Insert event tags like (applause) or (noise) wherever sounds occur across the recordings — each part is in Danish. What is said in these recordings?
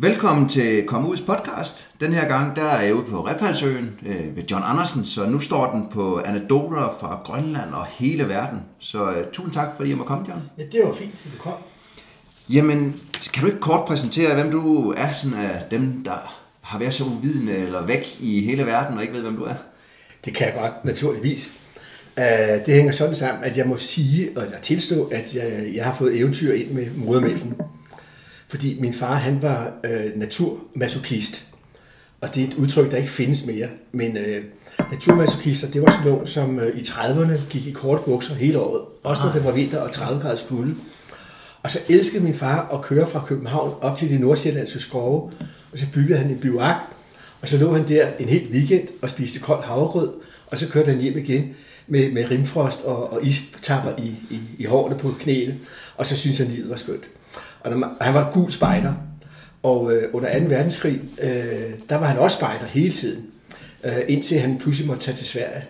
Velkommen til Kom Uds podcast. Den her gang der er jeg ude på Refaldsøen øh, ved John Andersen, så nu står den på anekdoter fra Grønland og hele verden. Så øh, tusind tak, fordi jeg må komme, John. Ja, det var fint, at du kom. Jamen, kan du ikke kort præsentere, hvem du er, sådan af dem, der har været så uvidende eller væk i hele verden og ikke ved, hvem du er? Det kan jeg godt, naturligvis. Uh, det hænger sådan sammen, at jeg må sige, og jeg tilstå, at jeg, jeg har fået eventyr ind med modermælken. Fordi min far, han var uh, naturmasochist. Og det er et udtryk, der ikke findes mere. Men uh, naturmasochister, det var sådan nogen, som uh, i 30'erne gik i korte bukser hele året. Også når det var vinter og 30 grader kulde. Og så elskede min far at køre fra København op til de nordsjællandske skove. Og så byggede han en bivak. Og så lå han der en hel weekend og spiste kold havregrød. Og så kørte han hjem igen med, med rimfrost og, og istapper i, i, i hårene på knæene. Og så syntes han, livet var skønt. Og, og han var gul spejder. Og øh, under 2. verdenskrig, øh, der var han også spejder hele tiden. Øh, indtil han pludselig måtte tage til Sverige.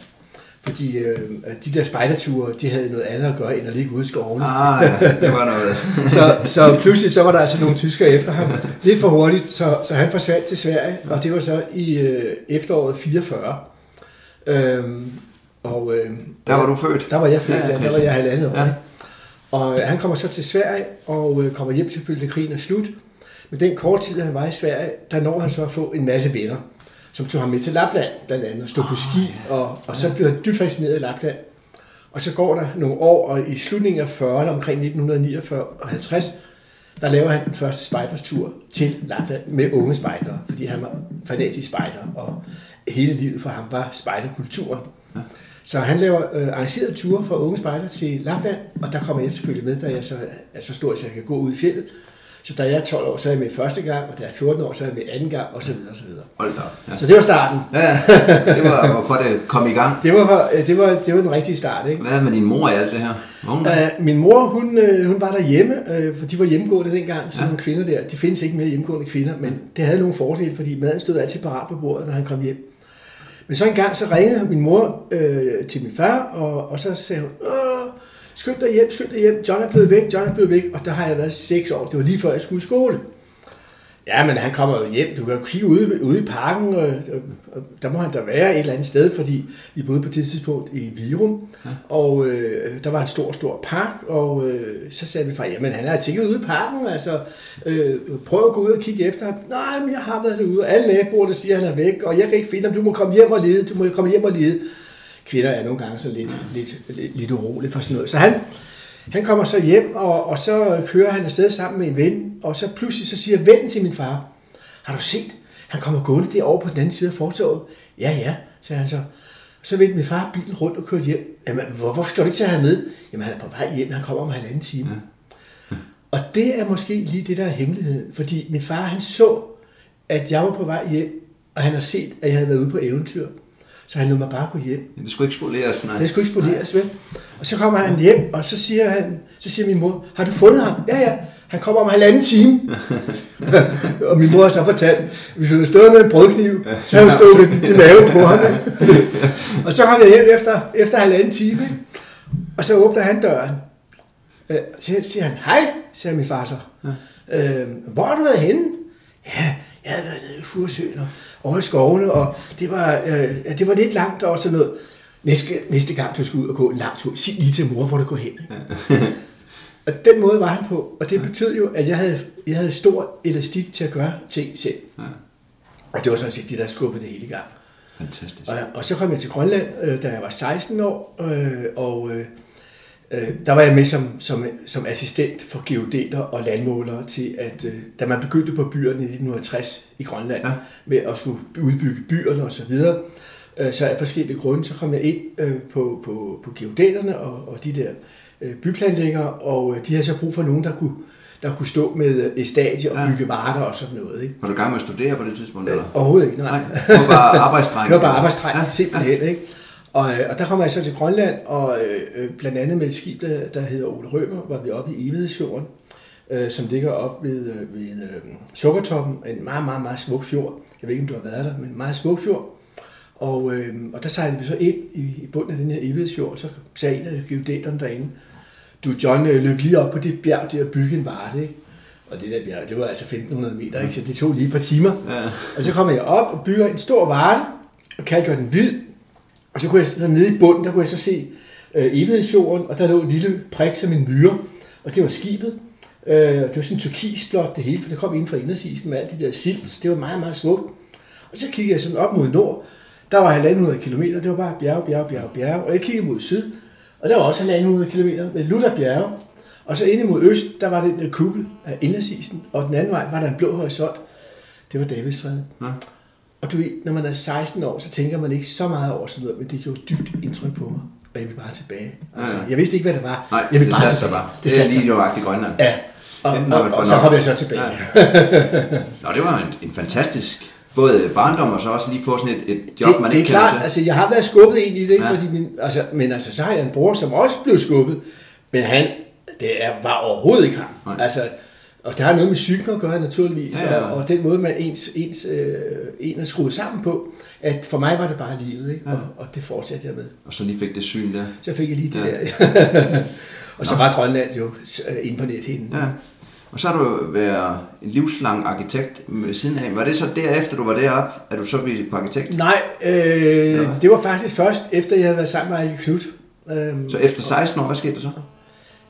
Fordi øh, de der spejderture, de havde noget andet at gøre, end at ligge ude i skovene. Ah, ja, det var noget. (laughs) så, så pludselig så var der altså nogle tyskere efter ham. Lidt for hurtigt, så, så han forsvandt til Sverige, og det var så i øh, efteråret 44. Øhm, og, øh, Der var du født? Der var jeg født, Ja, ja, der var jeg halvandet år. Ja. Ja. Og øh, han kommer så til Sverige, og øh, kommer hjem selvfølgelig, da krigen er slut. Men den korte tid, han var i Sverige, der når han så at få en masse venner, som tog ham med til Lapland, blandt andet, og stod på ski, og, og så blev han dybt fascineret af Lapland. Og så går der nogle år, og i slutningen af 40'erne, omkring 1949 og 50, der laver han den første spejderstur til Lapland med unge spejdere, fordi han var fanatisk spejder, og hele livet for ham var spejderkulturen. Så han laver øh, arrangerede ture for unge spejdere til Lapland, og der kommer jeg selvfølgelig med, da jeg så er så stor, så jeg kan gå ud i fjellet. Så da jeg er 12 år, så er jeg med første gang, og da jeg er 14 år, så er jeg med anden gang, og så videre, og så videre. Hold da. Ja. Så det var starten. ja, det var hvorfor det kom i gang. Det var, for- øh, det var, det var den rigtige start, ikke? Hvad med din mor i alt det her? Hun, Uh, min mor, hun, øh, hun var derhjemme, for de var hjemmegående dengang, så Ja. nogle kvinder der. De findes ikke mere hjemmegående kvinder, men det havde nogle fordele, fordi maden stod altid parat på bordet, når han kom hjem. Men så en gang, så ringede min mor øh, til min far, og, og så sagde hun, Åh, skynd dig hjem, skynd dig hjem, John er blevet væk, John er blevet væk, og der har jeg været seks år, det var lige før jeg skulle i skole. Ja, men han kommer jo hjem. Du kan jo kigge ude, ude i parken, og, og, der må han da være et eller andet sted, fordi vi boede på det tidspunkt i Virum, ja. og øh, der var en stor, stor park, og øh, så sagde min far, jamen han er tigget ude i parken, altså øh, prøv at gå ud og kigge efter ham. Nej, men jeg har været derude, og alle naboerne siger, at han er væk, og jeg kan ikke finde ham, du må komme hjem og lede, du må komme hjem og lede. Kvinder er nogle gange så lidt, lidt, lidt, lidt urolige for sådan noget. Så han, han kommer så hjem, og, og så kører han afsted sammen med en ven, og så pludselig så siger vennen til min far, har du set, han kommer gående derovre på den anden side af fortovet? Ja, ja, sagde han så. Så vendte min far bilen rundt og kørte hjem. Jamen, hvor- hvorfor skal du ikke tage ham med? Jamen, han er på vej hjem, han kommer om halvanden time. Og det er måske lige det, der er hemmeligheden. Fordi min far, han så, at jeg var på vej hjem, og han har set, at jeg havde været ude på eventyr. Så han lod mig bare gå hjem. det skulle ikke spoleres, nej. Det skulle ikke spoleres, vel? Og så kommer han hjem, og så siger, han, så siger min mor, har du fundet ham? Ja, ja. Han kommer om halvanden time. (laughs) og min mor har så fortalt, hvis hun havde stået med en brødkniv, så havde hun stået i maven på ham. (laughs) og så kom jeg hjem efter, efter halvanden time, ikke? og så åbner han døren. Øh, Så siger han, hej, siger min far så. Øh, hvor har du været henne? Ja, jeg havde været nede i Furesøen og over i skovene, og det var, øh, ja, det var lidt langt og sådan noget. Næste, næste gang, du skal ud og gå en lang tur, sig lige til mor, hvor du går hen. Ikke? og den måde var han på, og det betød jo, at jeg havde, jeg havde stor elastik til at gøre ting selv. Ja. Og det var sådan set det, der skubbede det hele gang. Fantastisk. Og, og så kom jeg til Grønland, øh, da jeg var 16 år, øh, og øh, øh, der var jeg med som, som, som assistent for geodeter og landmålere til, at øh, da man begyndte på byerne i 1960 i Grønland, Ja. ja. med at skulle udbygge byerne og så videre, øh, så af forskellige grunde, så kom jeg ind øh, på, på, på geodeterne og, og de der øh, byplanlæggere, og øh, de havde så brug for nogen, der kunne, der kunne stå med et stadie og Ja. bygge varter og sådan noget. Ikke? Var du i gang med at studere på det tidspunkt, eller? Overhovedet ikke, nej. Nej, det var bare arbejdsdreng. (laughs) Det var bare arbejdstræk, Ja, ja, simpelthen. Ikke? Og, øh, og der kommer jeg så til Grønland, og øh, øh, blandt andet med et skib, der, der hedder Ole Rømer, var vi oppe i Evighedsfjorden, øh, som ligger op ved, øh, ved øh, Sukkertoppen, en meget, meget, meget smuk fjord. Jeg ved ikke, om du har været der, men en meget smuk fjord. Og, øh, og der sejlede vi så ind i, i bunden af den her Evighedsfjord, så sagde en af geodæterne derinde, du John, øh, løb lige op på det bjerg der og bygge en varte, ikke? Og det der bjerg, det var altså 1500 meter, ikke? så det tog lige et par timer. Ja. Og så kommer jeg op og bygger en stor varte, og kalker den hvid. Og så kunne jeg så nede i bunden, der kunne jeg så se øh, Evighedsfjorden, og der lå en lille prik som en myre, og det var skibet. Øh, det var sådan turkisblåt det hele, for det kom ind fra indersisen med alt det der silt. Det var meget, meget smukt. Og så kiggede jeg sådan op mod nord. Der var 1.500 km, det var bare bjerg, bjerg, bjerg, bjerg. Og jeg kiggede mod syd, og der var også 1.500 km med lutter bjerge. Og så inde mod øst, der var den der kuppel af indersisen, og den anden vej var der en blå horisont. Det var Davidsstræde. Ja. Og du ved, når man er 16 år, så tænker man ikke så meget over sådan noget, men det gjorde dybt indtryk på mig. Og jeg vil bare tilbage. Altså, Ja, ja. jeg vidste ikke, hvad det var. Nej, jeg vil det bare tilbage. bare. Det, Det er lige nøjagtigt Grønland. Ja. Og, og, og, får så kom jeg så tilbage. Ja. Nå, det var en, en fantastisk både barndom og så også lige få sådan et, et job, det, man det er ikke kender klart, til. altså jeg har været skubbet ind i det, ja. fordi min, altså, men altså, så har jeg en bror, som også blev skubbet, men han, det er, var overhovedet ikke ham. Nej. Altså, og det har noget med psyken at gøre naturligvis, Ja, ja. Og, og den måde, man ens, ens øh, en er skruet sammen på, at for mig var det bare livet, ikke? Ja. Og, og det fortsatte jeg med. Og så lige fik det syn der. Så fik jeg lige det Ja. der. (laughs) og så var Grønland jo øh, inde på nethinden. Ja. Og så har du været en livslang arkitekt ved siden af. Var det så derefter, du var deroppe, at du så blev arkitekt? Nej, øh, Ja. det var faktisk først, efter jeg havde været sammen med Ejke Knut. Øhm, Så efter 16 år, hvad skete der så?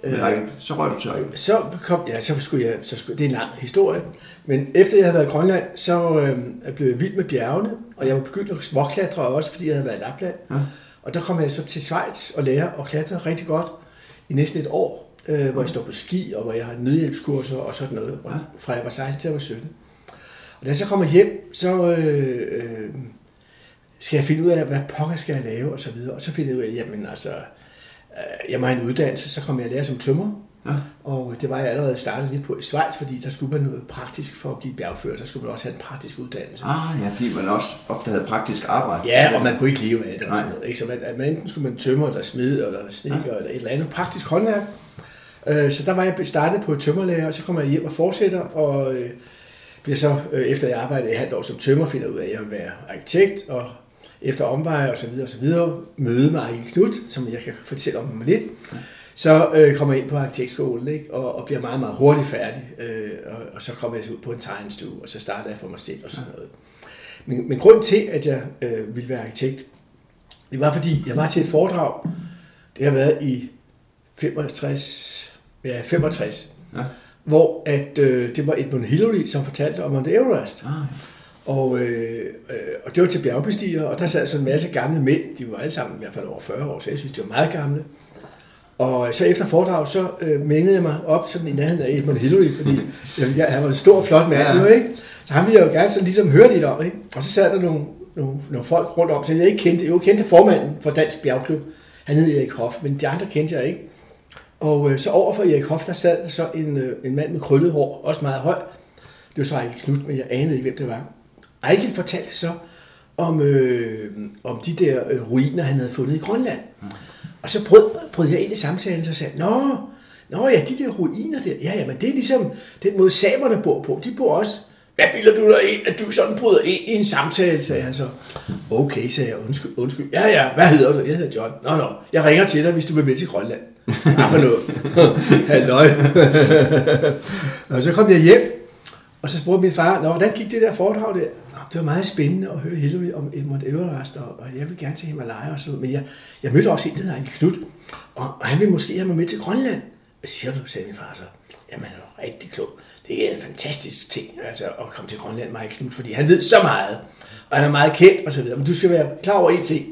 Med Øh, Ejkel? Så røg du til Ejkel. Så kom, ja, så skulle jeg, så skulle, det er en lang historie, men efter jeg havde været i Grønland, så øh, blev jeg vild med bjergene, og jeg var begyndt at småklatre også, fordi jeg havde været i Lapland. Ja. Og der kom jeg så til Schweiz og lære at klatre rigtig godt i næsten et år, øh, hvor jeg står på ski, og hvor jeg har nødhjælpskurser og sådan noget, Ja. ja. fra jeg var 16 til jeg var 17. Og da jeg så kommer hjem, så øh, øh, skal jeg finde ud af, hvad pokker skal jeg lave, og så videre. Og så finder jeg ud af, jamen altså, øh, jeg må have en uddannelse, så kommer jeg at lære som tømmer. Ja. Og det var jeg allerede startet lidt på i Schweiz, fordi der skulle man noget praktisk for at blive bjergfører. Der skulle man også have en praktisk uddannelse. Ah, ja, fordi man også ofte havde praktisk arbejde. Ja, og man kunne ikke leve af det og sådan noget. Ikke? Så man, at man enten skulle man tømmer, eller smide, eller snikker, ja. eller et eller andet praktisk håndværk. Øh, Så der var jeg startet på et tømmerlærer, og så kommer jeg hjem og fortsætter, og øh, bliver så, øh, efter jeg arbejdede et halvt år som tømmer, finder ud af, at jeg vil være arkitekt, og efter omveje og så videre og så videre, møde med Ejkel Knut, som jeg kan fortælle om om lidt, så øh, kommer jeg ind på arkitektskolen, ikke? Og, og bliver meget, meget hurtigt færdig, øh, og, og så kommer jeg så ud på en tegnestue, og så starter jeg for mig selv og sådan noget. Men, men grunden til, at jeg øh, ville være arkitekt, det var fordi, jeg var til et foredrag, det har været i 65, ja, 65, Ja. hvor at, øh, det var Edmund Hillary, som fortalte om Mount Everest. Ah, Og, øh, øh, og det var til bjergbestigere, og der sad sådan en masse gamle mænd, de var alle sammen i hvert fald over 40 år, så jeg synes, de var meget gamle. Og så efter foredrag, så øh, mindede jeg mig op sådan i nærheden af Edmund Hillary, fordi (laughs) jeg, jeg, han var en stor, flot mand Ja. jo, ikke? Så han ville jeg jo gerne sådan ligesom høre lidt om, ikke? Og så sad der nogle, nogle, nogle folk rundt om, som jeg ikke kendte. Jeg kendte formanden for Dansk Bjergklub. Han hed Erik Hoff, men de andre kendte jeg ikke. Og øh, så over for Erik Hoff, der sad der så en, øh, en mand med krøllet hår, også meget høj. Det var så Ejkel Knut, men jeg anede ikke, hvem det var. Ejkel fortalte så om, øh, om de der øh, ruiner, han havde fundet i Grønland. Og så brød, brød jeg ind i samtalen, så sagde Nå, Nå ja, de der ruiner der, ja, ja, men det er ligesom den måde samerne bor på. De bor også. Hvad bilder du dig ind, at du sådan bryder ind i en samtale, sagde han så. Okay, sagde jeg, undskyld, undskyld. Ja, ja, hvad hedder du? Jeg hedder John. Nå, nå, jeg ringer til dig, hvis du vil med til Grønland. Hvad for noget? (laughs) Halløj. (laughs) og så kom jeg hjem, og så spurgte min far, Nå, hvordan gik det der foredrag der? Det var meget spændende at høre Hillary om Mount Everest, og, og jeg vil gerne til Himalaya og sådan. Men jeg, jeg mødte også en, der hedder Ejkel Knut, og, og han ville måske have mig med til Grønland. Hvad siger du, sagde min far så. Jamen, han er rigtig klog. Det er en fantastisk ting, altså, at komme til Grønland med Ejkel Knut, fordi han ved så meget, og han er meget kendt og så videre. Men du skal være klar over en ting.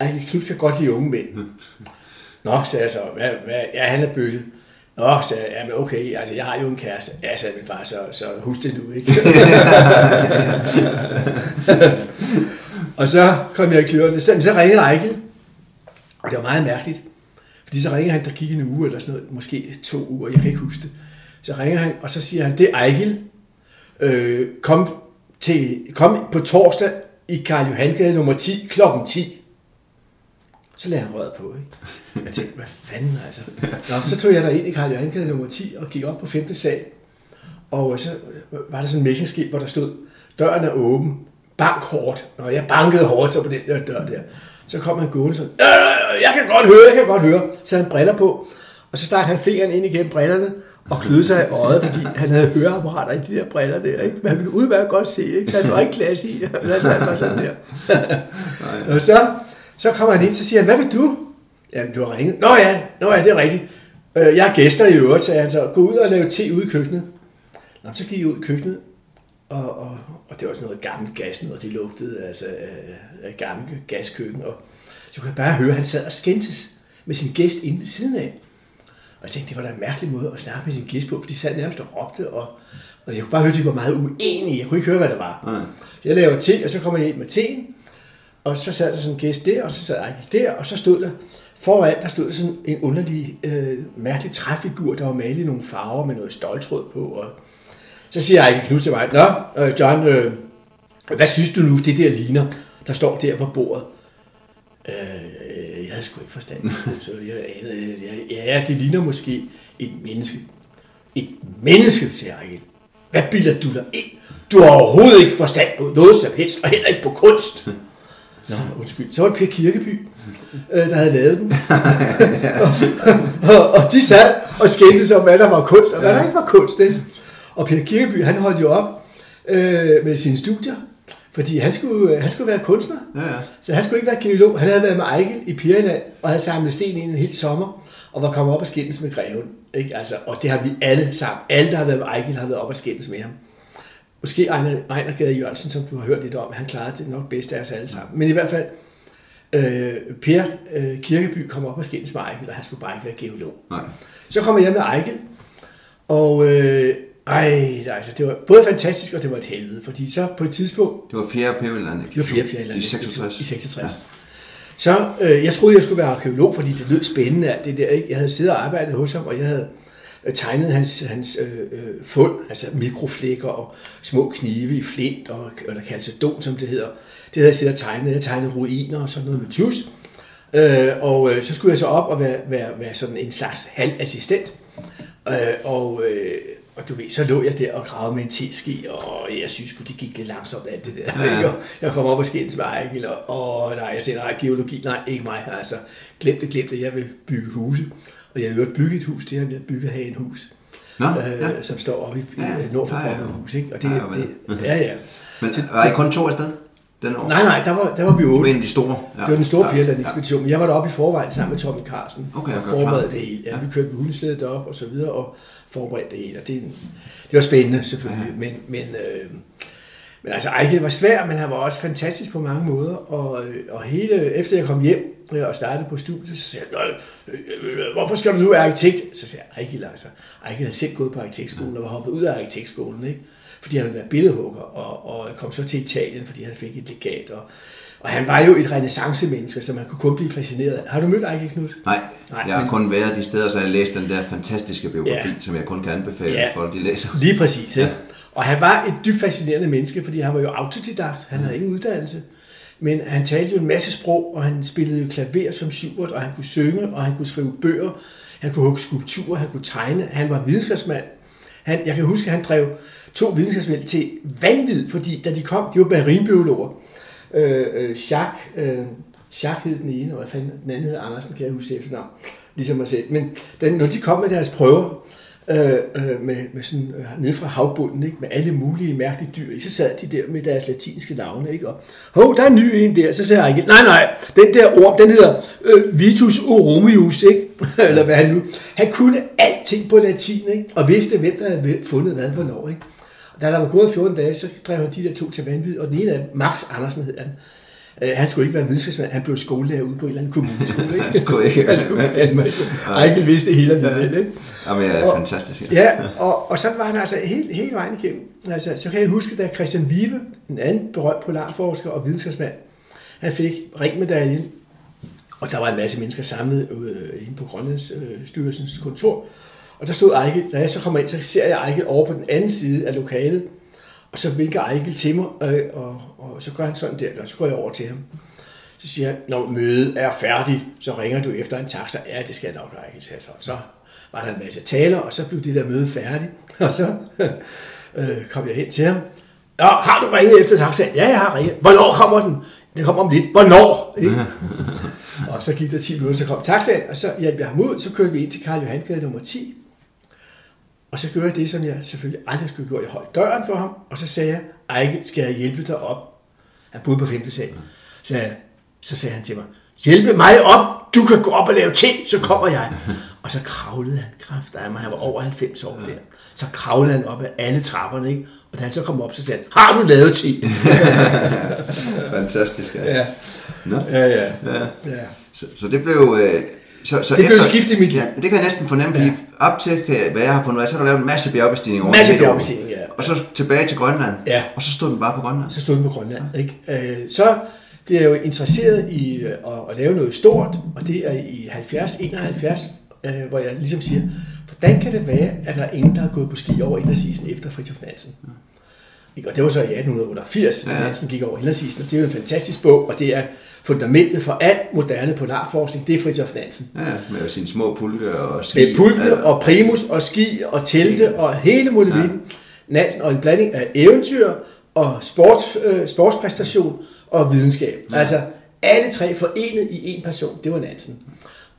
Ejkel Knut kan godt lide unge mænd. (laughs) Nå, sagde jeg så. Hvad, hvad? Ja, han er bøsse. Nå, sagde jeg, jamen okay, altså jeg har jo en kæreste. Ja, sagde min far, så, så husk det nu, ikke? (laughs) og så kom jeg i kløerne. Så, så ringede Ejkel, og det var meget mærkeligt. Fordi så ringer han, der gik en uge eller sådan noget, måske to uger, jeg kan ikke huske det. Så ringer han, og så siger han, det er Ejkel. Øh, kom, til, kom på torsdag i Karl Johangade nummer 10 klokken 10. Så lagde han røret på, ikke? Jeg tænkte, hvad fanden altså? Nå, så tog jeg der ind i Karl Johangade nummer 10 og gik op på 5. sal. Og så var der sådan en messingskilt, hvor der stod, døren er åben, bank hårdt. Når jeg bankede hårdt så på den der dør der, så kom han gående sådan, "Øh, jeg kan godt høre, jeg kan godt høre. Så han briller på, Og så stak han fingeren ind igennem brillerne og kløede sig i øjet, fordi han havde høreapparater i de der briller der. Ikke? Man kunne udmærket godt se, ikke? han var ikke klasse i. Altså, han var sådan der. og så, så kommer han ind, så siger han, hvad vil du? Jamen, du har ringet. Nå ja, nå ja, det er rigtigt. Øh, jeg er gæster i øvrigt, sagde han så. Gå ud og lave te ude i køkkenet. Nå, så gik jeg ud i køkkenet, og, og, og det var sådan noget gammelt gas, og det lugtede altså af, gammelt gaskøkken. Og så kunne jeg bare høre, at han sad og skændtes med sin gæst inde ved siden af. Og jeg tænkte, det var da en mærkelig måde at snakke med sin gæst på, for de sad nærmest og råbte, og, og jeg kunne bare høre, at de var meget uenige. Jeg kunne ikke høre, hvad det var. Nej. Så jeg lavede te, og så kom jeg ind med teen, og så sad der sådan en gæst der, og så sad jeg der, og så stod der, foran, der stod der sådan en underlig, øh, mærkelig træfigur, der var malet i nogle farver med noget stoltråd på, og så siger Ejkel Knud til mig, Nå, øh, John, øh, hvad synes du nu, det der ligner, der står der på bordet? Øh, jeg havde sgu ikke forstand. Så jeg anede, ja, det ligner måske et menneske. Et menneske, siger Ejkel. Hvad bilder du dig ind? Du har overhovedet ikke forstand på noget som helst, og heller ikke på kunst. Nå, undskyld. Så var det Per Kirkeby, øh, der havde lavet den. (laughs) og, og, og, de sad og skændte sig om, hvad der var kunst, og hvad der ikke var kunst. Ikke? Og Peter Kirkeby, han holdt jo op øh, med sine studier, fordi han skulle, han skulle være kunstner. Ja, ja. Så han skulle ikke være geolog. Han havde været med Ejgel i Pirland og havde samlet sten ind en hel sommer, og var kommet op og skændes med greven. Ikke? Altså, og det har vi alle sammen. Alle, der har været med Ejgel, har været op og skændes med ham. Måske Ejner, Ejner Gade Jørgensen, som du har hørt lidt om, han klarede det nok bedst af os alle sammen. Men i hvert fald, øh, Per øh, Kirkeby kom op og skændes med Ejgel, og han skulle bare ikke være geolog. Nej. Så kommer jeg med Ejgel, og øh, ej, altså, det var både fantastisk, og det var et helvede, fordi så på et tidspunkt... Det var fjerde Per Det var fjerde Per I 66. I 66. Ja. Så øh, jeg troede, jeg skulle være arkeolog, fordi det lød spændende alt det der. Ikke? Jeg havde siddet og arbejdet hos ham, og jeg havde øh, tegnet hans, hans øh, øh, fund, altså mikroflækker og små knive i flint, og, eller kalcedon, som det hedder. Det havde jeg siddet og tegnet. Jeg tegnede ruiner og sådan noget med tus. Øh, og øh, så skulle jeg så op og være, være, være sådan en slags halvassistent. Øh, og, øh, og du ved, så lå jeg der og gravede med en teski, og jeg synes det gik lidt langsomt alt det der. Ja. Jeg kom op og skændes med Ejgil, og åh, nej, jeg siger, nej, geologi, nej, ikke mig. Altså, glem det, glem det, jeg vil bygge huse. Og jeg har jo bygget et hus, det har jeg bygget her en hus. Nå, øh, ja. som står oppe i ja, nord for ja, ja. hus, ikke? Og det, ja, det, ja, ja. Men var I kun to afsted? Den år? Nej, nej, der var, der var vi otte. En af de store? Ja. Det var den store ja, Pirland ekspedition. Ja. Jeg var deroppe i forvejen sammen med Tommy Carlsen. Okay, og forberedte det hele. Ja, vi kørte med hundeslædet derop og så videre, og forberedte det hele. Og det, det var spændende selvfølgelig, ja. men, men, øh, men altså Ejkel var svær, men han var også fantastisk på mange måder. Og, øh, og hele, efter jeg kom hjem øh, og startede på studiet, så sagde jeg, øh, hvorfor skal du nu være arkitekt? Så sagde jeg, Ejkel altså, Ejkel havde selv gået på arkitektskolen og var hoppet ud af arkitektskolen, ikke? fordi han ville være billedhugger, og, og kom så til Italien, fordi han fik et legat. Og, og han var jo et renaissance-menneske, så man kunne kun blive fascineret af. Har du mødt Ejkel Knud? Nej, Nej jeg har men... kun været de steder, så jeg læst den der fantastiske biografi, ja. som jeg kun kan anbefale ja. folk, de læser. Lige præcis, ja. Og han var et dybt fascinerende menneske, fordi han var jo autodidakt, han havde ingen uddannelse. Men han talte jo en masse sprog, og han spillede klaver som Schubert, og han kunne synge, og han kunne skrive bøger, han kunne hugge skulpturer, han kunne tegne, han var videnskabsmand. Han, jeg kan huske, at han drev to videnskabsmænd til vanvid, fordi da de kom, de var marinbiologer. Øh, øh, Jacques, øh, Jacques hed den ene, og hvad fanden, den anden hed Andersen, kan jeg huske efternavn, ligesom mig selv. Men da, når de kom med deres prøver, øh, øh, med, med sådan, øh, nede fra havbunden, ikke? med alle mulige mærkelige dyr, så sad de der med deres latinske navne, ikke? og hov, der er en ny en der, så sagde jeg nej, nej, den der orm, den hedder øh, Vitus oromius, ikke? (laughs) eller hvad han nu, han kunne alting på latin, ikke? og vidste, hvem der havde fundet hvad, hvornår, ikke? da der var gået 14 dage, så drev han de der to til vanvid, og den ene af Max Andersen hed han. Uh, han skulle ikke være videnskabsmand, han blev skolelærer ude på en eller anden kommune. Ikke? han skulle ikke. han skulle han, han, ikke vidste hele livet. Ikke? Jamen, det er og, fantastisk. Ja, ja og, og så var han altså helt, helt vejen igennem. Altså, så kan jeg huske, da Christian Vibe, en anden berømt polarforsker og videnskabsmand, han fik ringmedaljen, og der var en masse mennesker samlet øh, inde på Grønlandsstyrelsens øh, kontor, og der stod Ejkel, da jeg så kommer ind, så ser jeg Ejkel over på den anden side af lokalet, og så vinker Ejkel til mig, øh, og, og så gør han sådan der, og så går jeg over til ham. Så siger han, når mødet er færdigt, så ringer du efter en taxa. Ja, det skal jeg nok, Ejkel sagde så. Så var der en masse taler, og så blev det der møde færdigt. (laughs) Og så øh, kom jeg hen til ham. Nå, har du ringet efter taxa? Ja, jeg har ringet. Hvornår kommer den? det kommer om lidt. Hvornår? Ikke? (laughs) og så gik der 10 minutter, så kom taxaen, og så hjalp jeg ham ud, så kørte vi ind til Karl Johan Gade nummer 10. Og så gjorde jeg det, som jeg selvfølgelig aldrig skulle gøre. Jeg holdt døren for ham, og så sagde jeg, Ejke, skal jeg hjælpe dig op? Han boede på 5. sal. Så, så sagde han til mig, hjælpe mig op, du kan gå op og lave te, så kommer jeg. (laughs) Og så kravlede han kraft af mig, han var over 90 år der. Så kravlede han op af alle trapperne, ikke? Og da han så kom op, så sagde han, har du lavet te? (laughs) Fantastisk, ja. ja. Nå. Ja, ja. Ja. ja. Så, så det blev... Øh, så, så Det blev skiftet i mit liv. Ja, det kan jeg næsten fornemme, fordi op til, hvad jeg har fundet ud af, så har du lavet en masse bjergbestigning over Masse bjergbestigning, ja. Og så tilbage til Grønland. Ja. Og så stod den bare på Grønland. så stod den på Grønland. Ikke? Øh, Så blev jeg jo interesseret i øh, at, at lave noget stort, og det er i 70-71, øh, hvor jeg ligesom siger, hvordan kan det være, at der er ingen, der har gået på ski over Indersisen efter Fritjof Nansen? Ikke? Og det var så i 1888, at Ja. Nansen gik over Indersisen, og det er jo en fantastisk bog, og det er fundamentet for al moderne polarforskning, det er Fritjof Nansen. Ja, med sine små pulke og ski. Med pulke Ja. og primus og ski og telte og hele muligheden. Nansen og en blanding af eventyr og sports, øh, sportspræstation og videnskab. Ja. Altså alle tre forenet i en person, det var Nansen.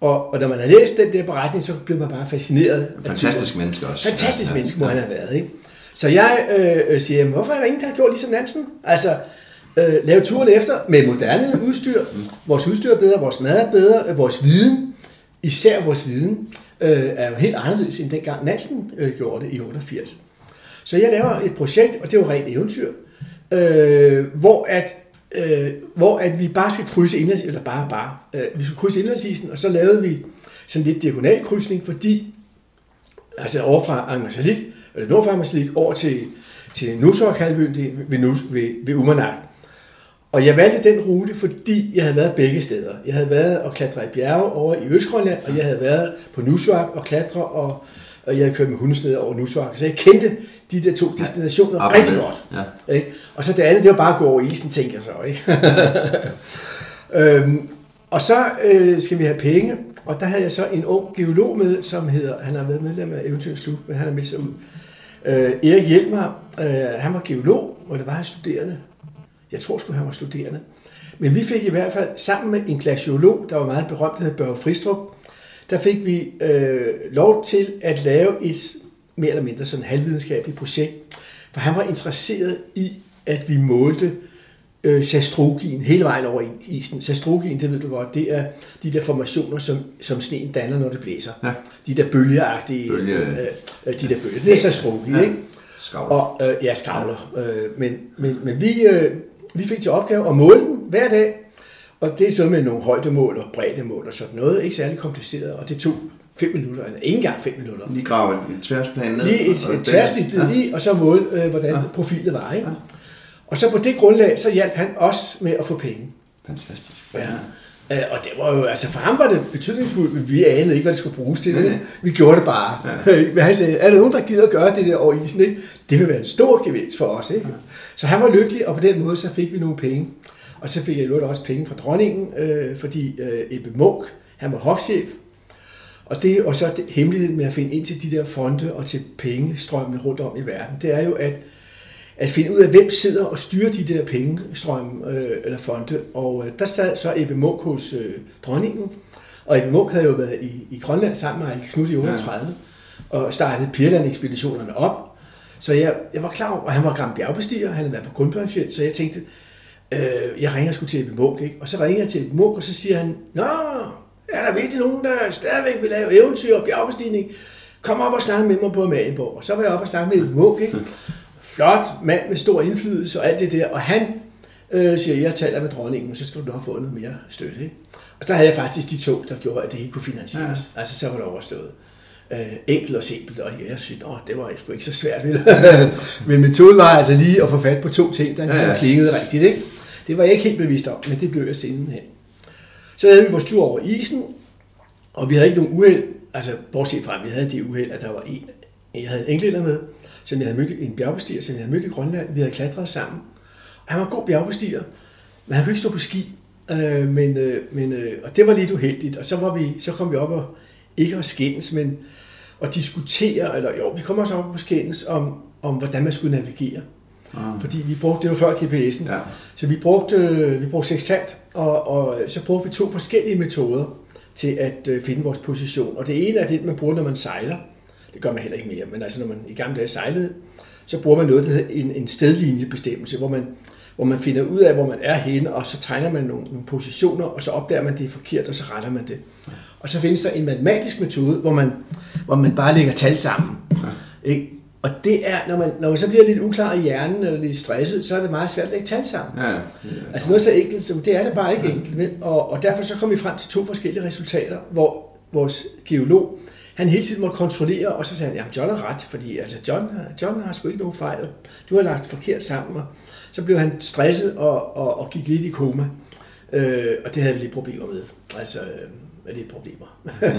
Og, og når man har læst den der beretning, så blev man bare fascineret. af Fantastisk menneske også. Fantastisk Ja, ja. menneske må han have været, ikke? Så jeg øh, øh, siger, jamen, hvorfor er der ingen, der har gjort ligesom Nansen? Altså, øh, lave turen efter med moderne udstyr. Vores udstyr er bedre, vores mad er bedre, øh, vores viden, især vores viden, øh, er jo helt anderledes end dengang Nansen øh, gjorde det i 88. Så jeg laver et projekt, og det er jo rent eventyr, øh, hvor at øh, hvor at vi bare skal krydse indlands, eller bare bare, øh, vi skal krydse indlandsisen, og så lavede vi sådan lidt diagonalkrydsning, fordi altså over fra Angers eller nord for Angmarsalik, over til, til er ved, Nus, ved, ved Umanak. Og jeg valgte den rute, fordi jeg havde været begge steder. Jeg havde været og klatre i bjerge over i Østgrønland, og jeg havde været på Nusuak og klatre, og, og jeg havde kørt med hundesned over Nusuak. Så jeg kendte de der to destinationer og rigtig godt. Ja. Ikke? Og så det andet, det var bare at gå over isen, tænker jeg så. Ikke? (laughs) øhm, og så øh, skal vi have penge, og der havde jeg så en ung geolog med, som hedder, han har været medlem af Eventyrens Klub, men han har meldt sig ud. Øh, Erik Hjelmer, øh, han var geolog, og var han studerende. Jeg tror sgu, han var studerende. Men vi fik i hvert fald sammen med en glaciolog, der var meget berømt, der hed Børge Fristrup, der fik vi øh, lov til at lave et mere eller mindre sådan halvvidenskabeligt projekt, for han var interesseret i, at vi målte øh, sastrogien hele vejen over isen. Sastrogien, det ved du godt, det er de der formationer, som, som sneen danner, når det blæser. Ja. De der bølgeagtige, Bølge- øh, øh, de der bølger. Det er sastrogien, Ja. ikke? Skavl. Og, øh, ja, skavler. Øh, men, men, men vi, øh, vi fik til opgave at måle den hver dag, og det er så med nogle højdemål og breddemål og sådan noget. Ikke særlig kompliceret, og det tog 5 minutter, eller ikke engang 5 minutter. Lige grave et tværdsplan ned. Lige et, et tværsnit Ja. lige, og så måle, øh, hvordan Ja. profilet var. Ikke? Og så på det grundlag, så hjalp han os med at få penge. Fantastisk. Ja. Øh, Og det var jo, altså for ham var det betydningsfuldt, vi anede ikke, hvad det skulle bruges til. Nej. Vi gjorde det bare. (laughs) Men han sagde, er der nogen, der gider at gøre det der over isen? Ikke? Det vil være en stor gevinst for os. Ikke? Så han var lykkelig, og på den måde så fik vi nogle penge. Og så fik jeg øvrigt også penge fra dronningen, øh, fordi øh, Ebbe Munk, han var hofchef. Og det og så det, hemmeligheden med at finde ind til de der fonde og til pengestrømmene rundt om i verden, det er jo at, at finde ud af, hvem sidder og styrer de der pengestrømme øh, eller fonde. Og øh, der sad så Ebbe Munk hos øh, dronningen, og Ebbe Munk havde jo været i, i Grønland sammen med Ejke Knud i 38, ja. og startede Pirland-ekspeditionerne op. Så jeg, jeg var klar over, og han var gammel bjergbestiger, han havde været på Grundbjørnsfjeld, så jeg tænkte, øh, jeg ringer sgu til Ebbe Munk, ikke? Og så ringer jeg til Ebbe Munk, og så siger han, Nå, er der virkelig nogen, der stadigvæk vil lave eventyr og bjergbestigning? Kom op og snak med mig på Amalienborg. Og så var jeg op og snakke med Ebbe Munk, ikke? Flot mand med stor indflydelse og alt det der. Og han øh, siger, jeg taler med dronningen, så skal du nok få noget mere støtte. Ikke? Og så havde jeg faktisk de to, der gjorde, at det ikke kunne finansieres. Ja. Altså, så var det overstået. Øh, enkelt og simpelt, og jeg synes, åh, det var sgu ikke så svært. Vel? (laughs) men metoden var altså lige at få fat på to ting, der ligesom Ja, ja. klingede rigtigt. Ikke? Det var jeg ikke helt bevidst om, men det blev jeg sidenhen. Så havde vi vores tur over isen, og vi havde ikke nogen uheld, altså bortset fra, at vi havde det uheld, at der var en, jeg havde en englænder med, som jeg havde mødt, en bjergbestiger, som jeg havde mødt i Grønland. Vi havde klatret sammen. Og han var en god bjergbestiger, men han kunne ikke stå på ski. Øh, men, øh, men, øh, og det var lidt uheldigt. Og så, var vi, så kom vi op og ikke at skændes, men at diskutere, eller jo, vi kom også op og skændes om, om, hvordan man skulle navigere. Ah. Fordi vi brugte, det var før GPS'en, Ja. så vi brugte, øh, vi brugte sextant, og, og så brugte vi to forskellige metoder til at øh, finde vores position. Og det ene er det, man bruger, når man sejler. Det gør man heller ikke mere, men altså når man i gamle dage sejlede, så bruger man noget, der hedder en, en stedlinjebestemmelse, hvor man, hvor man finder ud af, hvor man er henne, og så tegner man nogle, nogle positioner, og så opdager man, det er forkert, og så retter man det. Og så findes der en matematisk metode, hvor man, hvor man bare lægger tal sammen. Ikke? Og det er, når man, når man så bliver lidt uklar i hjernen, eller lidt stresset, så er det meget svært at lægge tal sammen. Ja, ja. Altså noget så enkelt, som det er det bare ikke enkelt. Vel? Og, og derfor så kom vi frem til to forskellige resultater, hvor vores geolog, han hele tiden måtte kontrollere, og så sagde han, jamen John har ret, fordi altså John, har- John har sgu ikke nogen fejl, du har lagt forkert sammen. Og så blev han stresset og, og, og gik lidt i koma. Øh, og det havde vi lidt problemer med. Altså, øh, lidt problemer. (laughs)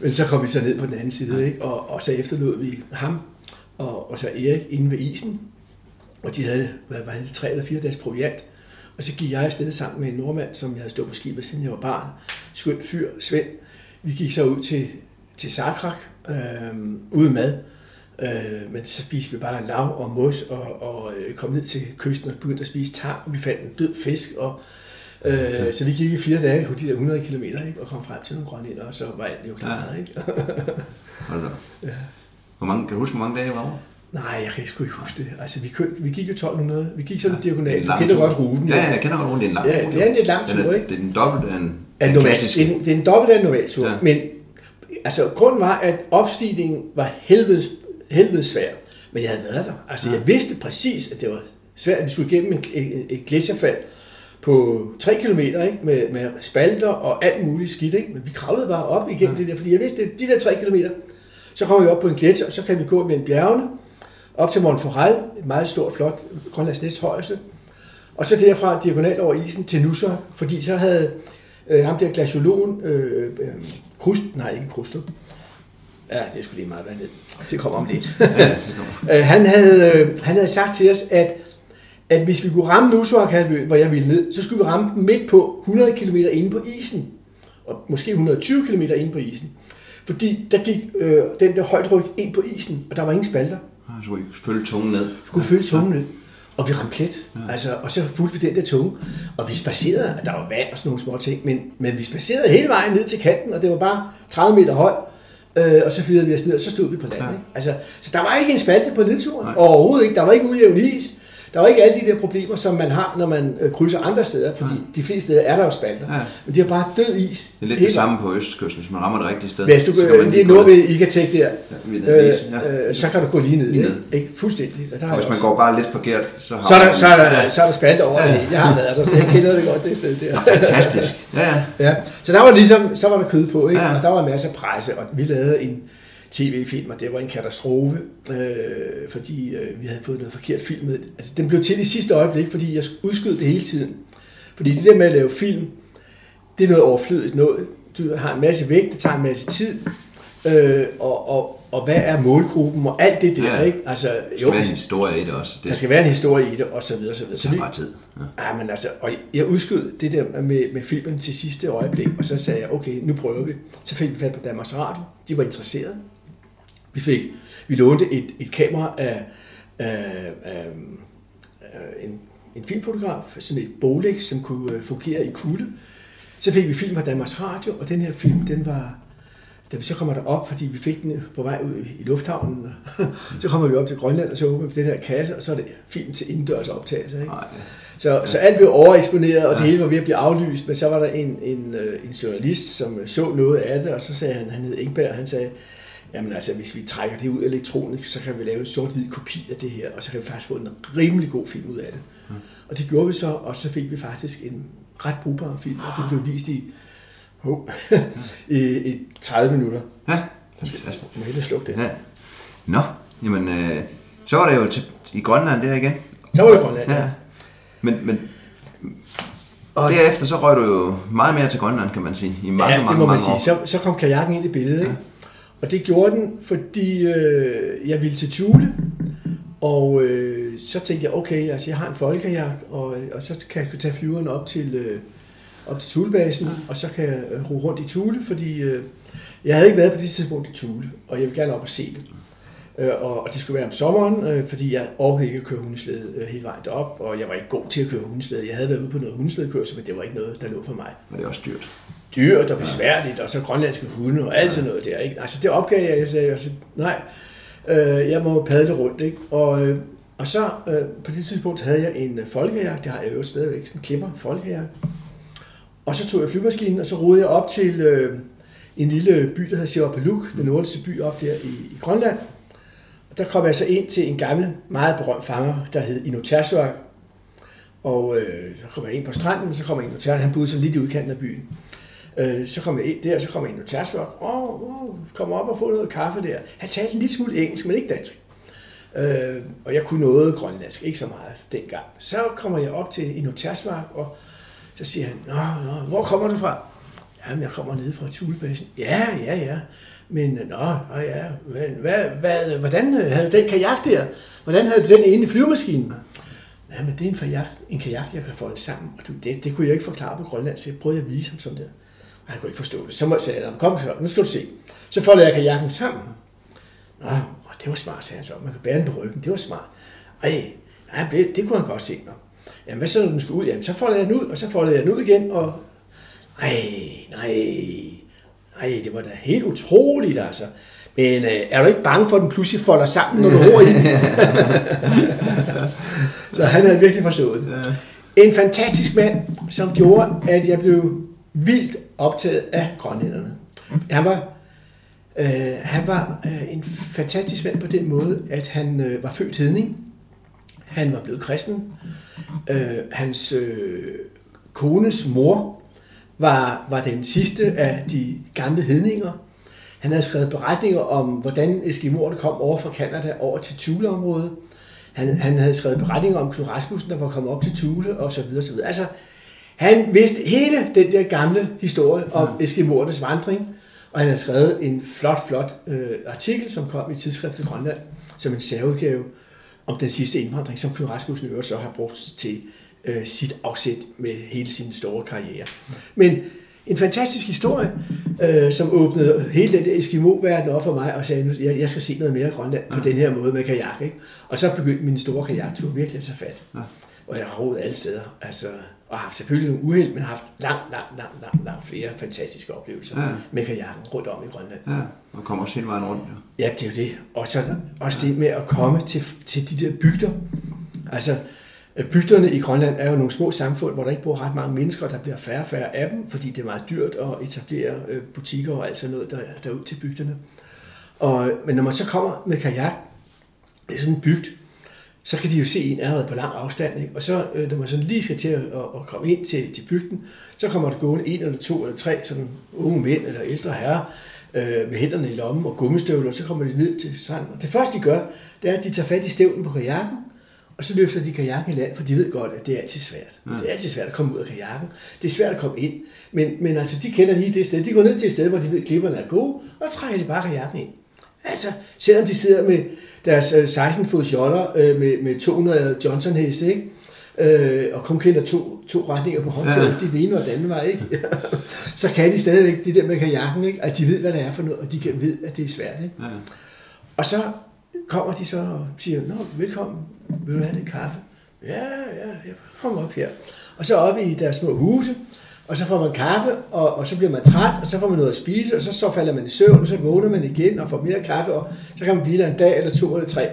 Men så kom vi så ned på den anden side, ikke? Og, og så efterlod vi ham og, og så Erik inde ved isen, og de havde, hvad var det, tre eller fire dages proviant. Og så gik jeg afsted sammen med en nordmand, som jeg havde stået på skibet, siden jeg var barn. Skøn fyr, Svend. Vi gik så ud til, til Sakrak, øh, uden mad. Øh, men så spiste vi bare lav og mos, og, og øh, kom ned til kysten og begyndte at spise tar, og vi fandt en død fisk. Og, øh, så vi gik i fire dage på de der 100 km ikke, og kom frem til nogle grønlænder, og så var alt jo klaret. Ikke? (laughs) Hold da. op. Hvor mange, kan du huske, hvor mange dage var over? Nej, jeg kan sgu ikke huske det. Altså, vi, kø, vi gik jo 1200. Vi gik sådan ja, diagonalt. en Du kender tur. godt ruten. Ja, ja, jeg kender godt ruten. Det er en lang Ja, tur, det er en lidt lang tur, ikke? Det er den dobbelt af en, en normal, klassisk. en, det er en dobbelt af en normal tur, Ja. men altså, grunden var, at opstigningen var helvedes, helvedes svær. Men jeg havde været der. Altså, Ja. jeg vidste præcis, at det var svært, at vi skulle igennem et, et, et gletsjerfald på 3 km ikke? Med, med spalter og alt muligt skidt. Ikke? Men vi kravlede bare op igennem Ja. det der, fordi jeg vidste, at de der 3 km, så kommer vi op på en gletsjer, og så kan vi gå mellem bjergene, op til Mont Forel, et meget stort, flot, Grønlands næsthøjeste, og så derfra diagonalt over isen til Nussok, fordi så havde øh, ham der glaciologen, øh, øh, Krust, nej ikke Krustrup, ja, det skulle lige meget være ned, det kommer om lidt. (laughs) Ja, det kommer. (laughs) Øh, han, havde, øh, han havde sagt til os, at, at hvis vi kunne ramme Nussok, hvor jeg ville ned, så skulle vi ramme midt på 100 km inde på isen, og måske 120 km inde på isen. Fordi der gik øh, den der højtryk ind på isen, og der var ingen spalter. Så skulle I følge tungen ned. skulle følge tungen ned. Og vi ramte plet. Ja. Altså, og så fulgte vi den der tunge. Og vi spacerede, der var vand og sådan nogle små ting, men, men vi spacerede hele vejen ned til kanten, og det var bare 30 meter højt. Øh, og så fyrede vi os ned, og så stod vi på land. Ja. Ikke? Altså, så der var ikke en spalte på nedturen. Nej. Overhovedet ikke. Der var ikke ujævn is. Der var ikke alle de der problemer, som man har, når man øh, krydser andre steder, fordi Nej. de fleste steder er der jo spalter. Ja. Men det er bare død is. Det er lidt hele det samme på Østkysten, hvis man rammer det rigtige sted. Hvis du, det lige er ned. ved Igatek der, Ja, vis, ja. øh, øh, så kan du gå lige ned. Lige ned. Ikke? Fuldstændig. Der har Og hvis man også- går bare lidt forkert, så har så er der, så er der, så er der spalt over det. hele. Jeg har været der, så jeg kender det godt, det sted der. Fantastisk. Ja, ja. Ja. Så der var ligesom, så var der kød på, ikke? Ja. Ja. og der var masser af presse, og vi lavede en tv-film, og det var en katastrofe, øh, fordi øh, vi havde fået noget forkert film med. Altså, den blev til i sidste øjeblik, fordi jeg udskød det hele tiden. Fordi det der med at lave film, det er noget overflødigt noget. Du har en masse vægt, det tager en masse tid, øh, og, og, og hvad er målgruppen, og alt det der, Ja. ja. ikke? Altså, Der skal være en historie i det også. Det der skal være en historie i det, og så videre, så videre. Så tager vi, bare tid. Ja. Ja, men altså, og jeg udskød det der med, med filmen til sidste øjeblik, og så sagde jeg, okay, nu prøver vi. Så fik vi fat på Danmarks Radio. De var interesserede. Vi fik, vi lånte et, et kamera af, af, af, af en, en filmfotograf, sådan et Bolex, som kunne øh, fungere i kulde. Så fik vi film fra Danmarks Radio, og den her film, den var, da vi så kommer derop, fordi vi fik den på vej ud i lufthavnen, (laughs) så kommer vi op til Grønland, og så åbner vi den her kasse, og så er det film til indendørs optagelse. Ikke? Så, så alt blev overeksponeret, og det Ja. hele var ved at blive aflyst, men så var der en, en, øh, en journalist, som så noget af det, og så sagde han, han hed Ingberg, han sagde, jamen altså, hvis vi trækker det ud elektronisk, så kan vi lave en sort-hvid kopi af det her, og så kan vi faktisk få en rimelig god film ud af det. Ja. Og det gjorde vi så, og så fik vi faktisk en ret brugbar film, og det blev vist i, oh, (laughs) i, i 30 minutter. Ja. Jeg må hellere slukke det. ja. Nå, jamen, øh, så var det jo til, i Grønland der igen. Så var det Grønland, ja. Men, men Og, derefter så røg du jo meget mere til Grønland, kan man sige. I mange, ja, det mange, må man mange sige. år. Så, så kom kajakken ind i billedet, ikke? Og det gjorde den, fordi øh, jeg ville til Tule, og øh, så tænkte jeg, okay, altså jeg har en folkekajak, og, og så kan jeg tage flyveren op til, øh, op til Tulebasen, og så kan jeg øh, ro rundt i Tule, fordi øh, jeg havde ikke været på det tidspunkt i Tule, og jeg ville gerne op og se det. Øh, og, og det skulle være om sommeren, øh, fordi jeg overhovedet ikke at køre hundeslæde øh, hele vejen op, og jeg var ikke god til at køre hundeslæde. Jeg havde været ude på noget hundeslædekørsel, men det var ikke noget, der lå for mig. Men det er også dyrt. Dyrt og besværligt, og så grønlandske hunde og alt sådan noget der. Ikke? Altså det opgav jeg, jeg sagde, nej, øh, jeg må padle rundt. Ikke? Og, øh, og så øh, på det tidspunkt havde jeg en folkejagt, det har jeg jo stadigvæk, sådan en klipper folkejagt. Og så tog jeg flymaskinen, og så rodede jeg op til øh, en lille by, der hedder Sivapaluk, den nordligste by op der i, i Grønland. Og der kom jeg så ind til en gammel, meget berømt fanger, der hed Inotersuak. Og øh, så kom jeg ind på stranden, så kom jeg ind på han boede så lidt i udkanten af byen. Øh, så kom jeg ind der, så kom jeg ind i Tersvok. Åh, oh, oh, kom op og få noget kaffe der. Han talte en lille smule engelsk, men ikke dansk. Øh, og jeg kunne noget grønlandsk, ikke så meget dengang. Så kommer jeg op til Inotersvak, og så siger han, Nå, nå, hvor kommer du fra? Jamen, jeg kommer ned fra Tulebassen. Ja, ja, ja. Men, øh, nå, nå ja, men, hvad, hvad, hvordan øh, havde den kajak der? Hvordan havde du den inde i flyvemaskinen? Ja, det er en, kajak, en kajak, jeg kan folde sammen. Og det, det kunne jeg ikke forklare på Grønland, så jeg prøvede at vise ham sådan der. Han kunne ikke forstå det. Så må jeg sige, kom så, nu skal du se. Så foldede jeg kajakken sammen. Nå, det var smart, sagde han så. Man kan bære den på ryggen. Det var smart. Ej, nej, det, det kunne han godt se. Nå. Jamen, hvad så, når den skulle ud? Jamen, så foldede jeg den ud, og så foldede jeg den ud igen, og... Ej, nej, nej, det var da helt utroligt, altså. Men øh, er du ikke bange for, at den pludselig folder sammen, når du ror i den? (laughs) så han havde virkelig forstået det. En fantastisk mand, som gjorde, at jeg blev vildt optaget af grønlænderne. Han var, øh, han var øh, en fantastisk mand på den måde, at han øh, var født hedning. Han var blevet kristen. Øh, hans øh, kones mor var, var den sidste af de gamle hedninger. Han havde skrevet beretninger om, hvordan Eskimoerne kom over fra Kanada over til Thule-området. Han, han havde skrevet beretninger om Knud Rasmussen, der var kommet op til Thule, og så videre, så videre. Altså, han vidste hele den der gamle historie om ja. Eskimoernes vandring, og han havde skrevet en flot, flot øh, artikel, som kom i tidsskriftet Grønland, som en særudgave om den sidste indvandring, som Knud Rasmussen øvrigt så har brugt til øh, sit afsæt med hele sin store karriere. Men en fantastisk historie, øh, som åbnede hele den der Eskimo-verden op for mig, og sagde, at jeg, jeg skal se noget mere Grønland på ja. den her måde med kajak. Ikke? Og så begyndte min store kajaktur virkelig at tage fat. Ja. Og jeg har roet alle steder. Altså, og har haft selvfølgelig nogle uheld, men har haft langt, langt, langt, langt, langt flere fantastiske oplevelser ja. med kajakken rundt om i Grønland. Ja, og kommer også hele vejen rundt. Ja, ja det er jo det. Og så også det med at komme til, til de der bygder. Altså, bygderne i Grønland er jo nogle små samfund, hvor der ikke bor ret mange mennesker, og der bliver færre og færre af dem, fordi det er meget dyrt at etablere øh, butikker og alt sådan noget der, derud til bygderne. Og, men når man så kommer med kajak, det er sådan en bygd, så kan de jo se en allerede på lang afstand. Ikke? Og så, øh, når man sådan lige skal til at, at komme ind til, til bygden, så kommer der gående en eller to eller tre sådan unge mænd eller ældre herrer øh, med hænderne i lommen og gummistøvler, og så kommer de ned til stranden. Og det første, de gør, det er, at de tager fat i stævnen på kajakken, og så løfter de kajakken i land, for de ved godt, at det er altid svært. Ja. Det er altid svært at komme ud af kajakken. Det er svært at komme ind. Men, men altså, de kender lige det sted. De går ned til et sted, hvor de ved, at klipperne er gode, og trækker de bare kajakken ind. Altså, selvom de sidder med deres 16-fods øh, joller øh, med, med 200 Johnson-heste, ikke? Øh, og kun kender to, to retninger på håndtaget, ja. den ene og den anden vej, ikke? (laughs) så kan de stadigvæk det der med kajakken, ikke? at de ved, hvad det er for noget, og de kan ved, at det er svært. Ikke? Ja. Og så kommer de så og siger, Nå, velkommen, vil du have det kaffe? Ja, ja, jeg kommer op her. Og så op i deres små huse, og så får man kaffe, og, og så bliver man træt, og så får man noget at spise, og så, så falder man i søvn, og så vågner man igen og får mere kaffe, og så kan man blive der en dag, eller to, eller tre.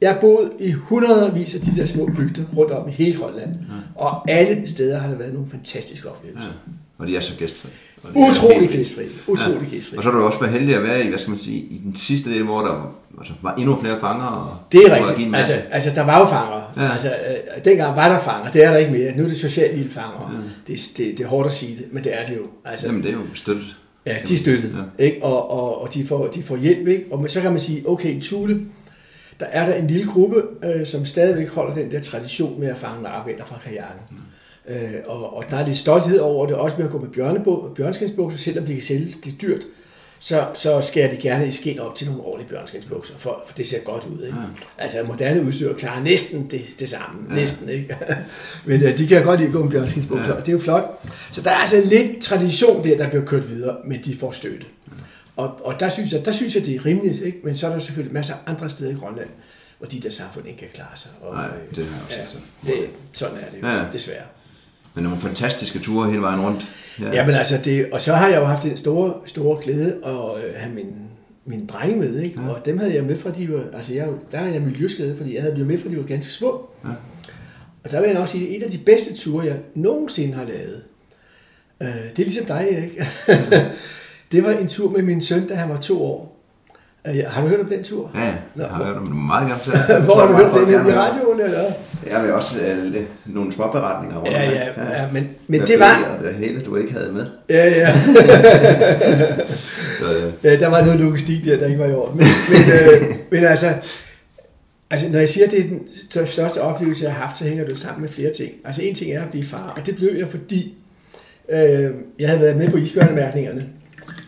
Jeg har boet i hundredvis af de der små bygder rundt om i hele Grønland, ja. og alle steder har der været nogle fantastiske oplevelser. Ja. Og de er så gæstfri. Utrolig gæstfri. Utrolig ja. gæstfri. Og så har du også været heldig at være i, hvad skal man sige, i den sidste del, hvor der altså, var endnu flere fanger. Og det er rigtigt. Altså, altså, der var jo fanger. Ja. Altså, øh, dengang var der fanger. Det er der ikke mere. Nu er det socialt fanger. Ja. Det, det, det, er hårdt at sige det, men det er det jo. Altså, Jamen, det er jo støttet. Ja, de er støttet. Ja. Ikke? Og, og, og de, får, de får hjælp. Ikke? Og så kan man sige, okay, i Thule, der er der en lille gruppe, øh, som stadigvæk holder den der tradition med at fange arbejder fra kajakken. Mm. Øh, og, og der er lidt stolthed over det, også med at gå med bjørnskinsbukser, selvom de kan sælge det dyrt, så, så skærer de gerne i skin op til nogle ordentlige bjørnskinsbukser, for, for det ser godt ud. Ikke? Ja. Altså moderne udstyr klarer næsten det, det samme, ja. næsten, ikke? (laughs) Men ja, de kan godt lide at gå med bjørnskinsbukser, ja. og det er jo flot. Så der er altså lidt tradition der, der bliver kørt videre, men de får støtte. Og, og der, synes jeg, der synes jeg, det er rimeligt, ikke? men så er der selvfølgelig masser af andre steder i Grønland, hvor de der samfund ikke kan klare sig. Og, Nej, øh, det jeg også ja, set. det, sådan er det jo, Ja. ja. desværre. Men nogle fantastiske ture hele vejen rundt. Ja, men altså, det, og så har jeg jo haft den store, store glæde at øh, have min, min dreng med, ikke? Ja. og dem havde jeg med fra, de var, altså jeg, der er jeg miljøskade, fordi jeg havde dem med fra, de var ganske små. Ja. Og der vil jeg nok sige, at en af de bedste ture, jeg nogensinde har lavet, øh, det er ligesom dig, ikke? (laughs) det var en tur med min søn, da han var to år. Øh, har du hørt om den tur? Ja, ja. Nå, jeg har hørt om det meget gerne. (laughs) Hvor har du hørt den i radioen, eller? Jeg vil også øh, lidt- nogle småberetninger Ja, omkring. ja, ja, men, men det var... Det hele, du ikke havde med. Ja, ja. (laughs) Så, øh, Ja, der var noget logistik der, der ikke var i orden. Men, men, øh, (laughs) men altså, altså, når jeg siger, at det er den stør- største oplevelse, jeg har haft, så hænger det sammen med flere ting. Altså en ting er at blive far, og det blev jeg, fordi øh, jeg havde været med på isbjørnemærkningerne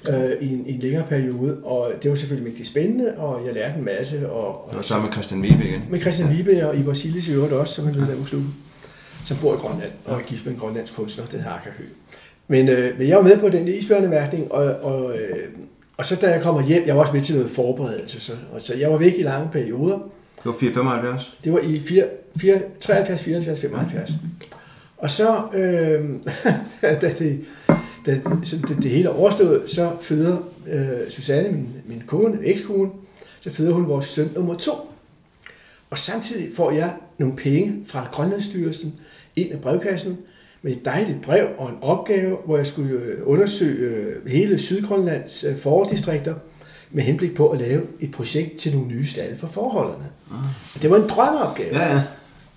øh, i, en, i en længere periode, og det var selvfølgelig mægtig spændende, og jeg lærte en masse. Og, var og sammen med Christian Vibe igen. med Christian Vibe og Ivar Silles i øvrigt også, som er medlem af klubben, som bor i Grønland og er gift med en grønlandsk kunstner, det hedder Akka Høgh. Men, øh, men jeg var med på den isbjørnemærkning, og, og, øh, og så da jeg kommer hjem, jeg var også med til noget forberedelse, så, og så jeg var væk i lange perioder. Det var 475. Det var i 4, 4, 73, 74, 75. Og så, øh, (laughs) da, det, da så det, det hele er overstået, så føder øh, Susanne, min, min kone, ekskone, så føder hun vores søn nummer to. Og samtidig får jeg nogle penge fra Grønlandsstyrelsen ind af brevkassen med et dejligt brev og en opgave, hvor jeg skulle øh, undersøge øh, hele Sydgrønlands øh, fordistrikter med henblik på at lave et projekt til nogle nye stalle for forholdene. Og Det var en drømmeopgave. Ja, ja.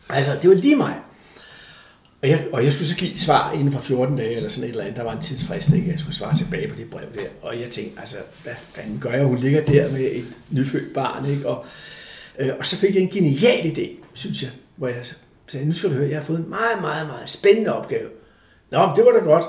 Altså, det var lige mig. Og jeg, og jeg skulle så give et svar inden for 14 dage, eller sådan et eller andet. Der var en tidsfrist, ikke? Jeg skulle svare tilbage på det brev der. Og jeg tænkte, altså, hvad fanden gør jeg? Hun ligger der med et nyfødt barn, ikke? Og, øh, og så fik jeg en genial idé, synes jeg, hvor jeg sagde, nu skal du høre, jeg har fået en meget, meget, meget spændende opgave. Nå, men det var da godt.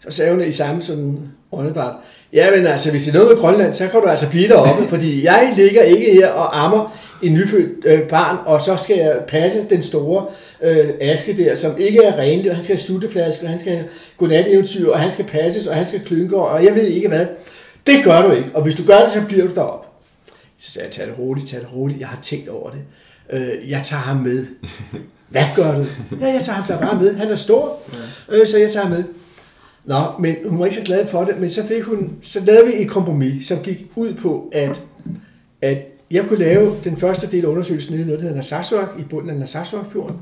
Så sagde hun i samme sådan åndedræt, ja, men altså, hvis det er noget med Grønland, så kan du altså blive deroppe, (laughs) fordi jeg ligger ikke her og ammer en nyfødt øh, barn, og så skal jeg passe den store øh, aske der, som ikke er renlig, og han skal have sutteflaske, og han skal have godnat-eventyr, og han skal passes, og han skal klynke, og jeg ved ikke hvad. Det gør du ikke, og hvis du gør det, så bliver du deroppe. Så sagde jeg, tag det roligt, tag det roligt, jeg har tænkt over det. Øh, jeg tager ham med. (laughs) Hvad gør du? Ja, jeg tager ham der bare med. Han er stor, øh, så jeg tager ham med. Nå, men hun var ikke så glad for det, men så fik hun, så lavede vi et kompromis, som gik ud på, at, at jeg kunne lave den første del af undersøgelsen nede i noget, der hedder Narsarsuaq, i bunden af Narsarsuaq-fjorden.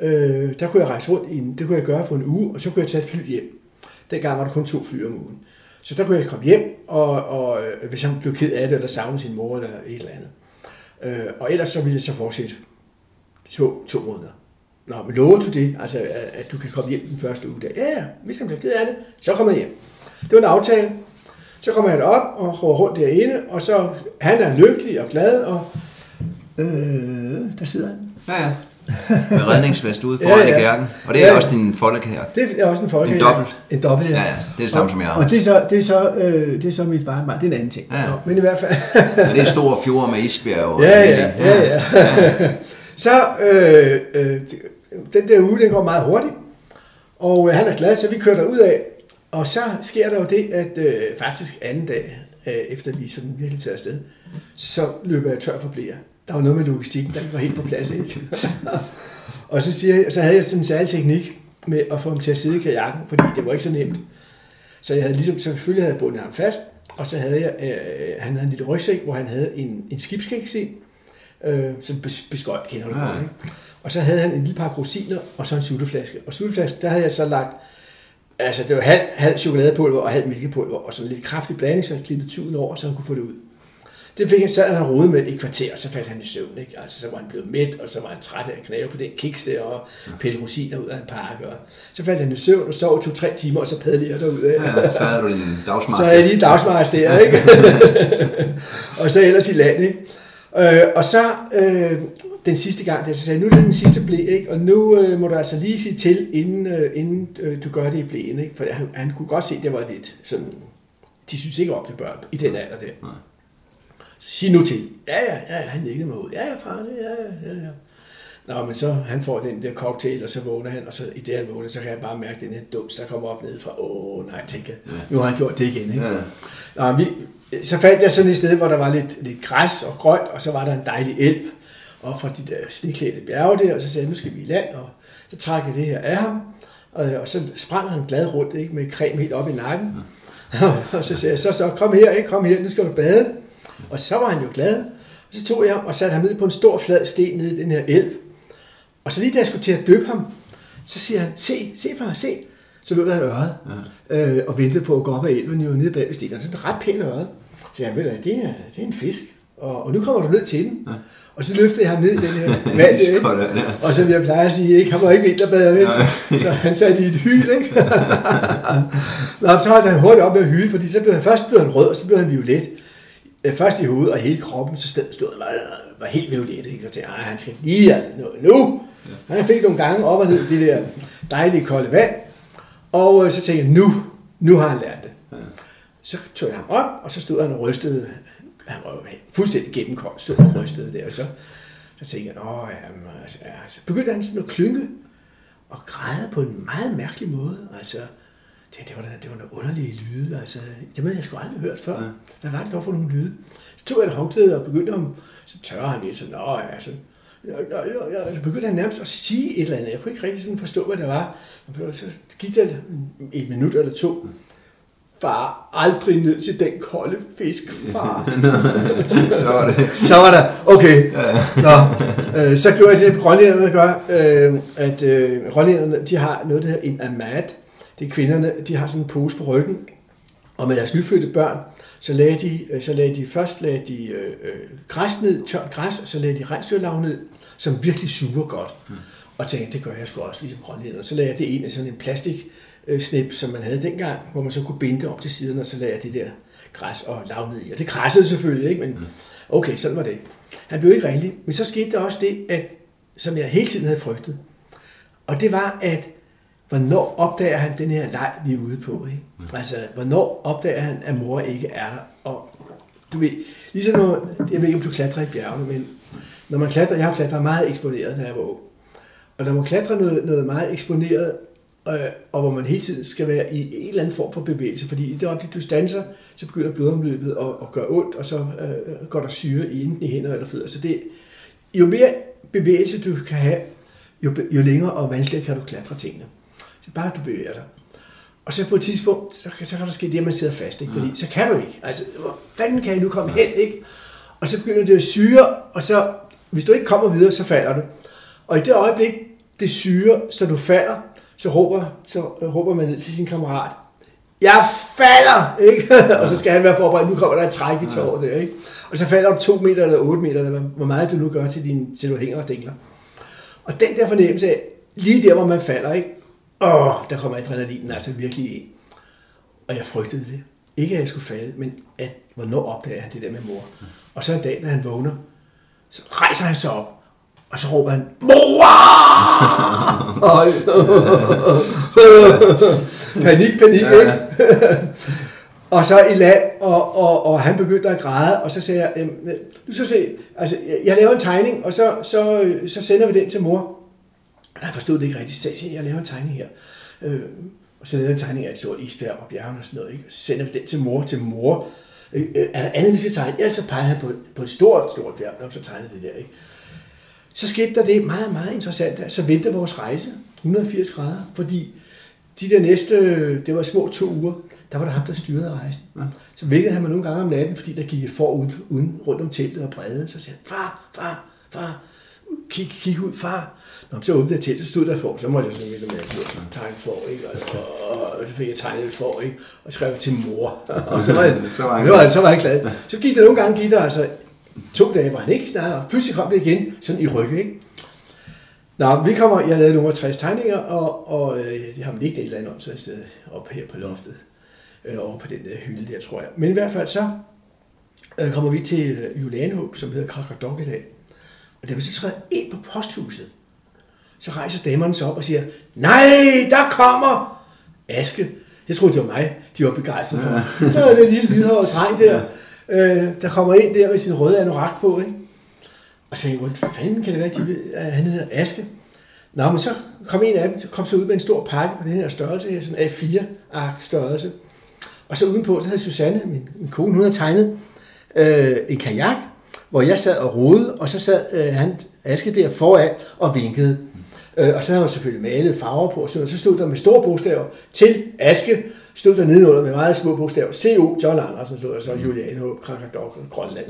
Øh, der kunne jeg rejse rundt i en, det kunne jeg gøre på en uge, og så kunne jeg tage et fly hjem. Dengang var der kun to fly om ugen. Så der kunne jeg komme hjem, og, og øh, hvis han blev ked af det, eller savnede sin mor, eller et eller andet. Øh, og ellers så ville jeg så fortsætte to, to måneder. Nå, men lover du det? Altså, at, du kan komme hjem den første uge der? Ja, ja, hvis han bliver ked af det, så kommer jeg hjem. Det var en aftale. Så kommer han op og går rundt derinde, og så han er lykkelig og glad, og øh, der sidder han. Ja, ja. Med redningsvest ude (laughs) Ja, foran ja. i gærden. Og det er Ja, ja. også din folkekær. Det er også en folk. En dobbelt. En dobbelt, ja. Ja, ja. Det er det samme, og, som jeg har. Og det er så, det er så, øh, det er så mit barnbarn. Det er en anden ting. Ja. Nå, men i hvert fald. (laughs) Og det er store fjorde med isbjerg. og Ja, det ja, hele. ja, ja. (laughs) så øh, øh, den der uge, den går meget hurtigt, og øh, han er glad, så vi kører ud af, og så sker der jo det, at øh, faktisk anden dag, øh, efter vi sådan virkelig tager afsted, så løber jeg tør for blære. Der var noget med logistikken, der var helt på plads, ikke? (laughs) og så, siger jeg, så havde jeg sådan en særlig teknik med at få ham til at sidde i kajakken, fordi det var ikke så nemt. Så jeg havde ligesom, selvfølgelig havde jeg bundet ham fast, og så havde jeg, øh, han havde en lille rygsæk, hvor han havde en, en skibskæks i, øh, bes- beskøjt, kender du Ja. godt, ikke? Og så havde han en lille par rosiner, og så en sutteflaske. Og sutteflaske, der havde jeg så lagt, altså det var halv, halv chokoladepulver og halv mælkepulver, og sådan en lidt kraftig blanding, så jeg klippede tuden over, så han kunne få det ud. Det fik han, sad han og rode med i et kvarter, og så faldt han i søvn, ikke? Altså, så var han blevet mæt, og så var han træt af at knæve på den kiks der, og pille rosiner ud af en pakke, og så faldt han i søvn, og sov to-tre timer, og så padlede jeg derud af. Ja, så havde du din dagsmarsk. Så er jeg lige dagsmarsch der, ikke? (laughs) og så ellers i land, ikke? Øh, og så øh, den sidste gang, der så sagde jeg, nu er det den sidste blæ, ikke? Og nu øh, må du altså lige sige til, inden, øh, inden øh, du gør det i blæen, ikke? For han, han kunne godt se, at det var lidt sådan, de synes ikke om det børn i den alder der. Nej. Så sig nu til. Ja, ja, ja, ja, han nikkede mig ud. Ja, ja, far, det, ja, ja, ja, ja. Nå, men så han får den der cocktail, og så vågner han, og så i det han vågner, så kan jeg bare mærke den her duns, der kommer op ned fra, åh nej, tænker jeg, nu har han gjort det igen. Ikke? Ja. Nå, vi, så fandt jeg sådan et sted, hvor der var lidt, lidt græs og grønt, og så var der en dejlig elv, og fra de der sneklædte bjerge der, og så sagde jeg, nu skal vi i land, og så trak jeg det her af ham, og, og så sprang han glad rundt, ikke, med creme helt op i nakken, (laughs) og så sagde jeg, så, så kom her, ikke, kom her, nu skal du bade, og så var han jo glad, og så tog jeg ham og satte ham ned på en stor flad sten nede i den her elv, og så lige da jeg skulle til at døbe ham, så siger han, se, se far, se. Så lå der en ørred, ja. øh, og ventede på at gå op ad elven, jo nede bag ved stenen. Sådan en ret pæn ørred. Så jeg ved du, det er, det er en fisk, og, og nu kommer du ned til den. Ja. Og så løftede jeg ham ned i den her (laughs) vand, ikke? og som jeg plejer at sige, ikke? han var ikke vinterbader, vel? Så, så han satte i et hyl, ikke? (laughs) Nå, så holdt han hurtigt op med at hyle, fordi så blev han, først blev han rød, og så blev han violet. Øh, Først i hovedet og hele kroppen, så stod, han var, var helt violet, ikke? Og tænkte, "Ej, han skal lige, altså, nu, nu. Han fik nogle gange op og ned det der dejlige kolde vand, og øh, så tænkte jeg, nu, nu har han lært det. Så tog jeg ham op, og så stod han og rystede. Han var jo fuldstændig gennemkold, stod og rystede der. Og så, så tænkte jeg, åh, jamen, altså, ja. Så begyndte han sådan at klynge og græde på en meget mærkelig måde. Altså, det, det, var, det var nogle underlige lyde. Altså, det havde jeg sgu aldrig hørt før. Ja. Hvad var det dog for nogle lyde? Så tog jeg et håndklæde og begyndte ham, så tørrer han lidt åh, ja, sådan, ja, ja, ja, ja. Så begyndte han nærmest at sige et eller andet. Jeg kunne ikke rigtig sådan forstå, hvad det var. Så gik der et minut eller to. Far, aldrig ned til den kolde fisk, far. (laughs) Så var det. Så var der, okay. Nå, øh, så gjorde jeg det, grønlænderne gør, øh, at øh, grønlænderne, de har noget, der hedder en amad. Det er kvinderne, de har sådan en pose på ryggen, og med deres nyfødte børn, så lagde de, øh, så lagde de først lagde de, øh, øh, græs ned, tørt græs, så lagde de rensdyrlav ned, som virkelig suger godt. Og tænkte, det gør jeg sgu også, ligesom grønlænderne. Så lagde jeg det ind i sådan en plastik snip, som man havde dengang, hvor man så kunne binde op til siden, og så lagde det der græs og lav ned i. Og det krassede selvfølgelig, ikke? Men okay, sådan var det. Han blev ikke renlig. Men så skete der også det, at, som jeg hele tiden havde frygtet. Og det var, at hvornår opdager han den her leg, vi er ude på? Ikke? Altså, hvornår opdager han, at mor ikke er der? Og du ved, ligesom når, jeg ved ikke, om du klatrer i bjergene, men når man klatrer, jeg har klatret meget eksponeret, da jeg var ung. Og når man klatrer noget, noget meget eksponeret, øh, og hvor man hele tiden skal være i en eller anden form for bevægelse, fordi i det øjeblik, du standser, så begynder blodomløbet at, at gøre ondt, og så øh, går der syre i enten i hænder eller fødder. Så det, jo mere bevægelse du kan have, jo, jo længere og vanskeligere kan du klatre tingene. Så bare du bevæger dig. Og så på et tidspunkt, så, så kan der ske det, at man sidder fast, ikke? fordi så kan du ikke. Altså, hvor fanden kan jeg nu komme hen, ikke? Og så begynder det at syre, og så, hvis du ikke kommer videre, så falder du. Og i det øjeblik, det syre, så du falder, så råber, så øh, råber man ned til sin kammerat, jeg falder, ikke? (laughs) og så skal han være forberedt, nu kommer der et træk i tåret der, ikke? Og så falder du to meter eller otte meter, eller hvor- hvor meget du nu gør til, din, til du hænger og dingler. Og den der fornemmelse af, lige der, hvor man falder, ikke? Åh, der kommer adrenalinen altså virkelig ind. Og jeg frygtede det. Ikke at jeg skulle falde, men at, hvornår opdager han det der med mor. Og så en dag, da han vågner, så rejser han sig op, og så råber han, mor! (laughs) panik, panik, ikke? Og så i land, og, og, og han begyndte at græde, og så sagde jeg, "Jamen, du så se, altså, jeg, jeg laver en tegning, og så, så, så sender vi den til mor. Og han forstod det ikke rigtigt, så jeg siger, jeg laver en tegning her. Øh, og så lavede jeg en tegning af et stort isbjerg og bjergene og sådan noget, ikke? Så sender vi den til mor, til mor. Øh, øh, er der andet, vi skal tegne? Ja, så peger han på, på et stort, stort bjerg, og så tegnede det der, ikke? Så skete der det meget, meget interessant, at så vendte vores rejse 180 grader, fordi de der næste, det var små to uger, der var der ham, der styrede rejsen. Ja. Så vækkede han mig nogle gange om natten, fordi der gik et får uden, uden rundt om teltet og brede. Så sagde han, far, far, far, kig, kig ud, far. Nå, så åbnede jeg teltet, stod der for, så måtte jeg sådan lidt med at tegne for, ikke? Og, og, så fik jeg tegnet et for, ikke? Og skrev til mor. og så var, jeg, Så var (laughs) han så var, han- så var han glad. Så gik der nogle gange, gik der altså to dage, hvor han ikke snakkede, og pludselig kom det igen, sådan i ryggen, ikke? Nå, vi kommer, jeg lavede nogle af 60 tegninger, og, og øh, jeg har liggende et eller andet åndssvagt sted op her på loftet. Eller over på den der hylde der, tror jeg. Men i hvert fald så øh, kommer vi til øh, Julianehåb, som hedder Krakadok i dag. Og da vi så træder ind på posthuset, så rejser damerne sig op og siger, nej, der kommer Aske. Jeg troede, det var mig, de var begejstrede for. Der er den lille hvidhårede dreng der, øh, der kommer ind der med sin røde anorak på, ikke? Og så hvordan fanden kan det være, at de ved, at han hedder Aske? Nå, men så kom en af dem, så kom så ud med en stor pakke på den her størrelse her, sådan A4-ark størrelse. Og så udenpå, så havde Susanne, min, min kone, hun havde tegnet øh, en kajak, hvor jeg sad og rode, og så sad øh, han, Aske der foran og vinkede. Øh, og så havde han selvfølgelig malet farver på, og så, så stod der med store bogstaver til Aske, stod der nedenunder med meget små bogstaver. C.O. John Andersen stod der så, Julian H. Krakadok, Grønland.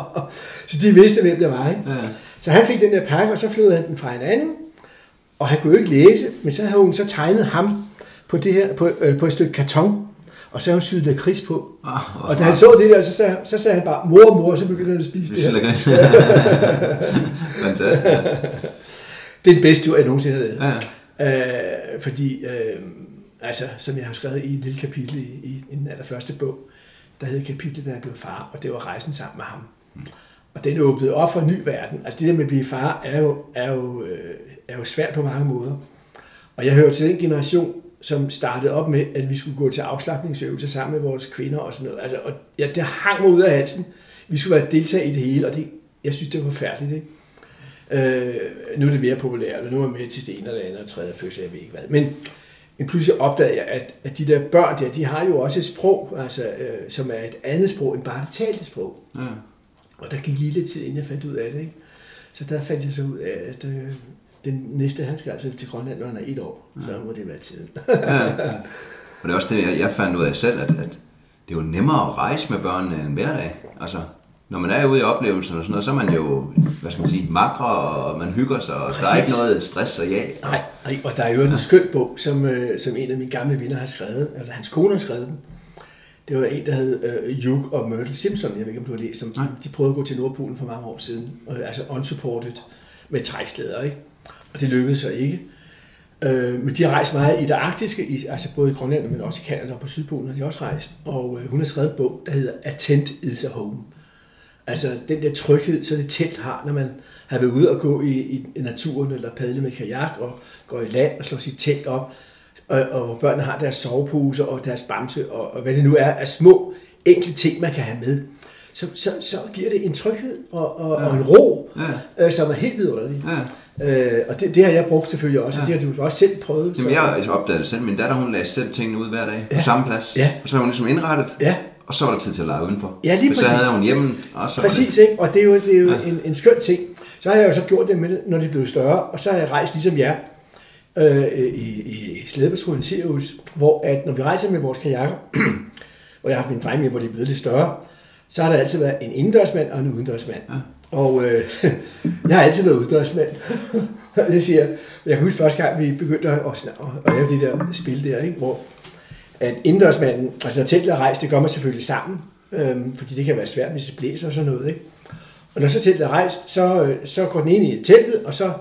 (laughs) så de vidste, hvem det var. Ikke? Ja. Så han fik den der pakke, og så flyttede han den fra en anden, og han kunne jo ikke læse, men så havde hun så tegnet ham på, det her, på, øh, på et stykke karton, og så havde hun syet der kris på. Ah, Og da han så det der, så sagde, så sagde han bare, mor, mor, så begyndte han at spise det Det er her. (laughs) (laughs) Fantastisk. Det er den bedste tur, jeg nogensinde har lavet. Ja. Øh, fordi, øh, altså, som jeg har skrevet i et lille kapitel i, i, i den allerførste bog, der hed kapitlet, da jeg blev far, og det var rejsen sammen med ham. Og den åbnede op for en ny verden. Altså det der med at blive far er jo, er jo, øh, er jo svært på mange måder. Og jeg hører til den generation, som startede op med, at vi skulle gå til afslappningsøvelser sammen med vores kvinder og sådan noget. Altså, og ja, det hang mig ud af halsen. Vi skulle være deltager i det hele, og det, jeg synes, det var forfærdeligt. Ikke? Øh, nu er det mere populært, og nu er jeg med til det ene eller andet og tredje fødsel, jeg ved ikke hvad. Men, men pludselig opdagede jeg, at, at de der børn der, de har jo også et sprog, altså, øh, som er et andet sprog end bare det talte sprog. Ja. Og der gik lige lidt tid, inden jeg fandt ud af det. Ikke? Så der fandt jeg så ud af, at øh, den næste, han skal altså til Grønland, når han er et år. Så må det være tiden. Ja. Og det er også det, jeg, jeg fandt ud af selv, at, at det er jo nemmere at rejse med børnene end hverdag. Altså, når man er ude i oplevelsen og sådan noget, så er man jo, hvad skal man sige, makre, og man hygger sig, og der er Præcis. ikke noget stress og ja. Nej, nej, og der er jo en skøn bog, som, øh, som en af mine gamle venner har skrevet, eller hans kone har skrevet den. Det var en, der hed øh, Hugh og Myrtle Simpson, jeg ved ikke, om du har læst om. De, de prøvede at gå til Nordpolen for mange år siden, øh, altså unsupported med trækslæder, ikke? Og det lykkedes så ikke. Øh, men de har rejst meget i det arktiske, i, altså både i Grønland, men også i Canada og på Sydpolen har de også rejst. Og øh, hun har skrevet en bog, der hedder A Tent is a Home. Altså den der tryghed, så det telt har, når man har været ude og gå i, i, naturen, eller padle med kajak, og går i land og slår sit telt op, og, og børnene har deres soveposer og deres bamse, og, og hvad det nu er af små, enkle ting, man kan have med. Så, så, så giver det en tryghed og, og, ja. og en ro, Ja. øh, som er helt vidunderlig. Ja. Øh, og det, det har jeg brugt selvfølgelig også, ja. og Ja. det har du også selv prøvet. Jamen, jeg har altså opdaget det selv. Min datter, hun lagde selv tingene ud hver dag på samme plads. Ja. Og så var hun ligesom indrettet, Ja, og så var der tid til at lege udenfor. Ja, lige Så præcis. havde hun hjemme, og så præcis, ikke? Og det er jo, det er jo Ja. en, en skøn ting. Så har jeg jo så gjort det med det, når de blev større, og så har jeg rejst ligesom jer øh, i, i Slædepatruljen Sirius, hvor at når vi rejser med vores kajakker, (clears throat) hvor jeg har haft min dreng med, hvor de er blevet lidt større, så har der altid været en indendørsmand og en udendørsmand. Ja. Og øh, (laughs) jeg har altid været udendørsmand. (laughs) det siger jeg. Jeg kan huske første gang, vi begyndte at, at, at lave det der spil der, ikke? hvor at indendørsmanden, altså når teltet er rejst, det gør man selvfølgelig sammen, øhm, fordi det kan være svært, hvis det blæser og sådan noget. Ikke? Og når så teltet er rejst, så, øh, så går den ene i teltet, og så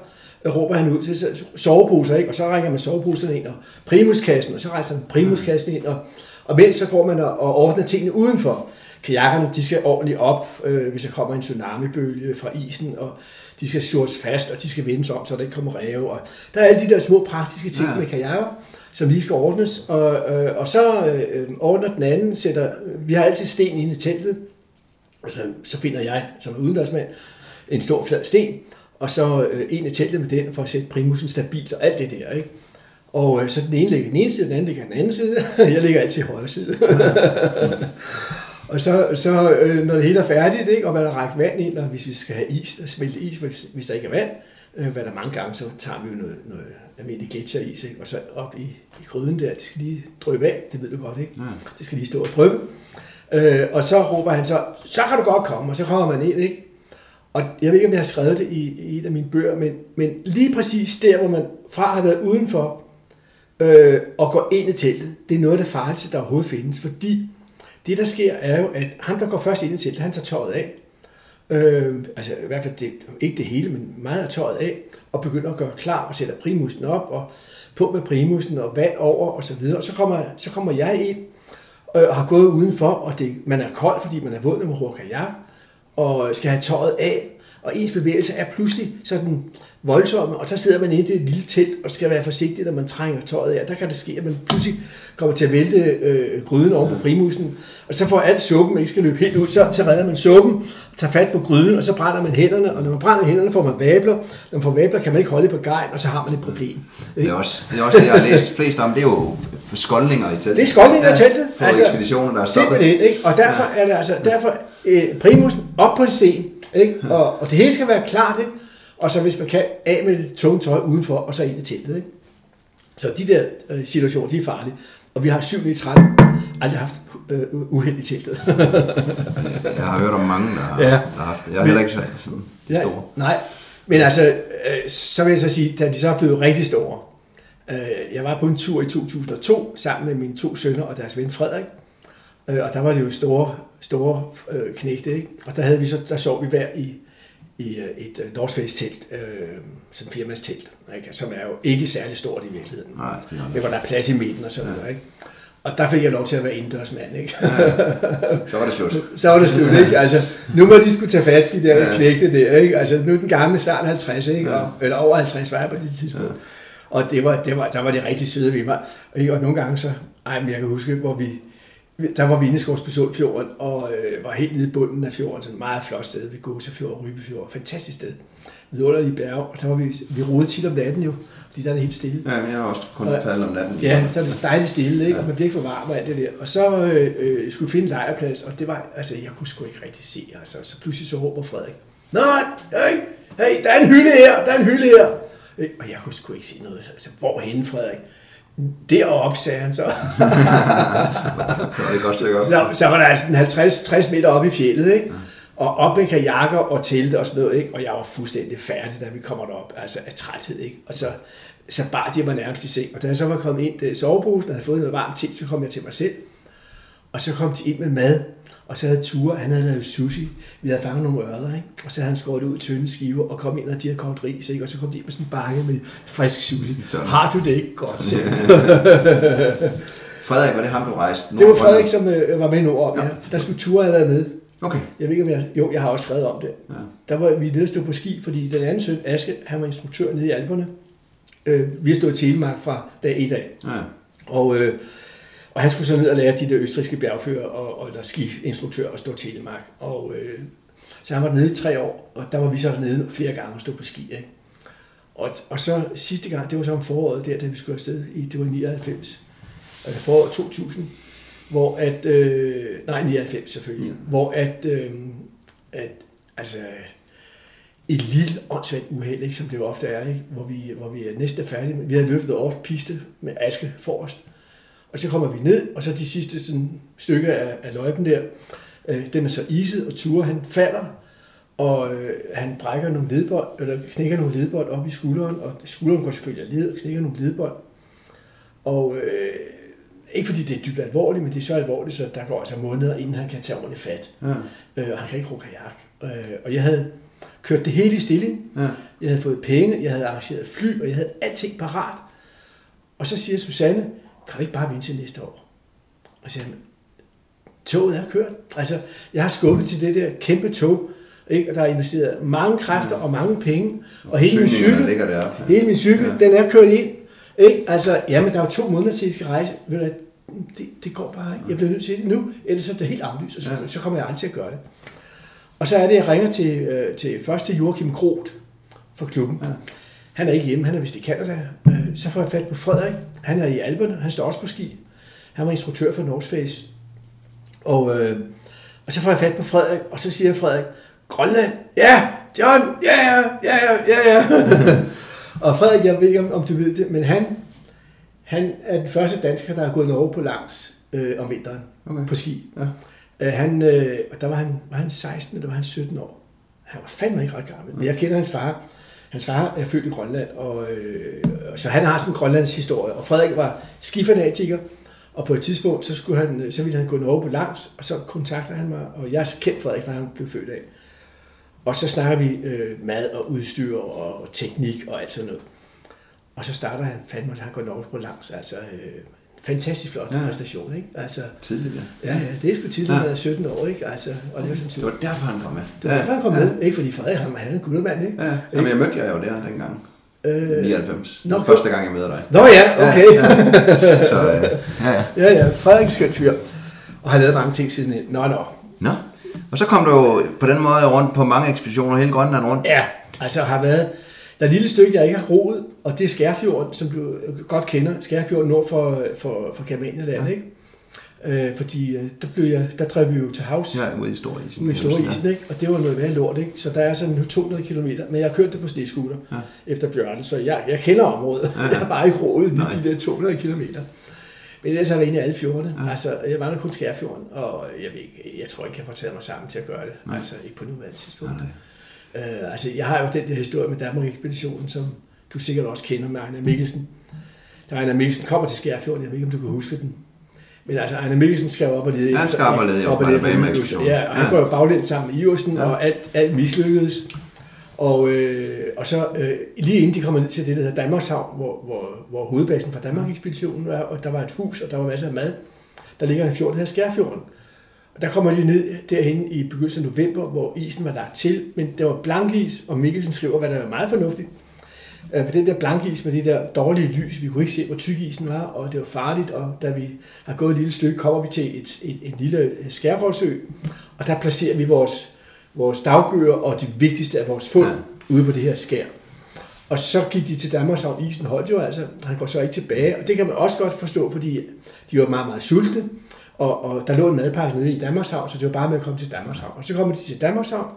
råber han ud til soveposer, ikke? og så rækker man soveposerne ind, og primuskassen, og så rejser man primuskassen ind, og, og mens så går man og, og ordner tingene udenfor. Kajakkerne, de skal ordentligt op, øh, hvis der kommer en tsunamibølge fra isen, og de skal surres fast, og de skal vendes om, så der ikke kommer ræve. Og der er alle de der små praktiske ting ja. med kajakker, som lige skal ordnes. Og, øh, og så øh, ordner den anden, sætter, vi har altid sten inde i teltet, og så, så finder jeg, som udendørsmand, en stor flad sten, og så øh, en i teltet med den, for at sætte primusen stabilt og alt det der, ikke? Og øh, så den ene ligger den ene side, den anden ligger den anden side. (laughs) Jeg ligger altid i højre side. (laughs) og så, så øh, når det hele er færdigt, ikke, og man har rækket vand ind, og hvis vi skal have is, der smelte is, hvis, hvis der ikke er vand, øh, hvad der mange gange, så tager vi jo noget, noget almindelig gletsjeris, ikke, og så op i, i gryden der, det skal lige drøbe af, det ved du godt, ikke? Ja. Det skal lige stå og drøbe. Øh, og så råber han så, så kan du godt komme, og så kommer man ind, ikke? Og jeg ved ikke, om jeg har skrevet det i, i et af mine bøger, men, men lige præcis der, hvor man fra har været udenfor øh, og går ind i teltet, det er noget af det farligste, der overhovedet findes, fordi det, der sker, er jo, at ham, der går først ind i teltet, han tager tøjet af. Øh, altså i hvert fald det, ikke det hele, men meget af tøjet af, og begynder at gøre klar og sætter primusen op, og på med primusen og vand over og så videre. Og så kommer, så kommer jeg ind øh, og har gået udenfor, og det, man er kold, fordi man er våd, når man bruger kajak, og skal have tøjet af. Og ens bevægelser er pludselig sådan voldsomme, og så sidder man inde i et lille telt og skal være forsigtig, når man trænger tøjet af. Der kan det ske, at man pludselig kommer til at vælte øh, gryden over på primusen, og så får alt suppen ikke skal løbe helt ud, så, så redder man suppen, tager fat på gryden, og så brænder man hænderne, og når man brænder hænderne, får man vabler. Når man får vabler, kan man ikke holde på gejen, og så har man et problem. Det er også det, er også det jeg har læst flest om, det er jo skoldninger i teltet. Det er skoldninger i teltet. På altså, ekspeditioner, der er stoppet. Ikke? Og derfor ja. er det altså, derfor øh, primusen op på en sten, ikke? Og, og det hele skal være klart, ikke? Og så hvis man kan, af med det tunge tøj udenfor, og så ind i teltet, ikke? Så de der øh, situationer, de er farlige. Og vi har 7 i 13 aldrig haft øh, uheld i teltet. (laughs) jeg har hørt om mange, der har, ja. der har haft det. Jeg har heller ikke sådan store. Ja, nej, men altså, øh, så vil jeg så sige, da de så er blevet rigtig store, jeg var på en tur i 2002 sammen med mine to sønner og deres ven Frederik, øh, og der var det jo store, store øh, knægte, ikke? og der, havde vi så, der sov vi hver i, i øh, et uh, North Face telt, øh, som firmas telt, ikke? som er jo ikke særlig stort i virkeligheden. Nej, det er det. Hvor der er plads i midten og sådan ja. noget. Ikke? Og der fik jeg lov til at være indendørsmand, ikke? Ja, så var det slut. (laughs) så var det slut, ikke? Altså, nu må de skulle tage fat, de der ja. knægte der, ikke? Altså, nu er den gamle snart 50, ikke? Ja. Og, eller over 50 var jeg på det tidspunkt. Ja. Og det var, det var, der var de rigtig søde ved mig. Og nogle gange så, ej, men jeg kan huske, hvor vi, der var vi inde i Skovsbesundfjorden, og øh, var helt nede i bunden af fjorden, sådan et meget flot sted ved Gåsefjord og Rybefjord. Fantastisk sted. Vidunderlige bjerge, og der var vi, vi rodede tit om natten jo, fordi der er det helt stille. Ja, men jeg har også kun faldet om natten. Ja, så er det dejligt stille, ikke? Ja. og man bliver ikke for varm og alt det der. Og så øh, øh, skulle finde en lejrplads, og det var, altså jeg kunne sgu ikke rigtig se, altså. Så pludselig så råber Frederik, Nej, hey, hey, der er en hylde her, der er en hylde her. Og jeg kunne sgu ikke se noget. Altså, hvorhen, Frederik? Deroppe, sagde han så. (laughs) det var godt så, så, så var der altså 50-60 meter op i fjellet, ikke? Og op med kajakker og telte og sådan noget, ikke? Og jeg var fuldstændig færdig, da vi kommer derop, altså af træthed, ikke? Og så, så bar de mig nærmest i seng. Og da jeg så var kommet ind i soveposen og havde fået noget varmt te, så kom jeg til mig selv. Og så kom de ind med mad, og så havde Ture, han havde lavet sushi. Vi havde fanget nogle ørder, ikke? Og så havde han skåret ud i tynde skiver og kom ind, og de havde kogt ris, ikke? Og så kom de ind med sådan en bakke med frisk sushi. Sådan. Har du det ikke godt selv? (laughs) Frederik, var det ham, du rejste? Det var Frederik, som øh, var med i Nord, ja. ja. For der skulle Ture have været med. Okay. Jeg ved ikke, om jeg... Jo, jeg har også skrevet om det. Ja. Der var vi nede stå på ski, fordi den anden søn, Aske, han var instruktør nede i Alperne. Øh, vi har stået i Telemark fra dag 1 af. Ja. Og øh, og han skulle så ned og lære de der østriske bjergfører og, og eller skiinstruktør at stå Telemark. Og, øh, så han var nede i tre år, og der var vi så nede flere gange og stå på ski. Ikke? Og, og så sidste gang, det var så om foråret der, da vi skulle afsted, i, det var 99, altså foråret 2000, hvor at, øh, nej 99 selvfølgelig, mm. hvor at, øh, at altså, et lille åndssvagt uheld, ikke, som det jo ofte er, ikke, hvor, vi, hvor vi er næsten færdige. Vi havde løftet over piste med aske forrest, og så kommer vi ned, og så de sidste sådan, stykker af, af løjpen der, øh, den er så iset, og Ture han falder, og øh, han brækker nogle ledbånd, eller knækker nogle ledbånd op i skulderen, og skulderen går selvfølgelig af led, og knækker nogle ledbånd. Og øh, ikke fordi det er dybt alvorligt, men det er så alvorligt, så der går altså måneder, inden han kan tage ordentligt fat. Ja. Øh, og han kan ikke ro kajak. Øh, og jeg havde kørt det hele i stilling. Ja. Jeg havde fået penge, jeg havde arrangeret fly, og jeg havde alting parat. Og så siger Susanne, kan du ikke bare vente til næste år? Og så siger han, toget er kørt. Altså, jeg har skubbet til det der kæmpe tog, ikke? og der er investeret mange kræfter og mange penge, og hele min cykel, der. hele min cykel, ja. den er kørt ind. Ikke? Altså, jamen, der er jo to måneder til, at I skal rejse. Ved du, det, det går bare ikke. Jeg bliver nødt til det nu, ellers er det helt aflyst, og så, ja. så kommer jeg aldrig til at gøre det. Og så er det, jeg ringer til, øh, til først til Joachim Groth fra klubben. Ja. Han er ikke hjemme, han er vist i Canada. Øh, så får jeg fat på Frederik. Han er i Alperne, han står også på ski. Han var instruktør for North Face. Og, øh, og så får jeg fat på Frederik, og så siger Frederik, Grønland, ja, John, ja, ja, ja, ja, ja. (laughs) og Frederik, jeg ved ikke, om, om du ved det, men han, han er den første dansker, der har gået Norge på langs øh, om vinteren okay. på ski. Ja. Øh, han, øh, der var han, var han 16 eller var han 17 år. Han var fandme ikke ret gammel, men jeg kender hans far. Hans far er født i Grønland, og, øh, så han har sådan en Grønlands historie. Og Frederik var skifanatiker, og på et tidspunkt, så, skulle han, så ville han gå Norge på langs, og så kontakter han mig, og jeg kendte Frederik, hvad han blev født af. Og så snakker vi øh, mad og udstyr og, og teknik og alt sådan noget. Og så starter han fandme, at han går Norge på langs, altså øh, fantastisk flot Ja. ja. præstation, ikke? Altså, Tidligt, ja. ja, ja, det er sgu tidligt, Ja. ja. man er 17 år, ikke? Altså, og det var sådan Det var derfor, han kom med. det var derfor, han kom med, ikke? Fordi Frederik, han, han er en guttermand, ikke? Ja, Jamen, jeg mødte jer jo der dengang. Øh, 99. Nå, første gang, jeg møder dig. Nå ja, okay. Ja, ja. Så, øh, ja, ja. Ja, ja, Frederik er skøn fyr. Og har lavet mange ting siden. Nå, nå. Nå. Og så kom du jo på den måde rundt på mange ekspeditioner hele Grønland rundt. Ja, altså har været... Der er et lille stykke, jeg ikke har roet, og det er Skærfjorden, som du godt kender. Skærfjorden nord for, for, for Germanieland, ikke? Øh, fordi øh, der, blev jeg, der drev vi jo til havs Ja, ude i Storisen. med store isen, ikke? og det var noget værre lort. Ikke? Så der er sådan nu 200 km, men jeg har kørt det på snescooter Ja. ja. efter bjørnen, så jeg, jeg kender området. Ja, Ja, ja. Jeg har bare ikke roet lige de der 200 km. Men ellers har jeg været inde i alle fjordene. Ja. Ja. Altså, jeg var der kun Skærfjorden, og jeg, ved ikke, jeg tror ikke, jeg får taget mig sammen til at gøre det. Nej. Altså, ikke på nuværende tidspunkt. Nej, nej. Øh, altså, jeg har jo den der historie med Danmark-ekspeditionen, som du sikkert også kender med Ejner Mikkelsen. Da Ejner Mikkelsen kommer til Skærfjorden, jeg ved ikke, om du kan huske den. Men altså, Ejner Mikkelsen skal op og lede. Han skal op og lede, op og på lede Alabama-ekspeditionen. Ja, og han Ja. går jo baglæns sammen med Iversen, ja. og alt, alt mislykkedes. Og, øh, og så øh, lige inden de kommer ned til det, der hedder Danmarkshavn, hvor, hvor, hvor hovedbasen for Danmark-ekspeditionen var, og der var et hus, og der var masser af mad. Der ligger en fjord, der hedder Skærfjorden. Og der kommer de ned derhen i begyndelsen af november, hvor isen var lagt til, men det var blankis, og Mikkelsen skriver, hvad der var meget fornuftigt. Øh, Med den der blankis med det der dårlige lys, vi kunne ikke se, hvor tyk isen var, og det var farligt, og da vi har gået et lille stykke, kommer vi til et, et, en lille skærgårdsø, og der placerer vi vores, vores dagbøger og det vigtigste af vores fund ja. ude på det her skær. Og så gik de til Danmarkshavn. Isen holdt jo altså. Han går så ikke tilbage. Og det kan man også godt forstå, fordi de var meget, meget sultne. Og, og der lå en madpakke nede i Danmarkshavn, så det var bare med at komme til Danmarkshavn. Og så kommer de til Danmarkshavn.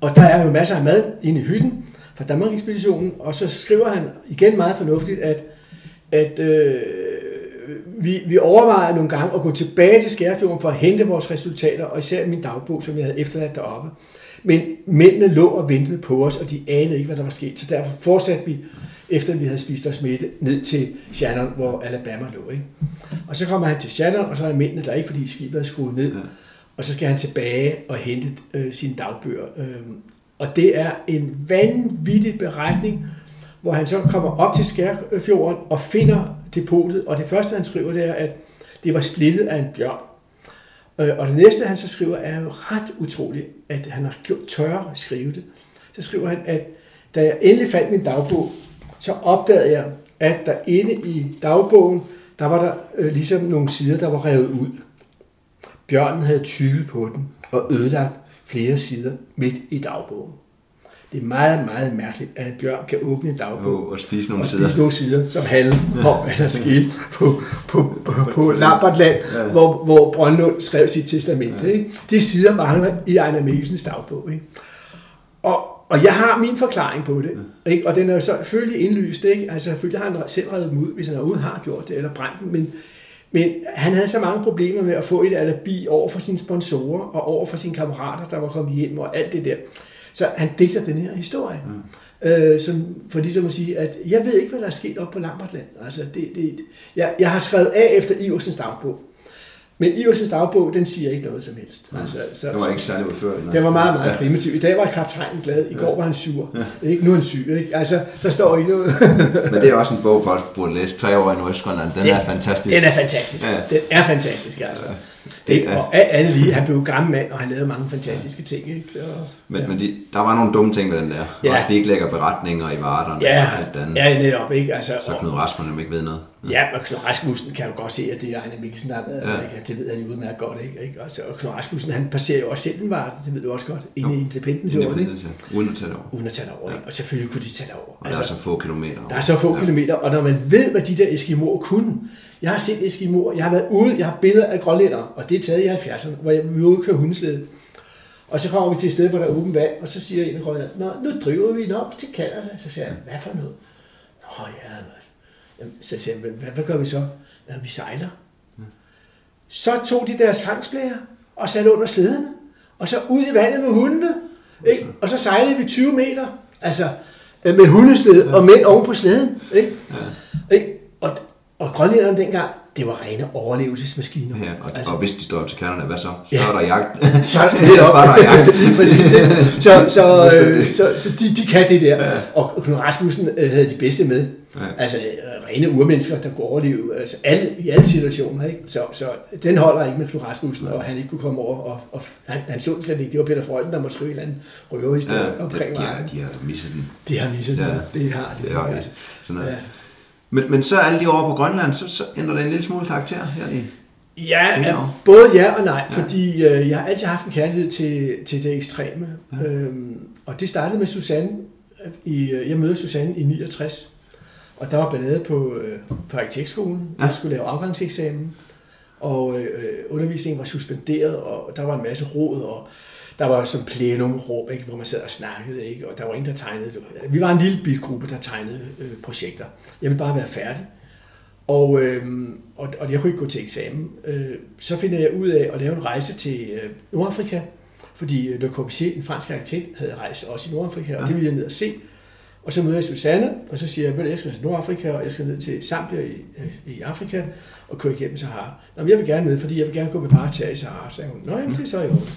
Og der er jo masser af mad inde i hytten fra Danmark-ekspeditionen. Og så skriver han igen meget fornuftigt, at, at øh, vi, vi overvejede nogle gange at gå tilbage til Skærfjorden for at hente vores resultater, og især min dagbog, som jeg havde efterladt deroppe. Men mændene lå og ventede på os, og de anede ikke, hvad der var sket. Så derfor fortsatte vi, efter vi havde spist os midte, ned til Shannon, hvor Alabama lå. Ikke? Og så kommer han til Shannon, og så er mændene der ikke, fordi skibet er skruet ned. Ja. Og så skal han tilbage og hente øh, sine dagbøger. Øh, og det er en vanvittig beretning, hvor han så kommer op til Skærfjorden og finder depotet. Og det første, han skriver, det er, at det var splittet af en bjørn. Øh, Og det næste, han så skriver, er jo ret utroligt, at han har gjort tørre at skrive det. Så skriver han, at da jeg endelig fandt min dagbog, så opdagede jeg, at der inde i dagbogen, der var der øh, ligesom nogle sider, der var revet ud. Bjørnen havde tyvet på den og ødelagt flere sider midt i dagbogen. Det er meget, meget mærkeligt, at en bjørn kan åbne en dagbog Og, og spise nogle og sider. spise nogle sider, som handler om, hvad der skete på, på, på, på Lambertland, Ja. hvor, hvor Brøndlund skrev sit testamente. Ikke? De sider mangler i Ejner Mikkelsens dagbog. Ikke? Og, og jeg har min forklaring på det, ikke? og den er jo selvfølgelig indlyst. Ikke? Altså selvfølgelig har han selv reddet dem ud, hvis han overhovedet har gjort det, eller brændt dem, men, men han havde så mange problemer med at få et alibi over for sine sponsorer, og over for sine kammerater, der var kommet hjem, og alt det der. Så han digter den her historie. Mm. Øh, som, for ligesom at sige, at jeg ved ikke, hvad der er sket op på Lambertland. Altså, det, det, jeg, jeg har skrevet af efter Iversens dagbog. Men Iversens dagbog, den siger ikke noget som helst. Altså, så, Det var ikke særlig udførligt. den var meget, meget Ja. ja. primitiv. I dag var kaptajnen glad, i går var han sur. Ja. Ikke? Nu er han syg. Ikke? Altså, der står ikke noget. (laughs) Men det er også en bog, folk burde læse. Tre år i Nordøstgrønland. Den, Den- er fantastisk. Den er fantastisk. Ja. Ja. Den er fantastisk, altså. Det Ikke? er- Og alt andet lige, han blev en gammel mand, og han lavede mange fantastiske ting. Ikke? Så, Men, ja. men de, der var nogle dumme ting ved den der. Ja. Også de ikke lægger beretninger i varterne Ja, og alt andet. ja, netop, ikke? Altså, Så og- Knud Rasmussen ikke ved noget. Ja, og Knud Rasmussen kan jo godt se, at det er Ejner Mikkelsen, der har været Ja. ja. der. Ikke? Det ved han jo udmærket godt. Ikke? Ikke? Altså, og Knud Rasmussen, han passerer jo også selv en vare, det ved du også godt, inde Jo. i Independent-fjorden, ikke? Uden at tage det over. uden at tage det over. Ikke? Og selvfølgelig kunne de tage det over. Og der er så få kilometer. Der er så få ja. kilometer, og når man ved, hvad de der eskimoer kunne, jeg har set eskimoer, jeg har været ude, jeg har billeder af grønlændere, og det er taget i 70'erne, hvor jeg ude og køre hundeslæde. Og så kommer vi til et sted, hvor der er åben vand, og så siger en af grønlænderne, Nå, nu driver vi den op til Canada. Så siger jeg, hvad for noget? Nå ja, Jamen, så siger jeg, "Hvad- hvad, gør vi så? Ja, vi sejler. Så tog de deres fangstblære og satte under slæderne, og så ud i vandet med hundene, ikke? og så sejlede vi 20 meter, altså med hundeslæde og mænd oven på slæden. Ikke? Ja. Ikke? Og, grønlænderne dengang, det var rene overlevelsesmaskiner. Ja, og, altså, og hvis de står til kernerne, hvad så? Så Ja. er der jagt. (laughs) Så er det lidt op. Bare der (laughs) er (laughs) jagt. Præcis. ikke? Så, så, øh, så, så de, de kan det der. Og Knud Rasmussen øh, havde de bedste med. Ja. Altså øh, rene urmennesker, der kunne overleve altså, alle, i alle situationer. Ikke? Så, så den holder ikke med Knud Rasmussen, og han ikke kunne komme over. Og, og han, han så den slet ikke. Det var Peter Freuden, der måtte skrive en eller anden røverhistorie Ja, ja, omkring de, mig. har, de har misset den. Det har misset Ja. ja. det har de. Det er okay. altså. Sådan noget. Ja. Men, men så alle de år på Grønland, så, så ændrer det en lille smule karakter her i... Ja, ja, år. både ja og nej, Ja. fordi øh, jeg har altid haft en kærlighed til, til det ekstreme. Ja. Øhm, og det startede med Susanne. I, øh, jeg mødte Susanne i 69, og der var ballade på, øh, på arkitektskolen. Ja. Jeg skulle lave afgangseksamen, og øh, undervisningen var suspenderet, og der var en masse råd, og der var sådan plenumrum, ikke, hvor man sad og snakkede, ikke, og der var ingen, der tegnede. Vi var en lille bit gruppe, der tegnede øh, projekter. Jeg ville bare være færdig. Og, øhm, og, og jeg kunne ikke gå til eksamen. Øh, så finder jeg ud af at lave en rejse til øh, Nordafrika, fordi øh, Le Corbusier, en fransk arkitekt, havde rejst også i Nordafrika, og Ja. det ville jeg ned og se. Og så møder jeg Susanne, og så siger jeg, "Ved du, jeg skal til Nordafrika, og jeg skal ned til Zambia i, øh, i Afrika, og køre igennem Sahara. Nå, men jeg vil gerne med, fordi jeg vil gerne gå med bare til i Sahara, sagde hun. Nå, jamen, det er så i orden.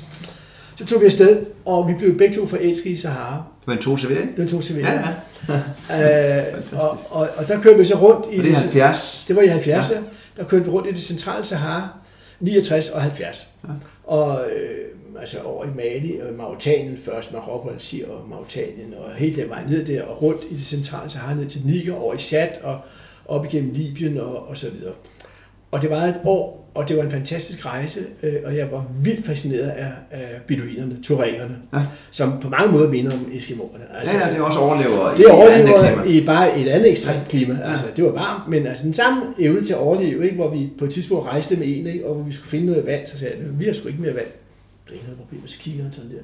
Så tog vi afsted, og vi blev begge to forelskede i Sahara. Det var en to CV, ikke? Den tog CV. Ja, ja. (laughs) Øh, og, og, og, der kørte vi så rundt i Og det er 70. det var i 70'erne. Ja. Der kørte vi rundt i det centrale Sahara, 69 og 70. Ja. Og øh, altså over i Mali og Mauritanien først, Marokko, Algier og Mauritanien, og helt den vej ned der, og rundt i det centrale Sahara, ned til Niger, over i Chad, og op igennem Libyen og, og så videre. Og det var et år, og det var en fantastisk rejse, øh, og jeg var vildt fascineret af, af beduinerne, tuaregerne, Ja. som på mange måder minder om Eskimoerne. Ja, ja, det er også overlever Det i overlever andet klima. i bare et andet ekstremt klima. Ja. Ja. Altså, det var varmt, men altså den samme evne til at overleve, ikke? hvor vi på et tidspunkt rejste med en, ikke? og hvor vi skulle finde noget vand, så sagde jeg, vi har sgu ikke mere vand. Det er ikke noget problem, så kigger han sådan der.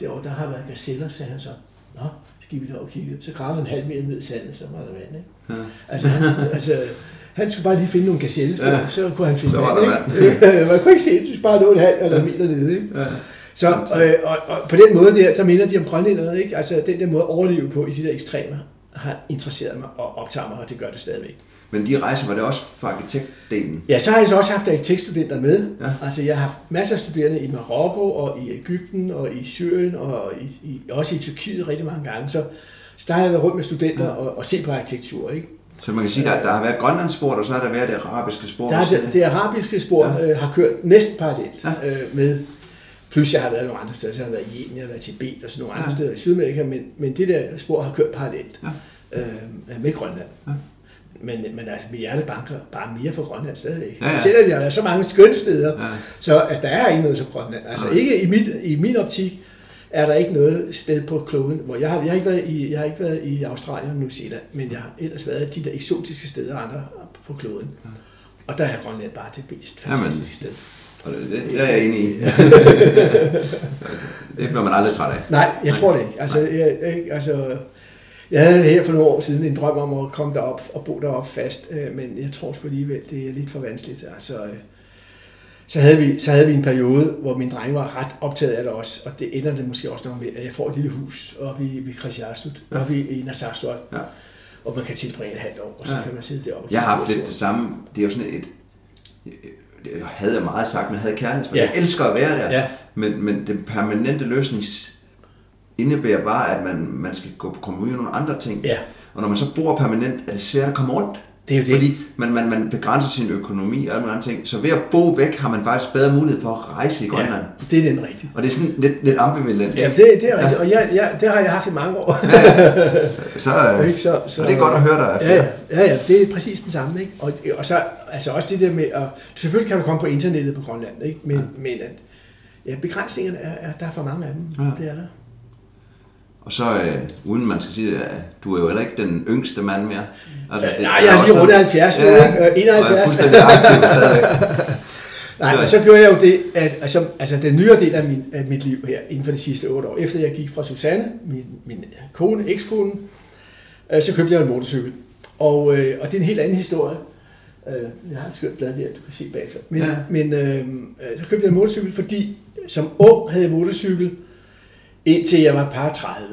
Derovre, der har været gazeller, sagde han så. Nå, så gik vi derover og kiggede. Så gravede han en halv meter ned i sandet, så var der vand. Ikke? Ja. Altså, han, (laughs) altså, han skulle bare lige finde nogle gazelle, Ja. ja. så kunne han finde Så var vand. der ikke? (laughs) Man kunne ikke se, at du skulle bare nå en halv eller en meter nede. Ikke? Ja. Så øh, og, og på den måde der, så minder de om grønlænderne, ikke? Altså den der måde at overleve på i de der ekstremer, har interesseret mig og optager mig, og det gør det stadigvæk. Men de rejser var det også for arkitektdelen. Ja, så har jeg så også haft arkitektstudenter med. Ja. Ja. Altså jeg har haft masser af studerende i Marokko og i Ægypten og i Syrien og i, i, også i Tyrkiet rigtig mange gange. Så, så der har jeg været rundt med studenter Ja. ja. og, og set på arkitektur, ikke? Så man kan sige, at der, der har været grønlandsspor, og så har der været det arabiske spor. Der er det, det arabiske spor Ja. ja. øh, har kørt næsten parallelt Ja. ja. øh, med, plus jeg har været nogle andre steder, så jeg har været i Yemen, jeg har været i Tibet og sådan nogle Ja. andre steder i Sydamerika, men, men det der spor har kørt parallelt Ja. øh, med Grønland. Ja. Men, men altså, mit hjerte banker bare mere for Grønland stadigvæk. Ja, ja. Selvom jeg har været så mange skønne steder, Ja. så at der er ikke noget som Grønland. Altså Nej. ikke i, mit, i min optik er der ikke noget sted på kloden, hvor jeg har, jeg har, ikke, været i, jeg har ikke været i Australien og New Zealand, men jeg har ellers været de der eksotiske steder andre på kloden. Og der er Grønland bare det mest Jamen. fantastiske sted. Og det, det, det er jeg enig i. (laughs) det bliver man aldrig træt af. Nej, jeg tror det ikke. Altså, jeg, jeg, altså, jeg havde her for nogle år siden en drøm om at komme derop og bo derop fast, øh, men jeg tror sgu alligevel, det er lidt for vanskeligt. Altså, øh, så havde, vi, så havde vi en periode, hvor min dreng var ret optaget af det også, og det ender det måske også nok med, at jeg får et lille hus oppe i, ved Christiansut, Ja. oppe i, i Narsarsuat, Ja. og man kan tilbringe et halvt år, og så Ja. kan man sidde deroppe Jeg har haft lidt det samme. Det er jo sådan et... Det havde jeg meget sagt, men havde kærlighed. Ja. Jeg elsker at være der. Ja. Men, men den permanente løsning indebærer bare, at man, man skal gå på kompromis med nogle andre ting. Ja, Og når man så bor permanent, er det svært at komme rundt. Det er jo det. Fordi man, man, man begrænser sin økonomi og alle andre ting. Så ved at bo væk, har man faktisk bedre mulighed for at rejse i Grønland. ja, det er den rigtige. Og det er sådan lidt, lidt ambivalent. Ja, det, det er rigtigt, og jeg, jeg, det har jeg haft i mange år. (laughs) Så, Det er øh, ikke så, så, og det er godt at høre dig. Ja, ja, ja, ja, det er præcis den samme. Ikke? Og, og så altså også det der med, at selvfølgelig kan du komme på internettet på Grønland, ikke? Men, ja. men at, ja, begrænsningerne er, er, der er for mange af dem. Ja. Ja. Det er der. Og så, øh, uden man skal sige det, du er jo heller ikke den yngste mand mere. Altså, Øh, nej, jeg er lige rundt af 70, Ja, ja, ikke? Øh, 71. Og er fuldstændig aktiv stadigvæk. (laughs) Nej, Så- og så gjorde jeg jo det, at altså, altså den nyere del af, min, af mit liv her, inden for de sidste otte år, efter jeg gik fra Susanne, min, min kone, ekskone, øh, så købte jeg en motorcykel. Og, øh, og det er en helt anden historie. Øh, jeg har et skønt blad der, du kan se bagfra. Men, Ja. ja. men øh, øh, så købte jeg en motorcykel, fordi som ung havde jeg motorcykel, indtil jeg var par 30.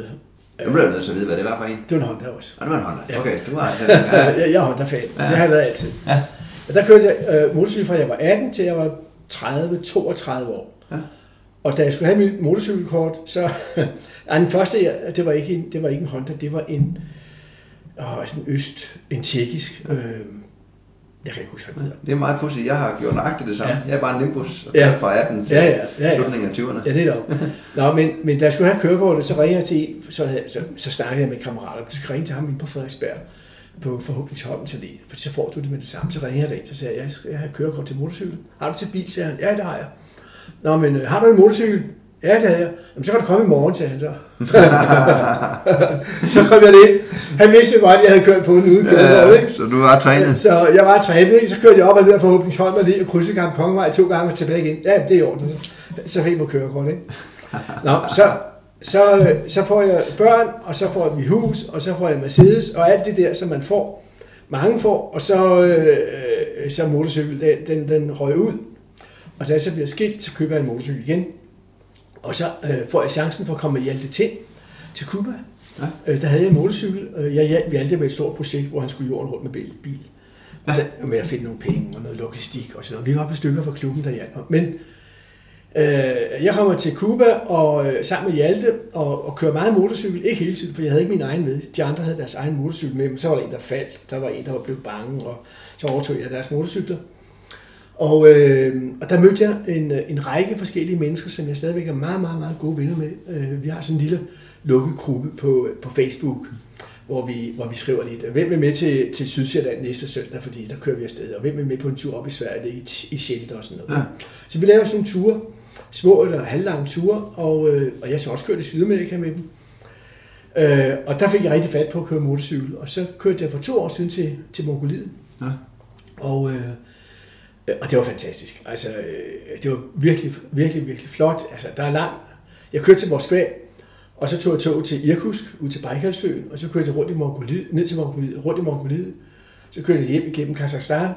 Nu bliver jeg nødt til at vide, hvad det var for en. Det var en Honda også. Og det var en Honda. Ja. Okay, du har... (laughs) Ja. jeg, jeg er Honda-fan. Ja. Det har jeg været altid. Ja. Og der kørte jeg øh, motorcykel fra jeg var 18 til jeg var 30-32 år. Ja. Og da jeg skulle have mit motorcykelkort, så... (laughs) Ej, den første, jeg- det var, ikke en, det var ikke en Honda, det var en... Åh, sådan øst, en tjekkisk. Øh, jeg kan ikke huske, hvad hedder. Det er meget pudsigt. Jeg har gjort nøjagtigt det samme. Ja. Jeg er bare en Nimbus. Ja. fra 18 til Ja, ja, ja, ja. slutningen af 20'erne. Ja, det er det. (laughs) Nå, men, men da jeg skulle have kørekortet, så ringede jeg til så, havde- så, så snakkede jeg med kammerater. Du skal ringe til ham inde på Frederiksberg på forhåbningsholmens allé, for så får du det med det samme. Så ringede jeg derind, så sagde jeg, jeg skal have kørekort til motorcykel. Har du til bil, sagde han. Ja, det har jeg. Nå, men øh, har du en motorcykel? Ja, det havde jeg. Jamen, så kan du komme i morgen, sagde han så. (laughs) (laughs) så kom jeg det. Han vidste jo godt, at jeg havde kørt på en uden kørekort, ikke? så du var trænet. Så jeg var trænet, ikke? så kørte jeg op og ned af forhåbningsholm og lige og krydsede Gamle Kongevej to gange og tilbage igen. Ja, det er i orden. Så fik jeg mig kørekort, ikke? Nå, så, så, så får jeg børn, og så får jeg mit hus, og så får jeg Mercedes, og alt det der, som man får. Mange får, og så, øh, så motorcykel, den, den, den røg ud. Og da jeg så bliver skilt, så køber jeg en motorcykel igen. Og så øh, får jeg chancen for at komme med Hjalte Tind til Cuba. Ja. Øh, der havde jeg en motorcykel. Øh, Jeg hjalp Hjalte med et stort projekt, hvor han skulle jorden rundt med bil. Ja. Ja. Med at finde nogle penge og noget logistik og sådan noget. Vi var på stykker fra klubben, der hjalp ham. Men øh, jeg kommer til Cuba og øh, sammen med Hjalte og, og kører meget motorcykel. Ikke hele tiden, for jeg havde ikke min egen med. De andre havde deres egen motorcykel med, men så var der en, der faldt. Der var en, der var blevet bange, og så overtog jeg deres motorcykler. Og, øh, og der mødte jeg en, øh, en række forskellige mennesker, som jeg stadigvæk er meget, meget, meget gode venner med. Øh, vi har sådan en lille lukket gruppe på, på Facebook, hvor vi, hvor vi skriver lidt, hvem er med til, til Sydsjælland næste søndag, fordi der kører vi afsted, og hvem er med på en tur op i Sverige, i, i Shelter og sådan noget. Ja. Så vi laver sådan en tur, små eller halvlange ture, og, øh, og jeg så også kørt i Sydamerika med dem. Øh, og der fik jeg rigtig fat på at køre motorcykel, og så kørte jeg for to år siden til, til Mongoliet. Ja. Og, øh, og det var fantastisk. Altså, øh, det var virkelig, virkelig, virkelig flot. Altså, der er langt. Jeg kørte til Moskva, og så tog jeg tog til Irkutsk, ud til Bajkalsøen, og så kørte jeg rundt i Mongoliet, ned til Mongoliet, rundt i Mongoliet. Så kørte jeg hjem igennem Kazakhstan,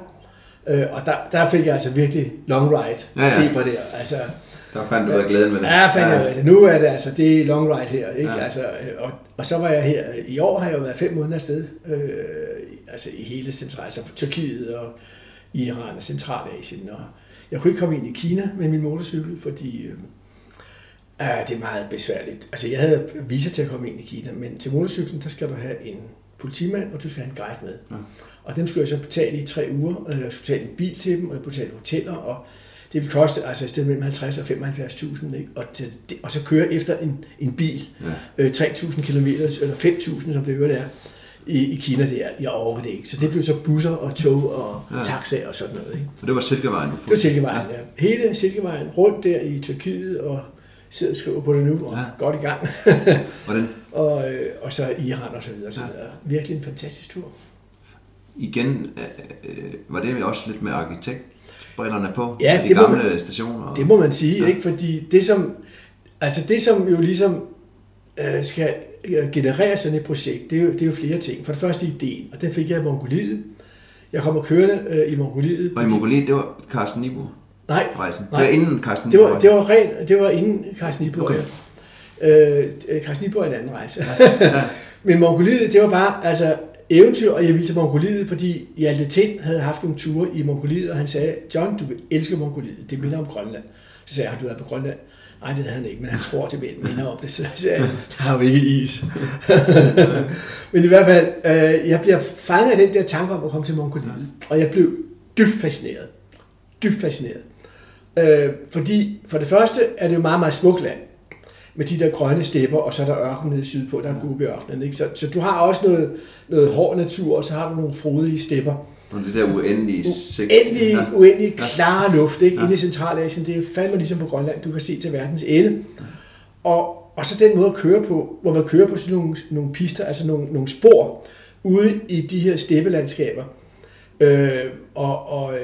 øh, og der, der fik jeg altså virkelig long ride Ja, ja. feber der. Altså, Der fandt du ud af glæden med det. Ja, fandt jeg ud af det. Nu er det altså, det er long ride her, ikke? Ja. Ja. Altså, øh, og, og så var jeg her, i år har jeg jo været fem måneder afsted, øh, altså i hele central, altså Tyrkiet og Iran og Centralasien, og jeg kunne ikke komme ind i Kina med min motorcykel, fordi øh, øh, det er meget besværligt. Altså jeg havde visa til at komme ind i Kina, men til motorcyklen, der skal du have en politimand, og du skal have en guide med. Ja. Og dem skulle jeg så betale i tre uger, og jeg skulle betale en bil til dem, og jeg betalte hoteller, og det vil koste altså et sted mellem 50 og 75.000, ikke? Og, til, og så køre efter en, en bil, Ja. øh, 3.000 km, eller 5.000, som det øvrigt er, i, i Kina, det er, jeg overgår det ikke. Så det blev så busser og tog og Ja. ja. taxaer og sådan noget. Ikke? Og det var Silkevejen. Det var Silkevejen, ja. Hele Silkevejen rundt der i Tyrkiet, og sidder og skriver på det nu, og Ja. ja. godt i gang. (laughs) Hvordan, og, øh, og så Iran og så videre. Så videre. Virkelig en fantastisk tur. igen, øh, øh, var det også lidt med arkitektbrillerne på? Ja, de det gamle man- stationer? Det må man sige, Ja. ja. ikke? Fordi det som, altså det som jo ligesom øh, skal generere sådan et projekt, det er, jo, det er jo flere ting. For det første ideen, og den fik jeg i Mongoliet. Jeg kommer kørende øh, i Mongoliet. Og i Mongoliet, det var Carsten Nibu Nej, rejsen. Det Nej. var inden Carsten det Nibu. var, det var, ren, det var inden Carsten Nibor. Okay. Okay. Øh, Carsten Nibor er en anden rejse. (laughs) Men Mongoliet, det var bare altså, eventyr, og jeg ville til Mongoliet, fordi Hjalte Tind havde haft nogle ture i Mongoliet, og han sagde, John, du vil elske Mongoliet, det minder om Grønland. Så sagde jeg, har du været på Grønland? Nej, det havde han ikke, men han tror, det minder om det. Så jeg, (laughs) der er jo ikke is. (laughs) men i hvert fald, øh, jeg bliver fanget af den der tanke om at komme til Mongoliet, og jeg blev dybt fascineret. Dybt fascineret. Øh, fordi for det første er det jo meget, meget smukt land med de der grønne stepper, og så er der ørken nede sydpå, der er Gobi-ørkenen. Ikke? Så, så du har også noget, noget hård natur, og så har du nogle frodige stepper. Og det der uendelige sigt. Uendelig, Ja. uendelig klare luft, ikke? Ja. Inde i Centralasien, det er fandme ligesom på Grønland, du kan se til verdens ende. Og, og så den måde at køre på, hvor man kører på sådan nogle, nogle pister, altså nogle, nogle spor, ude i de her steppelandskaber. Øh, og, og, øh,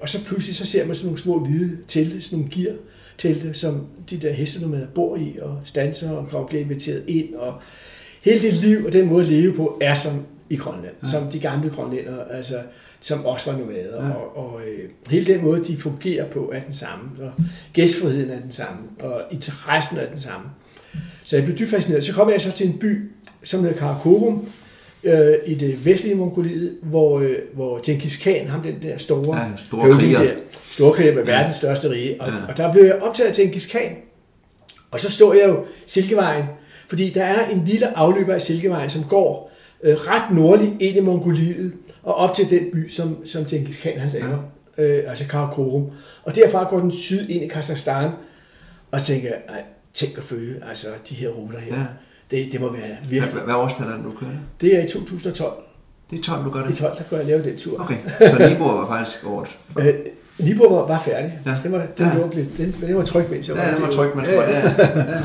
og så pludselig så ser man sådan nogle små hvide telte, sådan nogle gear telte, som de der hestenomader bor i og stanser og kan blive inviteret ind. Og hele det liv og den måde at leve på er som i Grønland, ja. som de gamle grønlænder, altså som også var nomader. Ja. Ja. Og, og øh, hele den måde, de fungerer på, er den samme. Og gæstfriheden er den samme, og interessen er den samme. Så jeg blev dybt fascineret. Så kom jeg så til en by, som hedder Karakorum, øh, i det vestlige Mongoliet, hvor, øh, hvor Genghis Khan, ham den der store, Ja, store kriger. der, store kriger med verdens største rige, og, Ja. og der blev jeg optaget af Genghis Khan. Og så så jeg jo Silkevejen, fordi der er en lille afløber af Silkevejen, som går øh, ret nordligt ind i Mongoliet, og op til den by, som, som Genghis Khan han laver, ja. øh, altså Karakorum. Og derfra går den syd ind i Kazakhstan, og tænker jeg, ej, tænk at følge altså, de her ruter her. Ja. Det, det må være Hvad, virkelig. hvad årstal er det, du kører det? Er i 2012. Det er 12, du gør I det? 12, der kunne jeg lave den tur. Okay, (laughs) så Nibor var faktisk året. Øh, Libor var, var færdig. Ja. Den var, den, Ja. var, blevet, den, den var tryg, mens jeg Ja, det var trygt, man Ja, tror, ja.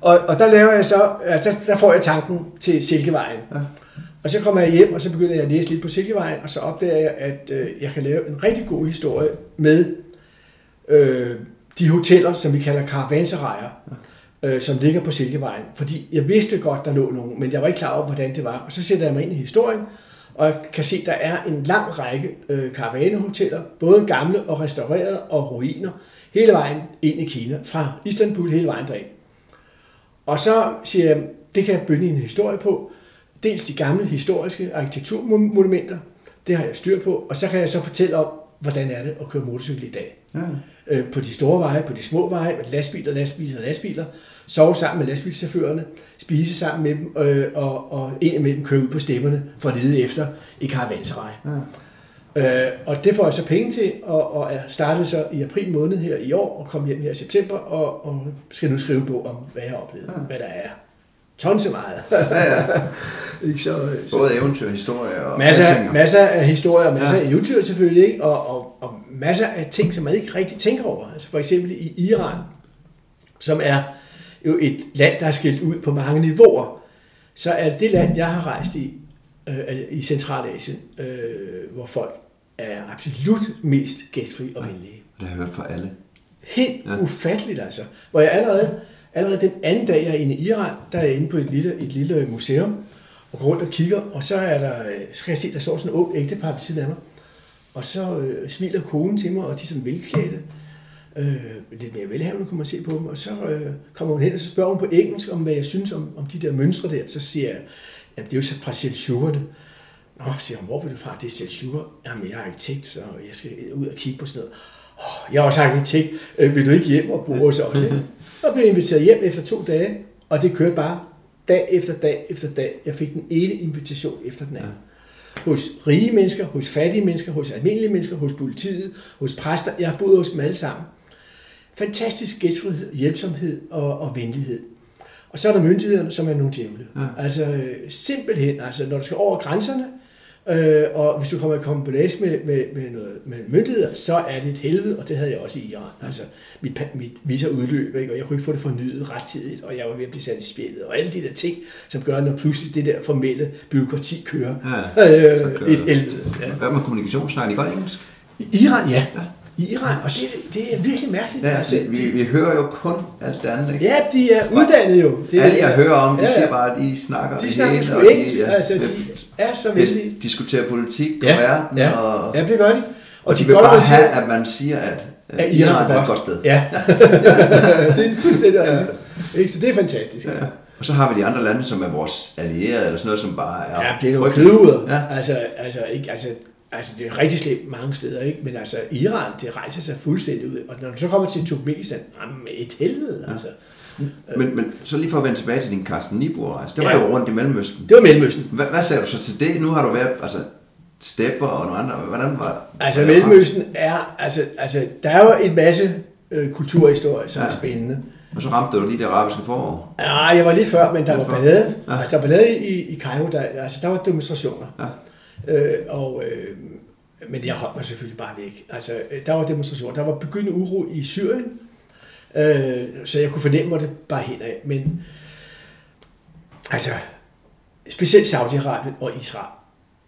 Og, og der laver jeg så, altså der, der får jeg tanken til Silkevejen. Ja. Og så kommer jeg hjem, og så begynder jeg at læse lidt på Silkevejen, og så opdager jeg, at øh, jeg kan lave en rigtig god historie med øh, de hoteller, som vi kalder karavanserier, øh, som ligger på Silkevejen. Fordi jeg vidste godt, der lå nogen, men jeg var ikke klar over, hvordan det var. Og så sætter jeg mig ind i historien, og jeg kan se, at der er en lang række øh, karavanehoteller, både gamle og restaurerede og ruiner, hele vejen ind i Kina, fra Istanbul hele vejen derind. Og så siger jeg, det kan jeg bygge en historie på. Dels de gamle historiske arkitekturmonumenter, det har jeg styr på, og så kan jeg så fortælle om, hvordan er det at køre motorcykel i dag. Ja. Øh, på de store veje, på de små veje, med lastbiler, lastbiler, lastbiler, sove sammen med lastbilchaufførerne, spise sammen med dem, øh, og, og indimellem køre ud på stemmerne for at lede efter i karavanserej. Ja. Øh, og det får jeg så penge til, og, og jeg startede så i april måned her i år, og kom hjem her i september, og, og skal nu skrive bog om, hvad jeg har oplevet, Ja. hvad der er. Tonse meget. Ja, ja. (laughs) Ikke så, så. Både eventyr, historie og Masser, alting, masser af historier, masser Ja. af eventyr selvfølgelig, ikke? Og, og, og masser af ting, som man ikke rigtig tænker over. Altså for eksempel i Iran, som er jo et land, der er skilt ud på mange niveauer, så er det land, jeg har rejst i, øh, i Centralasien, øh, hvor folk er absolut mest gæstfri og venlige. Det har jeg hørt fra alle. Helt Ja. ufatteligt altså. Hvor jeg allerede, allerede den anden dag, jeg er inde i Iran, der er jeg inde på et lille, et lille museum, og går rundt og kigger, og så, er der, så kan jeg se, der står sådan en ung ægtepar ved siden af mig. Og så øh, smiler konen til mig, og de er sådan velklædte. Øh, lidt mere velhavende kunne man se på dem. Og så øh, kommer hun hen, og så spørger hun på engelsk, om hvad jeg synes om, om de der mønstre der. Så siger jeg, at det er jo så fra Seldsjukerne. Nå, siger hun, hvor vil du fra? Det er Seldsjukker. Jamen, jeg er arkitekt, så jeg skal ud og kigge på sådan noget. Oh, jeg er også arkitekt. Øh, vil du ikke hjem og bo hos os? ikke? Og blev inviteret hjem efter to dage, og det kørte bare dag efter dag efter dag. Jeg fik den ene invitation efter den anden. Hos rige mennesker, hos fattige mennesker, hos almindelige mennesker, hos politiet, hos præster. Jeg har boet hos dem alle sammen. Fantastisk gæstfrihed, hjælpsomhed og, og venlighed. Og så er der myndighederne, som er nogle djævle. Ja. Ja. Altså øh, simpelthen, altså når du skal over grænserne, øh, og hvis du kommer i kombination med, med, med, noget, med myndigheder, så er det et helvede, og det havde jeg også i Iran. Altså mit, mit visa udløb, ikke? og jeg kunne ikke få det fornyet rettidigt, og jeg var ved at blive sat i spjældet, og alle de der ting, som gør, når pludselig det der formelle byråkrati kører. Ja. (laughs) Øh, kører et helvede. Ja. Hvad med kommunikation? Snakker I godt engelsk? I Iran, ja. Ja. I Iran, og det, det er virkelig mærkeligt. Ja, altså, vi, vi hører jo kun alt det andet, ikke? ja, de er uddannet jo. Det er, Alle jeg hører om, de Ja, ja. siger bare, at de snakker De det snakker sgu og engelsk, altså de er så de diskuterer politik og Ja, verden, ja. og, Ja, det gør de. og de, de vil går bare have, at man siger, at, at Iran Iran er et godt sted. Ja, (laughs) det er fuldstændig rigtigt. Ikke? Så det er fantastisk. Ja. Og så har vi de andre lande, som er vores allierede, eller sådan noget, som bare er Ja, det er kødhuder. Ja. Altså, altså, ikke, altså, altså, det er rigtig slemt mange steder, ikke? men altså, Iran, det rejser sig fuldstændig ud. Og når du så kommer til Turkmenistan, jamen, et helvede, altså. Men, men så lige for at vende tilbage til din Carsten Niebuhr-rejse, det var Ja. jo rundt i Mellemøsten. Det var Mellemøsten. Hvad, hvad sagde du så til det? Nu har du været, altså, stepper og nogle andre. Hvordan var Altså, var- Mellemøsten er, altså, altså, der er jo en masse øh, kulturhistorie, som ja. er Ja. spændende. Og så ramte du lige det arabiske forår. Ja, jeg var lidt før, men der Lidt var før. ballade. Ja. Ja. Altså, der var ballade i, i Cairo, der, altså, der var demonstrationer. Ja. Øh, og, øh, men jeg holdt mig selvfølgelig bare væk. Altså, øh, der var demonstrationer. Der var begyndende uro i Syrien, øh, så jeg kunne fornemme, hvor det bare hen af. Men altså, specielt Saudi-Arabien og Israel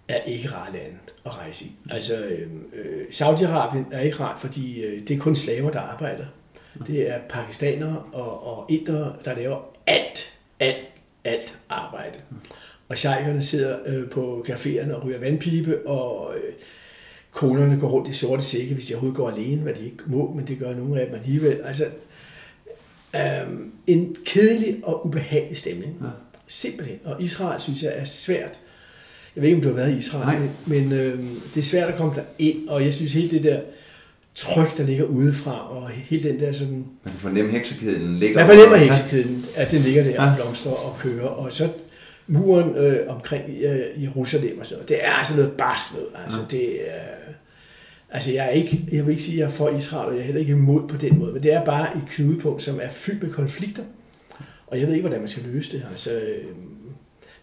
er ikke rare lande at rejse i. Altså, øh, øh, Saudi-Arabien er ikke rart, fordi øh, det er kun slaver, der arbejder. Det er pakistanere og, og indere, der laver alt, alt, alt arbejde. Og sheikherne sidder øh, på caféerne og ryger vandpibe, og øh, konerne går rundt i sorte sække, hvis de overhovedet går alene, hvad de ikke må, men det gør nogle af dem alligevel. Altså, Øhm, en kedelig og ubehagelig stemning. Ja. Simpelthen. Og Israel synes jeg er svært. Jeg ved ikke, om du har været i Israel, Nej. men, men øhm, det er svært at komme der ind, og jeg synes hele det der tryk, der ligger udefra, og hele den der sådan... Man kan fornemme heksekæden ligger... Man fornemmer heksekæden, at den ligger der Ja. og blomstrer og kører, og så muren øh, omkring øh, Jerusalem og sådan noget. Det er altså noget barsk noget. Altså, Ja. det er, altså jeg, er ikke, jeg vil ikke sige, at jeg er for Israel, og jeg er heller ikke imod på den måde, men det er bare et knudepunkt, som er fyldt med konflikter, og jeg ved ikke, hvordan man skal løse det. Altså, øh,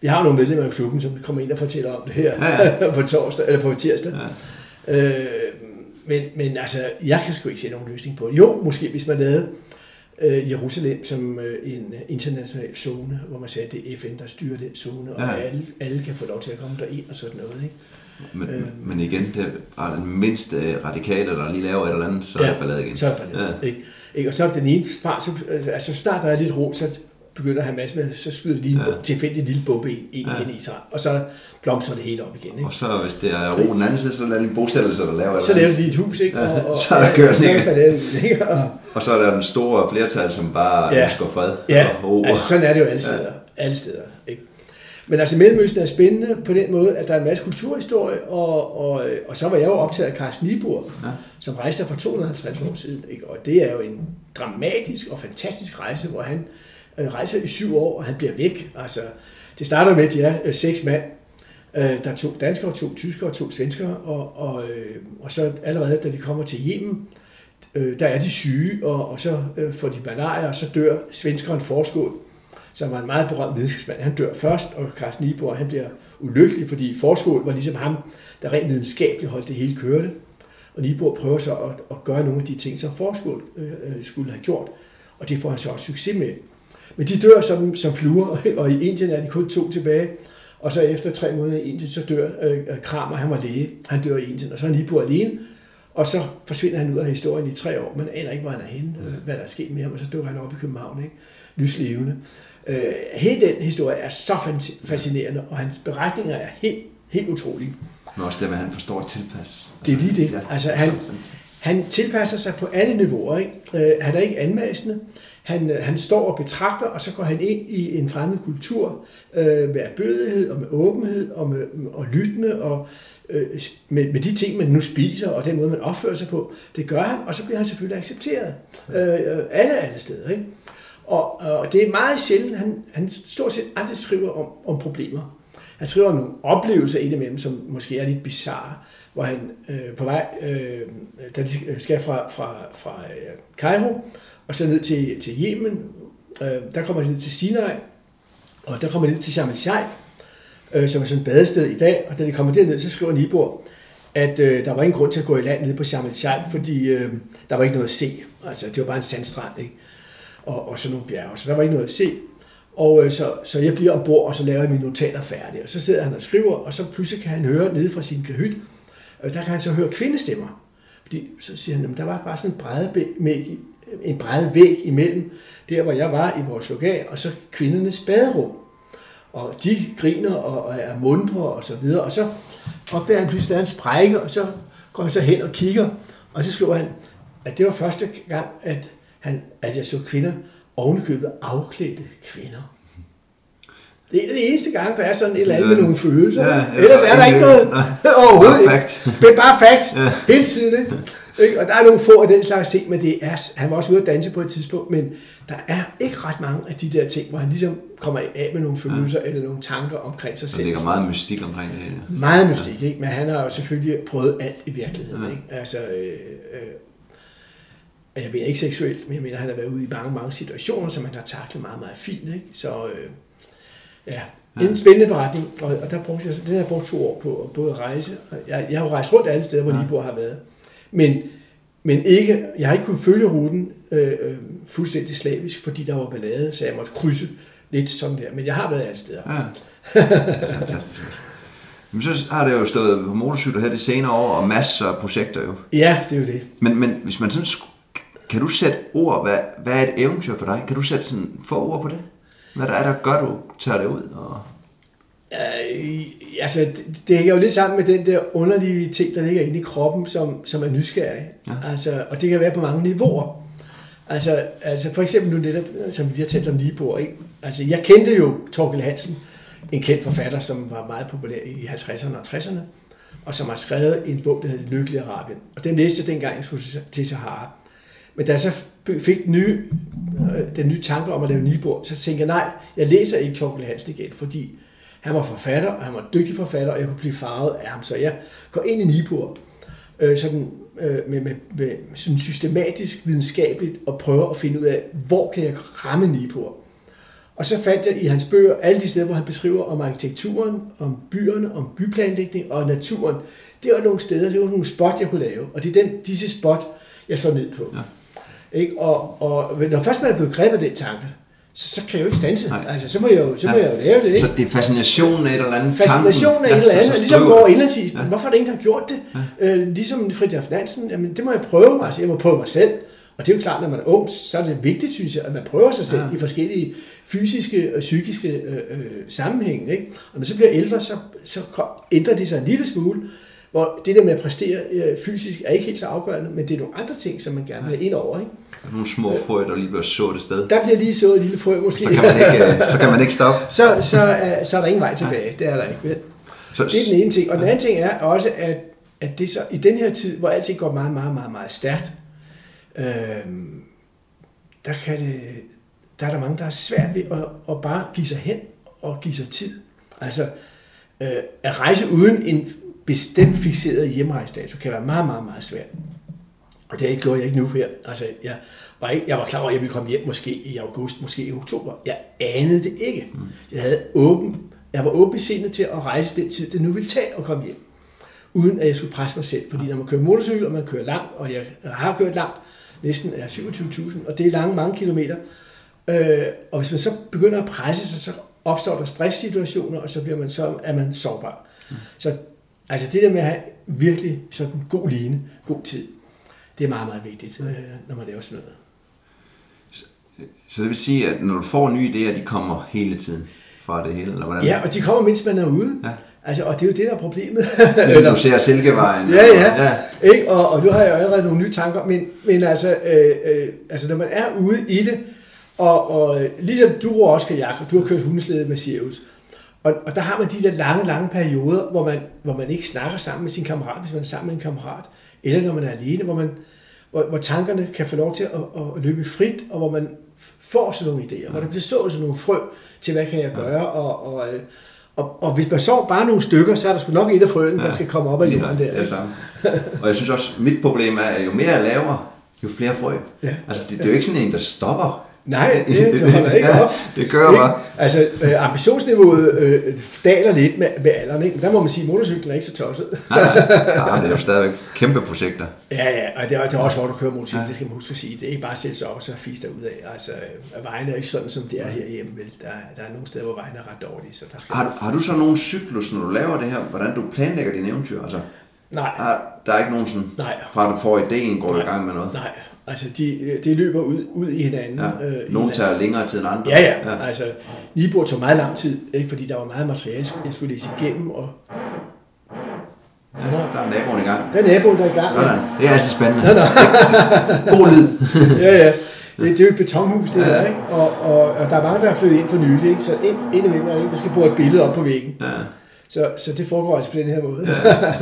vi har nogle medlemmer af klubben, som kommer ind og fortæller om det her Ja, (laughs) på torsdag, eller på tirsdag. Ja. Øh, men, men altså, jeg kan sgu ikke se nogen løsning på det. Jo, måske hvis man lavede øh, Jerusalem som øh, en international zone, hvor man sagde, at det er FN, der styrer den zone, og Ja. alle, alle kan få lov til at komme derind og sådan noget. Ikke? Men, Øh. men igen, det er bare den mindste radikale, der lige laver et eller andet, så er Ja, det ballade igen. Så er det. Ja. Ikke? Ikke? Og så er det den ene part, så, altså så snart der er lidt ro, så begynder han masse med, så skyder de lige en Ja. tilfældig lille bombe ind, ind Ja. igen i Israel, og så blomstrer det hele op igen. Ikke? Og så hvis det er ro den anden side, så lader de en bosættelse, der laver Så laver de et hus, ikke? Ja, Og, og, (laughs) så er der kørt, ikke? Og, Og så er der den store flertal, som bare Ja. ønsker fred Ja, og ro. altså sådan er det jo alle steder. Ja. Alle steder ikke? Men altså Mellemøsten er spændende på den måde, at der er en masse kulturhistorie, og, og, og så var jeg jo optaget af Carsten Niebuhr, Ja. som rejste for 250 år siden. Ikke? Og det er jo en dramatisk og fantastisk rejse, hvor han øh, Øh, rejser i syv år, og han bliver væk. Altså, det starter med, at de er øh, seks mand. Øh, der er to danskere, to tyskere og to svenskere, og, og, øh, og så allerede, da de kommer til Yemen, øh, der er de syge, og, og så øh, får de malaria, og så dør svenskeren forskud, som var en meget berømt videnskabsmand. Han dør først, og Carsten Niebuhr, han bliver ulykkelig, fordi forskud var ligesom ham, der rent videnskabeligt holdt det hele kørende. Og Niebuhr prøver så at, at gøre nogle af de ting, som forskud øh, øh, skulle have gjort, og det får han så også succes med. Men de dør som, som fluer, (laughs) og i Indien er de kun to tilbage. Og så efter tre måneder i Indien, så dør øh, øh, Kramer, han var læge, han dør i Indien, og så er Niebuhr alene. Og så forsvinder han ud af historien i tre år. Man aner ikke, hvor han er henne, øh, hvad der er sket med ham, og så dukker han op i København, ikke? lyslevende. Øh, hele den historie er så fascinerende, og hans beretninger er helt, helt utrolige. Men også det at han forstår at tilpasse. Det er lige det. Ja. Altså, han, han tilpasser sig på alle niveauer. Ikke? Øh, han er ikke anmassende. Han, øh, han står og betragter, og så går han ind i en fremmed kultur øh, med erbødighed og med åbenhed og, med, og lyttende og øh, med, med de ting, man nu spiser og den måde, man opfører sig på. Det gør han, og så bliver han selvfølgelig accepteret. Øh, øh, alle alle steder. Ikke? Og, og det er meget sjældent, han, han stort set aldrig skriver om, om problemer. Han skriver om nogle oplevelser indimellem, som måske er lidt bizarre, hvor han øh, på vej, øh, da de skal fra, fra, fra øh, Cairo og så ned til, til Yemen, øh, der kommer de ned til Sinai, og der kommer de ned til Sharm el-Sheikh, øh, som er sådan et badested i dag, og da de kommer derned, så skriver Nibor, at øh, der var ingen grund til at gå i land nede på Sharm el-Sheikh, fordi øh, der var ikke noget at se. Altså, det var bare en sandstrand, ikke? Og, og sådan nogle bjerge, så der var ikke noget at se. Og øh, så, så jeg bliver ombord, og så laver jeg mine notater færdige. Og så sidder han og skriver, og så pludselig kan han høre nede fra sin kahyt, og der kan han så høre kvindestemmer. Fordi så siger han, at der var bare sådan en bred, en bred væg imellem der, hvor jeg var i vores lokal, og så kvindernes baderum. Og de griner og, og er mundre og så videre. Og så opdager han pludselig, at der er en sprække, og så går han så hen og kigger, og så skriver han, at det var første gang, at, han, at jeg så kvinder ovenikøbet afklædte kvinder. Det er det eneste gang, der er sådan et eller andet med nogle følelser. Ja, Ja, ja, Ellers er der ja, ikke ja, noget nej. (laughs) overhovedet. Bare ikke. fact. Det er bare facts Ja. hele tiden. Ikke? Og der er nogle få af den slags ting, men det er, han var også ude at danse på et tidspunkt, men der er ikke ret mange af de der ting, hvor han ligesom kommer af med nogle følelser eller nogle tanker omkring sig Der selv. ligger meget mystik omkring det. Ja. Meget mystik, ikke? men han har jo selvfølgelig prøvet alt i virkeligheden. Ja. Ikke? Altså, øh, øh, jeg mener ikke seksuelt, men jeg mener, han har været ude i mange, mange situationer, som han har taklet meget, meget fint. Ikke? Så øh, ja, en spændende beretning, og, og der brugte jeg, den har jeg brugt to år på både at rejse, og jeg, jeg har jo rejst rundt alle steder, hvor Ja. Libor har været, men, men ikke, jeg har ikke kunnet følge ruten øh, øh, fuldstændig slavisk, fordi der var ballade, så jeg måtte krydse lidt sådan der, men jeg har været alle steder. Ja. Fantastisk. Men så har det jo stået på motorcykler her de senere år, og masser af projekter jo. Ja, det er jo det. Men, men hvis man sådan kan du sætte ord, hvad, hvad er et eventyr for dig? Kan du sætte sådan få ord på det? Hvad der er, der gør, du tager det ud? Og... Øh, altså, det, det hænger jo lidt sammen med den der underlige ting, der ligger inde i kroppen, som, som er nysgerrig. Ja. Altså, og det kan være på mange niveauer. Altså, altså for eksempel nu netop, som vi lige har talt om Nibor, ikke? Altså, jeg kendte jo Torkel Hansen, en kendt forfatter, som var meget populær i 50'erne og 60'erne, og som har skrevet en bog, der hedder Lykkelig Arabien. Og den læste jeg dengang, jeg skulle til Sahara. Men da jeg så fik den nye, øh, den nye tanke om at lave Nibor, så tænkte jeg, nej, jeg læser ikke Torkel Hansen igen, fordi han var forfatter, og han var dygtig forfatter, og jeg kunne blive farvet af ham. Så jeg går ind i Nibor, øh, sådan, øh, med, med, med sådan systematisk, videnskabeligt, og prøver at finde ud af, hvor kan jeg ramme Nibor. Og så fandt jeg i hans bøger alle de steder, hvor han beskriver om arkitekturen, om byerne, om byplanlægning og naturen. Det var nogle steder, det var nogle spot, jeg kunne lave. Og det er den, disse spot, jeg slår ned på. Ja. Ikke? Og, og når først man er blevet grebet af den tanke, så, så kan jeg jo ikke stanse. Nej. Altså, så må jeg jo, så må jeg jo lave det. Ikke? Så det er fascinationen af et eller andet Fascinationen af et eller andet. Ja, ligesom går indlandsisen. Ja. Hvorfor er der ingen, der har gjort det? Ja. Øh, ligesom Fridtjof Nansen. Jamen, det må jeg prøve. Altså, jeg må prøve mig selv. Og det er jo klart, når man er ung, så er det vigtigt, synes jeg, at man prøver sig selv ja. i forskellige fysiske og psykiske øh, øh, sammenhænge. Ikke? Og når man så bliver ældre, så, så ændrer det sig en lille smule, hvor det der med at præstere øh, fysisk er ikke helt så afgørende, men det er nogle andre ting, som man gerne vil have ind over. Ikke? Der er nogle små frø, der lige bliver sået et sted. Der bliver lige sået et lille frø, måske. Så kan man ikke, øh, så kan man ikke stoppe. (laughs) så, så, uh, så er der ingen vej tilbage. Det er der ikke. Vel? Så, det er den ene ting. Og den anden ting er også, at, at det så, i den her tid, hvor alting går meget, meget, meget, meget stærkt, øh, der, kan det, der er der mange, der er svært ved at, at bare give sig hen og give sig tid. Altså, øh, at rejse uden en bestemt fixeret hjemrejsdato kan være meget, meget, meget svært. Og det gjorde jeg ikke nu her. Altså, jeg var, ikke, jeg var klar over, at jeg ville komme hjem måske i august, måske i oktober. Jeg anede det ikke. Mm. Jeg, havde åben, jeg var åben sindet til at rejse den tid, det nu ville tage at komme hjem. Uden at jeg skulle presse mig selv. Fordi når man kører motorcykel, og man kører langt, og jeg har kørt langt, næsten er 27.000, og det er lange mange kilometer. Øh, og hvis man så begynder at presse sig, så opstår der stresssituationer, og så bliver man så, er man sårbar. Mm. Så altså det der med at have virkelig sådan god line, god tid, det er meget, meget vigtigt, øh, når man laver sådan noget. Så, så det vil sige, at når du får nye idéer, de kommer hele tiden fra det hele, eller hvordan? Ja, og de kommer, mens man er ude. Ja. Altså, og det er jo det, der er problemet. (laughs) Ligesom du ser Silkevejen. ja, ja. ja. Ikke? Og, og nu har jeg jo allerede nogle nye tanker, men, men altså, øh, øh, altså, når man er ude i det, og, og øh, ligesom du kajak, og du har kørt hundeslæde med Sirius, og, og der har man de der lange, lange perioder, hvor man, hvor man ikke snakker sammen med sin kammerat, hvis man er sammen med en kammerat, eller når man er alene, hvor, man, hvor, hvor tankerne kan få lov til at, at løbe frit, og hvor man får sådan nogle idéer, ja. hvor der bliver så sådan nogle frø til, hvad kan jeg gøre, og, og, øh, og, og hvis man så bare nogle stykker, så er der sgu nok et af frøene, ja. der skal komme op af jorden der. Det er samme. og jeg synes også, mit problem er, at jo mere jeg laver, jo flere frø. Ja. Altså, det, det er jo ikke sådan en, der stopper. Nej, det, det holder ikke ja, op. Det gør bare. Altså, øh, ambitionsniveauet øh, daler lidt med, med alderen, ikke? Men der må man sige, at motorcyklen er ikke så tosset. nej, nej, nej, det er jo stadigvæk kæmpe projekter. Ja, ja, og det er, det er også hårdt at køre motorcykel, ja. det skal man huske at sige. Det er ikke bare at sætte sig op og så fisk ud af. Altså, øh, vejene er ikke sådan, som det er herhjemme. Vel? Der, der er nogle steder, hvor vejene er ret dårlige. Så der skal har, du, har du så nogen cyklus, når du laver det her, hvordan du planlægger dine eventyr? Altså, Nej. Har, der er ikke nogen sådan, Nej. fra du får idéen, går du i gang med noget? Nej, Altså, de, de løber ud, ud i hinanden. Ja. Øh, Nogle tager længere tid end andre. Ja, ja. ja. Altså, Nibor tog meget lang tid, ikke? fordi der var meget materiale, jeg skulle læse igennem. Og... Ja, der er naboen i gang. Der er naboen, der er i gang. Sådan. Det er altid spændende. Nå, nå. (laughs) God lyd. (laughs) ja, ja. Det, det er jo et betonhus, det ja. der, ikke? Og, og, og, der er mange, der er flyttet ind for nylig, ikke? Så ind, indimellem er der en, der skal bruge et billede op på væggen. Ja. Så, så det foregår altså på den her måde. Ja. (laughs)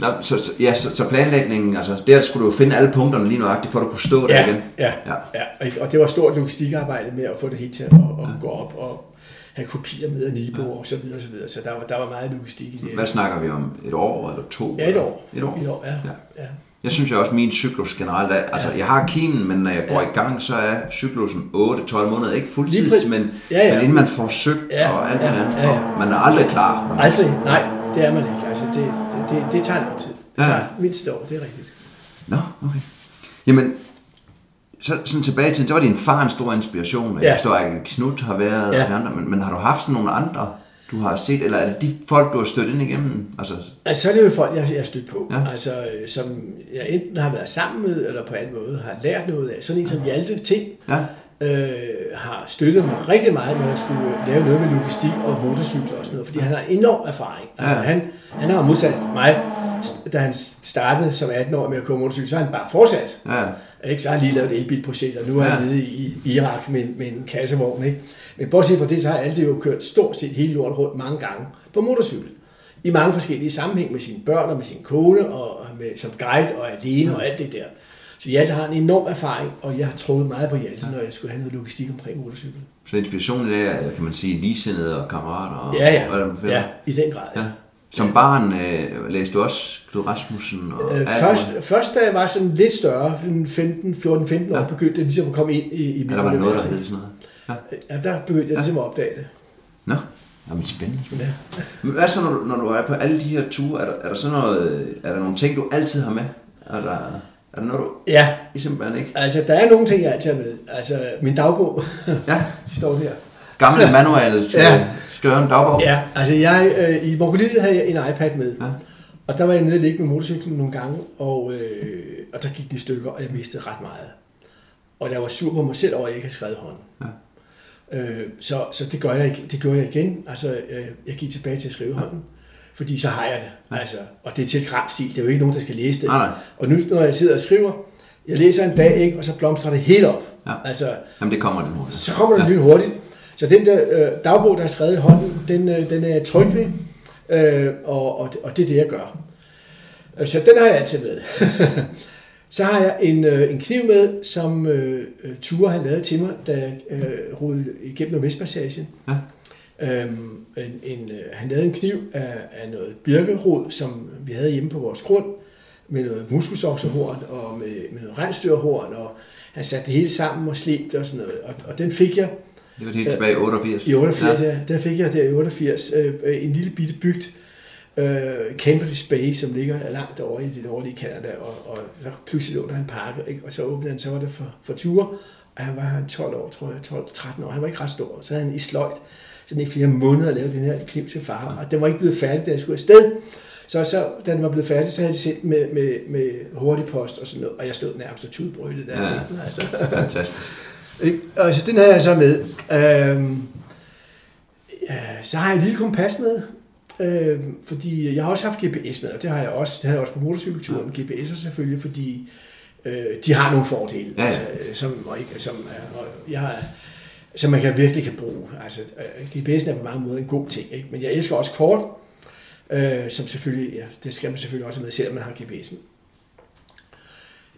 Nå, så, så, ja, så, så planlægningen, altså der skulle du jo finde alle punkterne lige nøjagtigt, for at du kunne stå der ja, igen. Ja, ja. ja, og det var stort logistikarbejde med at få det helt til at, at ja. gå op og have kopier med af Nibo ja. og så videre, og så videre. Så der var, der var meget logistik i det. Hvad snakker vi om? Et år eller to? Ja, et år. Et år? Et år, ja. ja. ja. Jeg synes jo også, at min cyklus generelt er, altså jeg har kinen, men når jeg går ja. i gang, så er cyklusen 8-12 måneder, ikke fuldtids, men, ja, ja. men inden man får søgt ja, og alt ja, andet, ja, ja. man er aldrig klar. Aldrig, nej, det er man ikke. Altså det, det, det, tager lang tid. Det tager ja. mindst et år, det er rigtigt. Nå, okay. Jamen, så sådan tilbage til, det var din far en stor inspiration. Ja. Jeg forstår, at Knut har været ja. andre, men, men har du haft sådan nogle andre du har set, eller er det de folk, du har stødt ind igennem? Altså, altså så er det jo folk, jeg, jeg har stødt på, ja. altså, som jeg enten har været sammen med, eller på anden måde har lært noget af. Sådan en som Hjalte Ting ja. Øh, har støttet mig rigtig meget, når jeg skulle lave noget med logistik og motorcykler og sådan noget, fordi han har enorm erfaring. Altså, ja. han, han har modsat mig da han startede som 18-årig med at køre motorcykel, så har han bare fortsat. Ja. Ikke? Så har han lige lavet et elbilprojekt, og nu er han Ja. nede i, Irak med, med en kassevogn. Ikke? Men bortset fra det, så har Aldi jo kørt stort set hele lortet rundt mange gange på motorcykel. I mange forskellige sammenhæng med sine børn og med sin kone, og med, som guide og alene og alt det der. Så Hjalte har en enorm erfaring, og jeg har troet meget på Hjalte, når jeg skulle have noget logistik omkring motorcykel. Så inspirationen er, kan man sige, ligesindede og kammerater. Og, Ja, ja. man finder- ja i den grad. Ja. ja. Som barn øh, læste du også Knud Rasmussen? Og Øh, først, muligt? først da jeg var sådan lidt større, 15, 14-15 år, Ja. begyndte jeg ligesom at komme ind i, i mit Ja, der var noget, der hed sådan noget. Ja. Ja, der begyndte jeg ligesom at opdage det. Nå, jamen spændende. Ja. Men hvad så, når du, når du er på alle de her ture? Er der, er der sådan noget, er der nogle ting, du altid har med? Er der, er der noget, du ja, I simpelthen ikke? altså der er nogle ting, jeg altid har med. Altså min dagbog, Ja, (laughs) de står her. gamle (laughs) manuals, Ja. ja. skriver en dagbog. Ja, altså jeg, øh, i Mongoliet havde jeg en iPad med. Ja. Og der var jeg nede og ligge med motorcyklen nogle gange, og, øh, og der gik de stykker, og jeg mistede ret meget. Og jeg var sur på mig selv over, at jeg ikke havde skrevet hånden. Ja. Øh, så, så det, gør jeg, ikke- det gjorde jeg igen. Altså, øh, jeg gik tilbage til at skrive hånden. Fordi så har jeg det. Altså, og det er til et stil. Det er jo ikke nogen, der skal læse det. Nej. Og nu, når jeg sidder og skriver, jeg læser en dag, ikke, og så blomstrer det helt op. Ja. Altså, Jamen, det kommer det nu. så kommer den ja. lyn hurtigt. Så den der øh, dagbog, der er skrevet i hånden, den, øh, den er jeg tryg ved, øh, og, og, og det er det, jeg gør. Øh, Så den har jeg altid med. (laughs) så har jeg en, øh, en kniv med, som øh, øh, Ture han lavede til mig, da jeg øh, rodede igennem Nordvestpassagen. Ja. Øhm, en, en, øh, han lavede en kniv af, af noget birkerod, som vi havde hjemme på vores grund, med noget muskelsokserhorn og med, med noget rensdyrhorn, og han satte det hele sammen og slæbte og sådan noget. Og, og den fik jeg Det var helt tilbage i 88. i 88, ja. der fik jeg der i 88 øh, øh, en lille bitte bygd, øh, Cambridge Bay, som ligger langt over i det nordlige Canada, og, og så pludselig lå der en pakke, ikke? og så åbnede han, så var det for, for ture, og han var han 12 år, tror jeg, 12-13 år, han var ikke ret stor, så havde han i sløjt, sådan i flere måneder lavet den her kniv til far, og den var ikke blevet færdig, da jeg skulle afsted. Så, så da den var blevet færdig, så havde de sendt med, med, med hurtig post og sådan noget, og jeg stod nærmest og tudbrølet der. Ja. Ja. Den, altså. Fantastisk. Og så den havde jeg så med. Øhm, ja, så har jeg et lille kompas med, øhm, fordi jeg har også haft GPS med, og det har jeg også, det havde jeg også på motorcykelturen, GPS'er selvfølgelig, fordi øh, de har nogle fordele, Ja, ja. Altså, øh, som, og ikke, som, og jeg har, som man kan, virkelig kan bruge. Altså, øh, GPS'en er på mange måder en god ting, ikke? men jeg elsker også kort, øh, som selvfølgelig, ja, det skal man selvfølgelig også med, selvom man har GPS'en.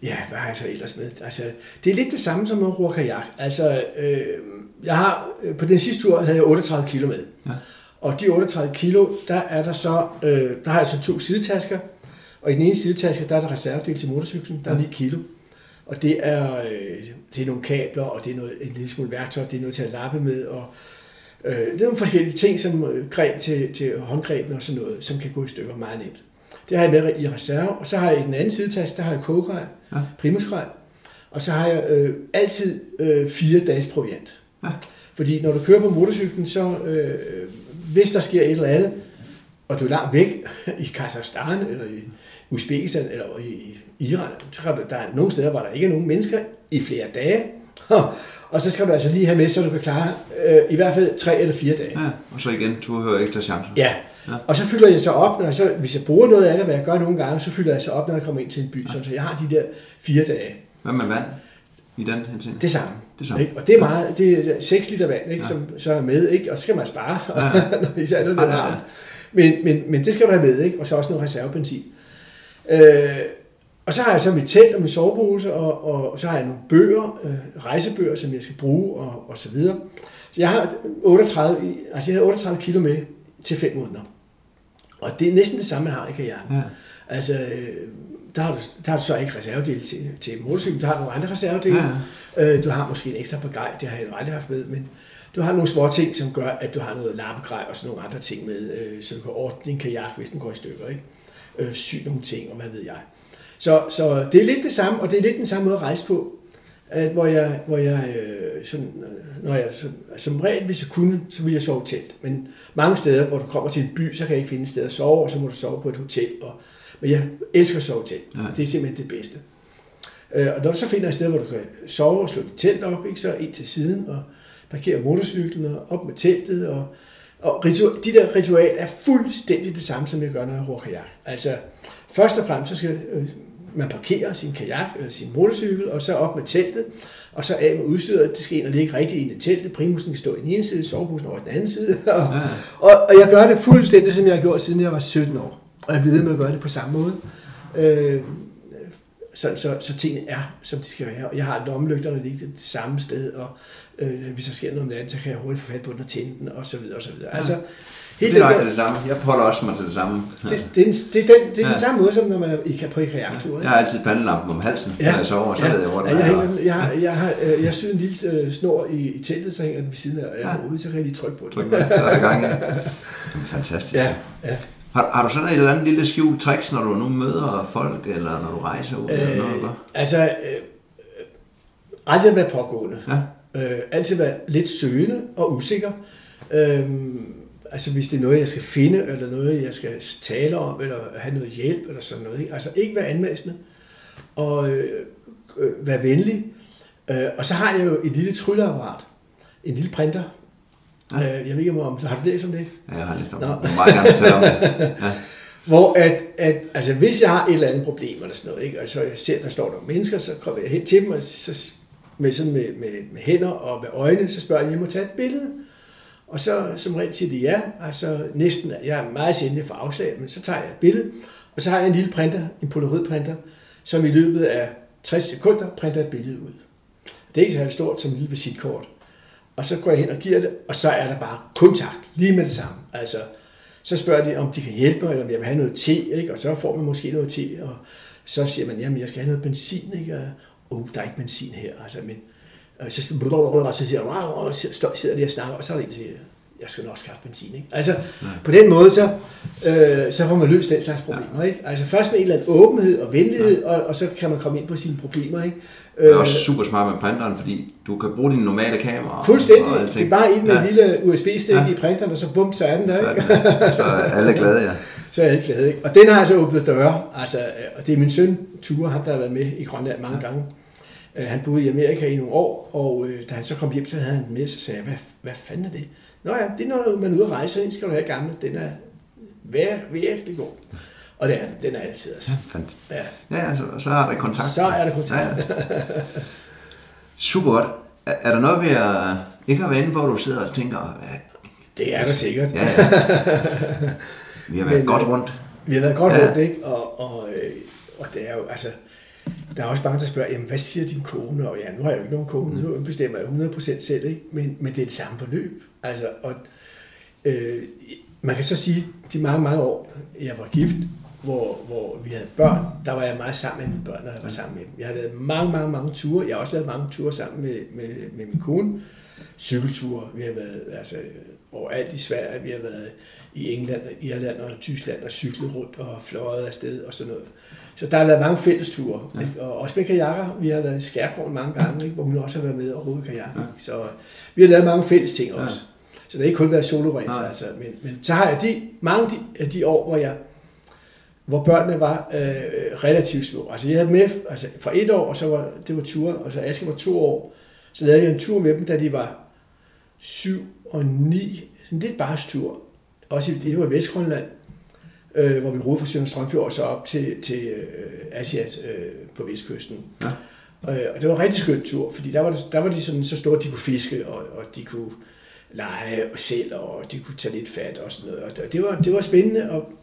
Ja, hvad har jeg så ellers med? Altså, det er lidt det samme som at ro kajak. Altså, øh, jeg har, øh, på den sidste tur havde jeg 38 kilo med. Ja. Og de 38 kilo, der er der så, øh, der har jeg så to sidetasker, og i den ene sidetaske, der er der reservedel til motorcyklen, der er 9 kilo. Og det er, øh, det er nogle kabler, og det er noget, en lille smule værktøj, det er noget til at lappe med, og øh, det er nogle forskellige ting, som øh, greb til, til håndgrebene og sådan noget, som kan gå i stykker meget nemt. Det har jeg med i reserve, og så har jeg i den anden sidetaske, der har jeg kogegrej, Ja. primusgrej, og så har jeg øh, altid øh, fire dages proviant. Ja. Fordi når du kører på motorcyklen, så øh, hvis der sker et eller andet, og du er langt væk (laughs) i Kazakhstan, eller i Uzbekistan, eller i Iran, så kan du, der er nogle steder, hvor der ikke er nogen mennesker i flere dage, og så skal du altså lige have med, så du kan klare øh, i hvert fald tre eller fire dage. Ja, og så igen, du hører ekstra chancer. Ja. Ja. Og så fylder jeg så op, når jeg så, hvis jeg bruger noget af det, hvad jeg gør nogle gange, så fylder jeg så op, når jeg kommer ind til en by. Så jeg har de der fire dage. Hvad med vand i den henseende? Det samme. Det samme. Ikke? Og det er meget, det er 6 liter vand, ikke, Ja. som så er med, ikke? og så skal man spare, Ja. især når det Ja, er ja, ja. varmt. Men, men, men det skal du have med, ikke? og så også noget reservebenzin. Øh, og så har jeg så mit telt og min sovepose, og, og så har jeg nogle bøger, øh, rejsebøger, som jeg skal bruge, og, og så videre. Så jeg har 38, i- altså jeg havde 38 kilo med til 5 måneder. Og det er næsten det samme, man har i kajakken. Ja. Altså, øh, der har, du, der har du så ikke reservedele til, til motorcyklen, du har nogle andre reservedele. Ja. Øh, du har måske en ekstra bagaj, det har jeg jo aldrig haft med, men du har nogle små ting, som gør, at du har noget lappegrej og sådan nogle andre ting med, øh, så du kan ordne din kajak, hvis den går i stykker, ikke? Øh, sy nogle ting, og hvad ved jeg. Så, så det er lidt det samme, og det er lidt den samme måde at rejse på, at hvor jeg, hvor jeg øh, sådan, øh, når jeg som, som regel, hvis jeg kunne, så ville jeg sove telt. Men mange steder, hvor du kommer til en by, så kan jeg ikke finde et sted at sove, og så må du sove på et hotel. Og, men jeg elsker at sove telt. Ja. Det er simpelthen det bedste. Øh, og når du så finder et sted, hvor du kan sove og slå dit telt op, ikke, så ind til siden og parkere motorcyklen og op med teltet og, Og ritu- de der ritualer er fuldstændig det samme, som jeg gør, når jeg roer kajak. Altså, først og fremmest så skal øh, man parkere sin kajak eller sin motorcykel, og så op med teltet, og så af med udstyret. Det skal ind og ligge rigtigt i det teltet. Primusen skal stå i den ene side, soveposen over den anden side. (laughs) Og, ja. og, og jeg gør det fuldstændig, som jeg har gjort, siden jeg var 17 år. Og jeg bliver ved med at gøre det på samme måde. Øh, så, så, så tingene er, som de skal være. Og jeg har lommelygterne liggende det samme sted, og øh, hvis der sker noget om natten, så kan jeg hurtigt få fat på den og tænde den, og så videre, og så videre. Ja. Altså, Helt det er nok det samme. Jeg holder også mig til det samme. Det, det, er, den, det er, den, det er ja. den samme måde, som når man er i, på kajaktur. Ja. Jeg har altid pandelampen om halsen, ja. når jeg sover, så ja. ved jeg, hvor den ja, jeg, hænger, jeg, har, jeg, har, øh, jeg syr en lille øh, snor i, i teltet, så hænger den ved siden af, og jeg ja. ude, så kan jeg lige trykke på den. Tryk med, så er det gang. Ja. Fantastisk. Ja, ja. Har, har du sådan et eller andet lille skjult tricks, når du nu møder folk, eller når du rejser ud? Øh, eller noget, eller? altså, øh, aldrig være pågående. Ja. Øh, altid være lidt søgende og usikker. Øh, altså hvis det er noget, jeg skal finde, eller noget, jeg skal tale om, eller have noget hjælp, eller sådan noget. Ikke? Altså ikke være anmæssende, og øh, øh, være venlig. Øh, og så har jeg jo et lille trylleapparat, en lille printer. Ja. Øh, jeg ved ikke, om har du læst om det? Ja, jeg har læst om det. Jeg meget gerne om det. Ja. (laughs) Hvor at, at, altså hvis jeg har et eller andet problem eller sådan noget, ikke, og så jeg ser, der står nogle mennesker, så kommer jeg hen til dem, og så med, sådan med, med, med hænder og med øjne, så spørger jeg, om jeg må tage et billede. Og så som regel siger de ja, altså næsten, jeg er meget sjældent for afslag, men så tager jeg et billede, og så har jeg en lille printer, en polaroidprinter, som i løbet af 60 sekunder printer et billede ud. Det er ikke så stort som et lille visitkort. Og så går jeg hen og giver det, og så er der bare kontakt, lige med det samme. Altså, så spørger de, om de kan hjælpe mig, eller om jeg vil have noget te, ikke? og så får man måske noget te, og så siger man, jamen jeg skal have noget benzin, ikke? og oh, der er ikke benzin her, altså, men og så, så siger jeg, og så sidder de og snakker, og så er der en, der siger, jeg skal nok skaffe benzin. Ikke? Altså, Nej. på den måde, så, øh, så får man løst den slags problemer. Ja. Ikke? Altså først med en eller anden åbenhed og venlighed, ja. og, og så kan man komme ind på sine problemer. Ikke? Det er også super smart med printeren, fordi du kan bruge dine normale kameraer. Fuldstændig. Og det er bare ind med ja. en lille USB-stik ja. i printeren, og så bum, så er den der. Ikke? Så er alle glade, ja. (laughs) så er alle glade. Ikke? Og den har altså åbnet døre. Altså, og det er min søn, Ture, ham der har været med i Grønland mange ja. gange. Øh, han boede i Amerika i nogle år, og øh, da han så kom hjem, så havde han med, så sagde jeg, hvad, hvad fanden er det? Nå ja, det er når man er ude at rejse, så skal du have gamle. Den er virkelig god. Og det er den er altid. Altså. Ja, ja. ja altså, så er der kontakt. Så er der kontakt. Ja, ja. Super godt. Er, er der noget, vi er, ikke har været inde på, hvor du sidder og tænker, hvad, det er der sikkert. Ja, ja. (laughs) Vi har været Men, godt rundt. Vi har været godt ja. rundt, ikke? Og, og, øh, og det er jo, altså, der er også mange, der spørger, jamen, hvad siger din kone? Og ja, nu har jeg jo ikke nogen kone, nu bestemmer jeg 100% selv, ikke? Men, men det er det samme forløb. Altså, og, øh, man kan så sige, de mange, mange år, jeg var gift, hvor, hvor vi havde børn, der var jeg meget sammen med mine børn, når jeg var sammen med dem. Jeg har lavet mange, mange, mange ture. Jeg har også lavet mange ture sammen med, med, med min kone. Cykelture. Vi har været altså, overalt i Sverige. Vi har været i England, Irland og Tyskland og cyklet rundt og fløjet afsted og sådan noget. Så der har været mange fællesture, ja. Ikke? og også med kajakker. Vi har været i Skærgården mange gange, ikke? hvor hun også har været med og rode kajak. Ja. Så vi har lavet mange fælles ting også. Ja. Så det har ikke kun været solo ja. altså. Men, men så har jeg de, mange af de år, hvor jeg hvor børnene var øh, relativt små. Altså jeg havde med altså, fra et år, og så var det var tur, og så Aske var to år. Så lavede jeg en tur med dem, da de var syv og ni. Sådan lidt bare tur. Også i, det var i Vestgrønland øh, hvor vi rodede fra Søren Strømfjord så op til, til øh, Asiat øh, på vestkysten. Ja. Øh, og det var en rigtig skøn tur, fordi der var, der var de sådan så store, at de kunne fiske, og, og de kunne lege selv, og de kunne tage lidt fat og sådan noget. Og det var, det var spændende, og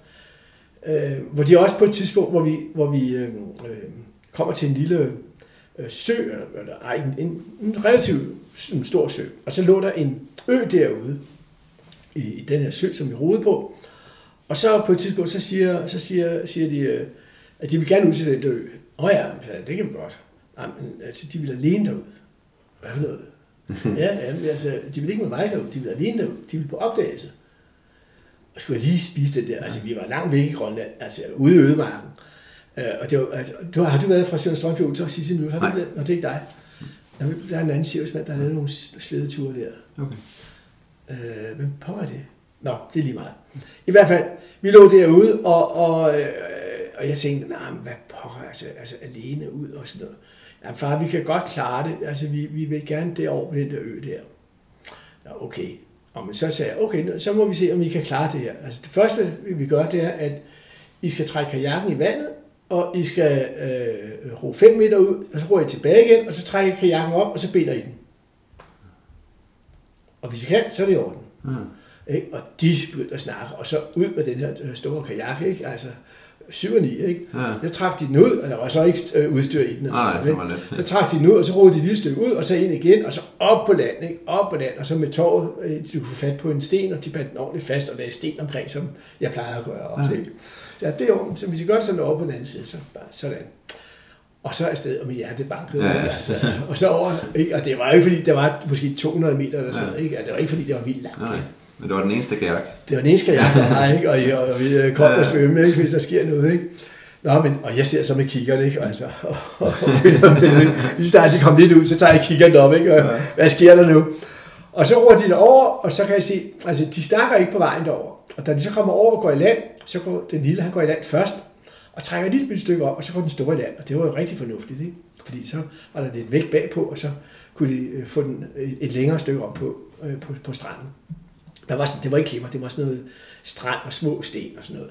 øh, hvor de også på et tidspunkt, hvor vi, hvor vi øh, øh, kommer til en lille øh, sø, eller, ej, en, en, en relativt en stor sø, og så lå der en ø derude, i, i den her sø, som vi rodede på, og så på et tidspunkt, så siger, så siger, siger de, øh, at de vil gerne ud til den der ø. Åh oh ja, det kan vi godt. Jamen, altså, de vil alene derud. Hvad for noget? (laughs) ja, ja, altså, de vil ikke med mig derud, de vil alene derud. De vil på opdagelse. Og skulle jeg lige spise det der. Altså, vi var langt væk i Grønland, altså ude i Ødemarken. Uh, og det var, du, har du været fra Søren Strømfjord til sidste minut? Har du det? Nå, det er ikke dig. Der er en anden cirkusmand, der har lavet nogle slædeture der. Okay. Uh, hvem på er det? Nå, det er lige meget. I hvert fald, vi lå derude, og, og, øh, og jeg tænkte, nej, hvad pokker, altså, altså alene ud og sådan noget. Ja, far, vi kan godt klare det, altså vi, vi vil gerne derover på den der ø der. Nå, okay. Og men så sagde jeg, okay, så må vi se, om I kan klare det her. Altså det første, vi gør, det er, at I skal trække kajakken i vandet, og I skal øh, ro 5 meter ud, og så roer I tilbage igen, og så trækker I kajakken op, og så binder I den. Og hvis I kan, så er det i orden. Mm. Ikke? Og de begyndte at snakke, og så ud med den her øh, store kajak, ikke? altså 7 og 9, ikke? Ja. Jeg trak de den ud, og der var så ikke øh, udstyr i den. Og sådan, ikke? Så trak de den ud, og så roede de et lille stykke ud, og så ind igen, og så op på land, ikke? op på land, og så med tåret, øh, de kunne fat på en sten, og de bandt den ordentligt fast, og lagde sten omkring, som jeg plejer at gøre også. Ja. Ikke? Ja, det er jo, så hvis I gør sådan over på den anden side, så bare sådan. Og så afsted, og mit hjerte bankede. Ja. Altså, og så over, ikke? og det var ikke fordi, der var måske 200 meter eller sådan Ja. ikke? Og det var ikke fordi, det var vildt langt. Nej, ikke? Men det var den eneste kajak. Det var den eneste kajak, der var, ikke? Og, og, og vi øh, kom og svømme, ikke? hvis der sker noget. Ikke? Nå, men, og jeg ser så med kiggerne, ikke? Altså, og, og, følger med. ikke? Lige så snart de kom lidt ud, så tager jeg kiggeren op, ikke? Og, Ja. hvad sker der nu? Og så roer de derover, og så kan jeg se, altså de snakker ikke på vejen derover. Og da de så kommer over og går i land, så går den lille, han går i land først, og trækker et lille stykke op, og så går den store i land. Og det var jo rigtig fornuftigt, ikke? Fordi så var der lidt vægt bagpå, og så kunne de øh, få den et- et længere stykke op på, øh, på, på stranden. Der var, sådan- det var ikke klipper, det var sådan noget strand og små sten og sådan noget.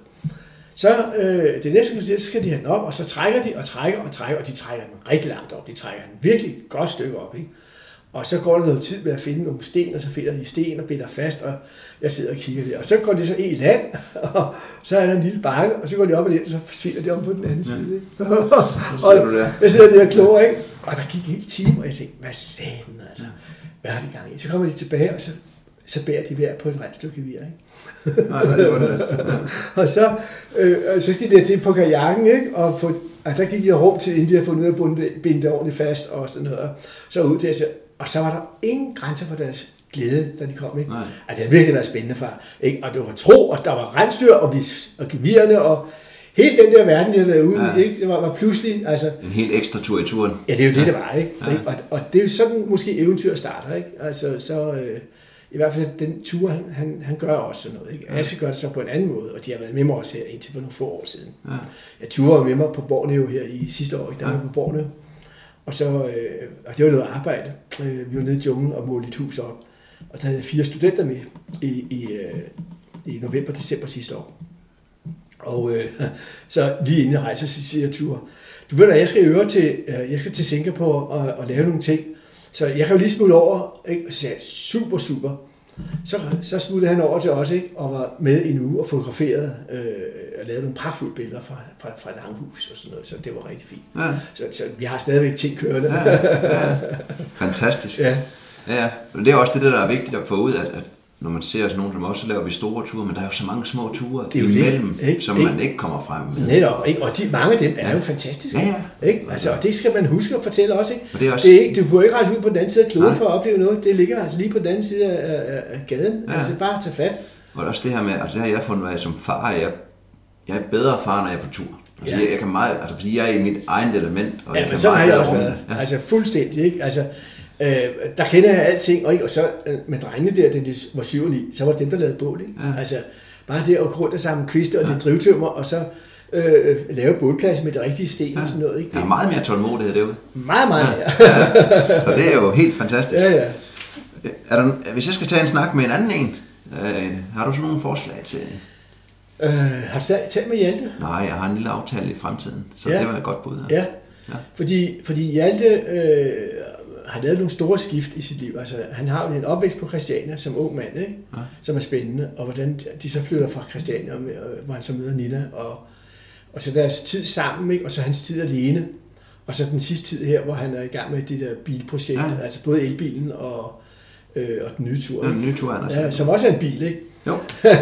Så øh, det næste, så skal de have den op, og så trækker de og trækker og trækker, og de trækker den rigtig langt op. De trækker den virkelig et godt stykke op, ikke? Og så går der noget tid med at finde nogle sten, og så finder de sten og binder fast, og jeg sidder og kigger der. Og så går de så i land, (laughs) og så er der en lille bakke, og så går de op og ind, og så forsvinder de om på den anden side. Ikke? (laughs) Der. Jeg sidder der og kloger, ikke? Og der gik en hel time, og jeg tænkte, hvad satan, altså? Hvad har de gang i? Så kommer de tilbage, og så, så bærer de hver på et rent stykke vir, ikke? (laughs) Nej, det var det. (laughs) Og så, øh, så skal de til på kajakken, ikke? Og, få, og der gik jeg rum til, inden de havde fundet ud af at binde det ordentligt fast og sådan noget. Og så ud til, og så var der ingen grænser for deres glæde, da de kom, ikke? Nej. Ej, det har virkelig været spændende, far. Ikke? Og det var tro, og der var rensdyr, og, vi, og gevirerne, og hele den der verden, de havde været ude Ja. ikke? Det var, var pludselig, altså, En helt ekstra tur i turen. Ja, det er jo det, det var, ikke? Ja. Ja. Og, og det er jo sådan, måske eventyr starter, ikke? Altså, så øh, i hvert fald den tur, han, han, han gør også sådan noget, ikke? Ja. Asse gør det så på en anden måde, og de har været med mig også her indtil for nogle få år siden. Ja. Jeg turde med mig på Borneo her i sidste år, ikke? der var Ja. på Borneo. Og, så, øh, og det var noget arbejde. Øh, vi var nede i junglen og målte et hus op. Og der havde jeg fire studenter med i, i, øh, i november-december sidste år. Og øh, (laughs) så lige inden jeg rejser, så siger jeg Ture, du ved da, jeg skal øve til, øh, jeg skal til Singapore og, og lave nogle ting. Så jeg kan jo lige smutte over, ikke? Og så sagde jeg, super, super. Så, så smuttede han over til os, ikke? og var med i en uge og fotograferet øh, og lavede nogle pragtfulde billeder fra, fra, fra Langhus og sådan noget, så det var rigtig fint. Ja, Så, så vi har stadigvæk ting kørende. ja, ja. Fantastisk. ja. Ja, ja. Men det er også det, der er vigtigt at få ud, at, at når man ser sådan nogen som os, så laver vi store ture, men der er jo så mange små ture Det er jo det, imellem, ikke? som Ikke? man ikke kommer frem med. Netop, ikke? og de, mange af dem er jo fantastiske. Ja, ja. Ikke? Altså, og det skal man huske at fortælle også. Ikke? Og det er også- det er ikke, du burde ikke rejse ud på den anden side af kloden Nej. for at opleve noget. Det ligger altså lige på den anden side af, af, gaden. Ja. Altså bare tage fat. Og også det her med, altså det har jeg fundet ud af som far, jeg, jeg er bedre far, når jeg er på tur. Altså, Ja. jeg, jeg kan meget, altså fordi jeg er i mit eget element. Og Ja, jeg men kan så har jeg også været. Ja. Altså fuldstændig. Ikke? Altså, øh, der kender jeg alting. Og, ikke? og så øh, med drengene der, da de var 7 og 9, så var det dem, der lavede bål. Ikke? Ja. Altså, bare det at gå rundt og samle kviste og Ja. lidt drivtømmer, og så øh, lave bålplads med det rigtige sten Ja. og sådan noget. Ikke? Har er meget mere tålmodighed derude. meget, meget mere. Så det er jo helt fantastisk. Ja, ja. Er der, hvis jeg skal tage en snak med en anden en, øh, har du så nogle forslag til? Øh, har du talt- talt med Hjalte? Nej, jeg har en lille aftale i fremtiden, så Ja. det var et godt bud. Ja, Ja. fordi, fordi Hjalte øh, har lavet nogle store skift i sit liv. Altså, han har jo en opvækst på Christiania som ung mand, ikke? Ja. som er spændende, og hvordan de så flytter fra Christiania, øh, hvor han så møder Nina, og, og så deres tid sammen, ikke? og så hans tid alene, og så den sidste tid her, hvor han er i gang med det der bilprojekt, Ja. ja. altså både elbilen og, øh, og den nye tur, Det er ikke? en ny tur, Anders. ja, som også er en bil, ikke? Jo. (laughs)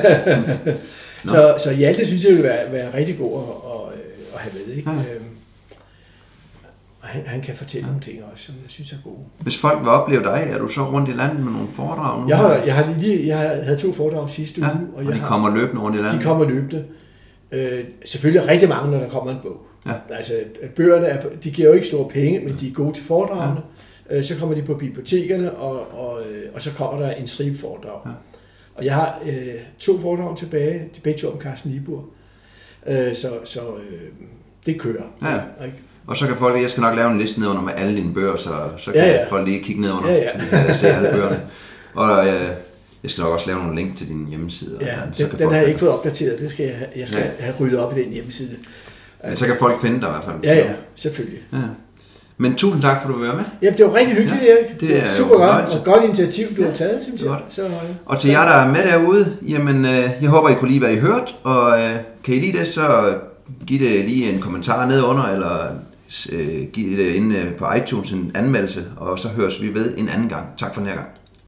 Så, så Hjalte synes jeg vil være, være rigtig god at, at, at have med. Ikke? Ja. Øhm, og han, han kan fortælle nogle ting også, som jeg synes er gode. Hvis folk vil opleve dig, er du så rundt i landet med nogle foredrag nu? Jeg, har, jeg, har lige, jeg havde to foredrag sidste ja, uge, og, jeg de har, kommer løbende rundt i landet? de kommer løbende. Øh, selvfølgelig rigtig mange, når der kommer en bog. Ja. Altså, bøgerne er, de giver jo ikke store penge, men de er gode til foredragene. Ja. Øh, så kommer de på bibliotekerne, og, og, øh, og så kommer der en stribe foredrag. Ja. Og jeg har øh, to foredrag tilbage, de begge to om Carsten Libur. Øh, så så øh, det kører. Ja. Ikke? Og så kan folk, jeg skal nok lave en liste nedenunder med alle dine bøger, så, så kan Ja, ja, ja. ja. folk lige kigge nedenunder, Ja, ja. så de kan se alle bøgerne. Og øh, Jeg skal nok også lave nogle link til din hjemmeside. og Ja, sådan, så den, kan den folk- har jeg ikke fået opdateret. Det skal jeg, jeg skal Ja. have ryddet op i den hjemmeside. Men så kan folk finde dig i hvert fald. Ja, ja, selvfølgelig. ja. Men tusind tak, for at du vil være med. Jamen, det var rigtig hyggeligt, Ja, Erik. det Det, er er super godt, og godt initiativ, du har taget, synes jeg. godt. Så, øh, Og til jer, der er med derude, jamen, øh, jeg håber, I kunne lide, hvad I hørte, og øh, kan I lide det, så giv det lige en kommentar ned under, eller Øh, give det øh, inde øh, på iTunes en anmeldelse, og så høres vi ved en anden gang. Tak for den her gang.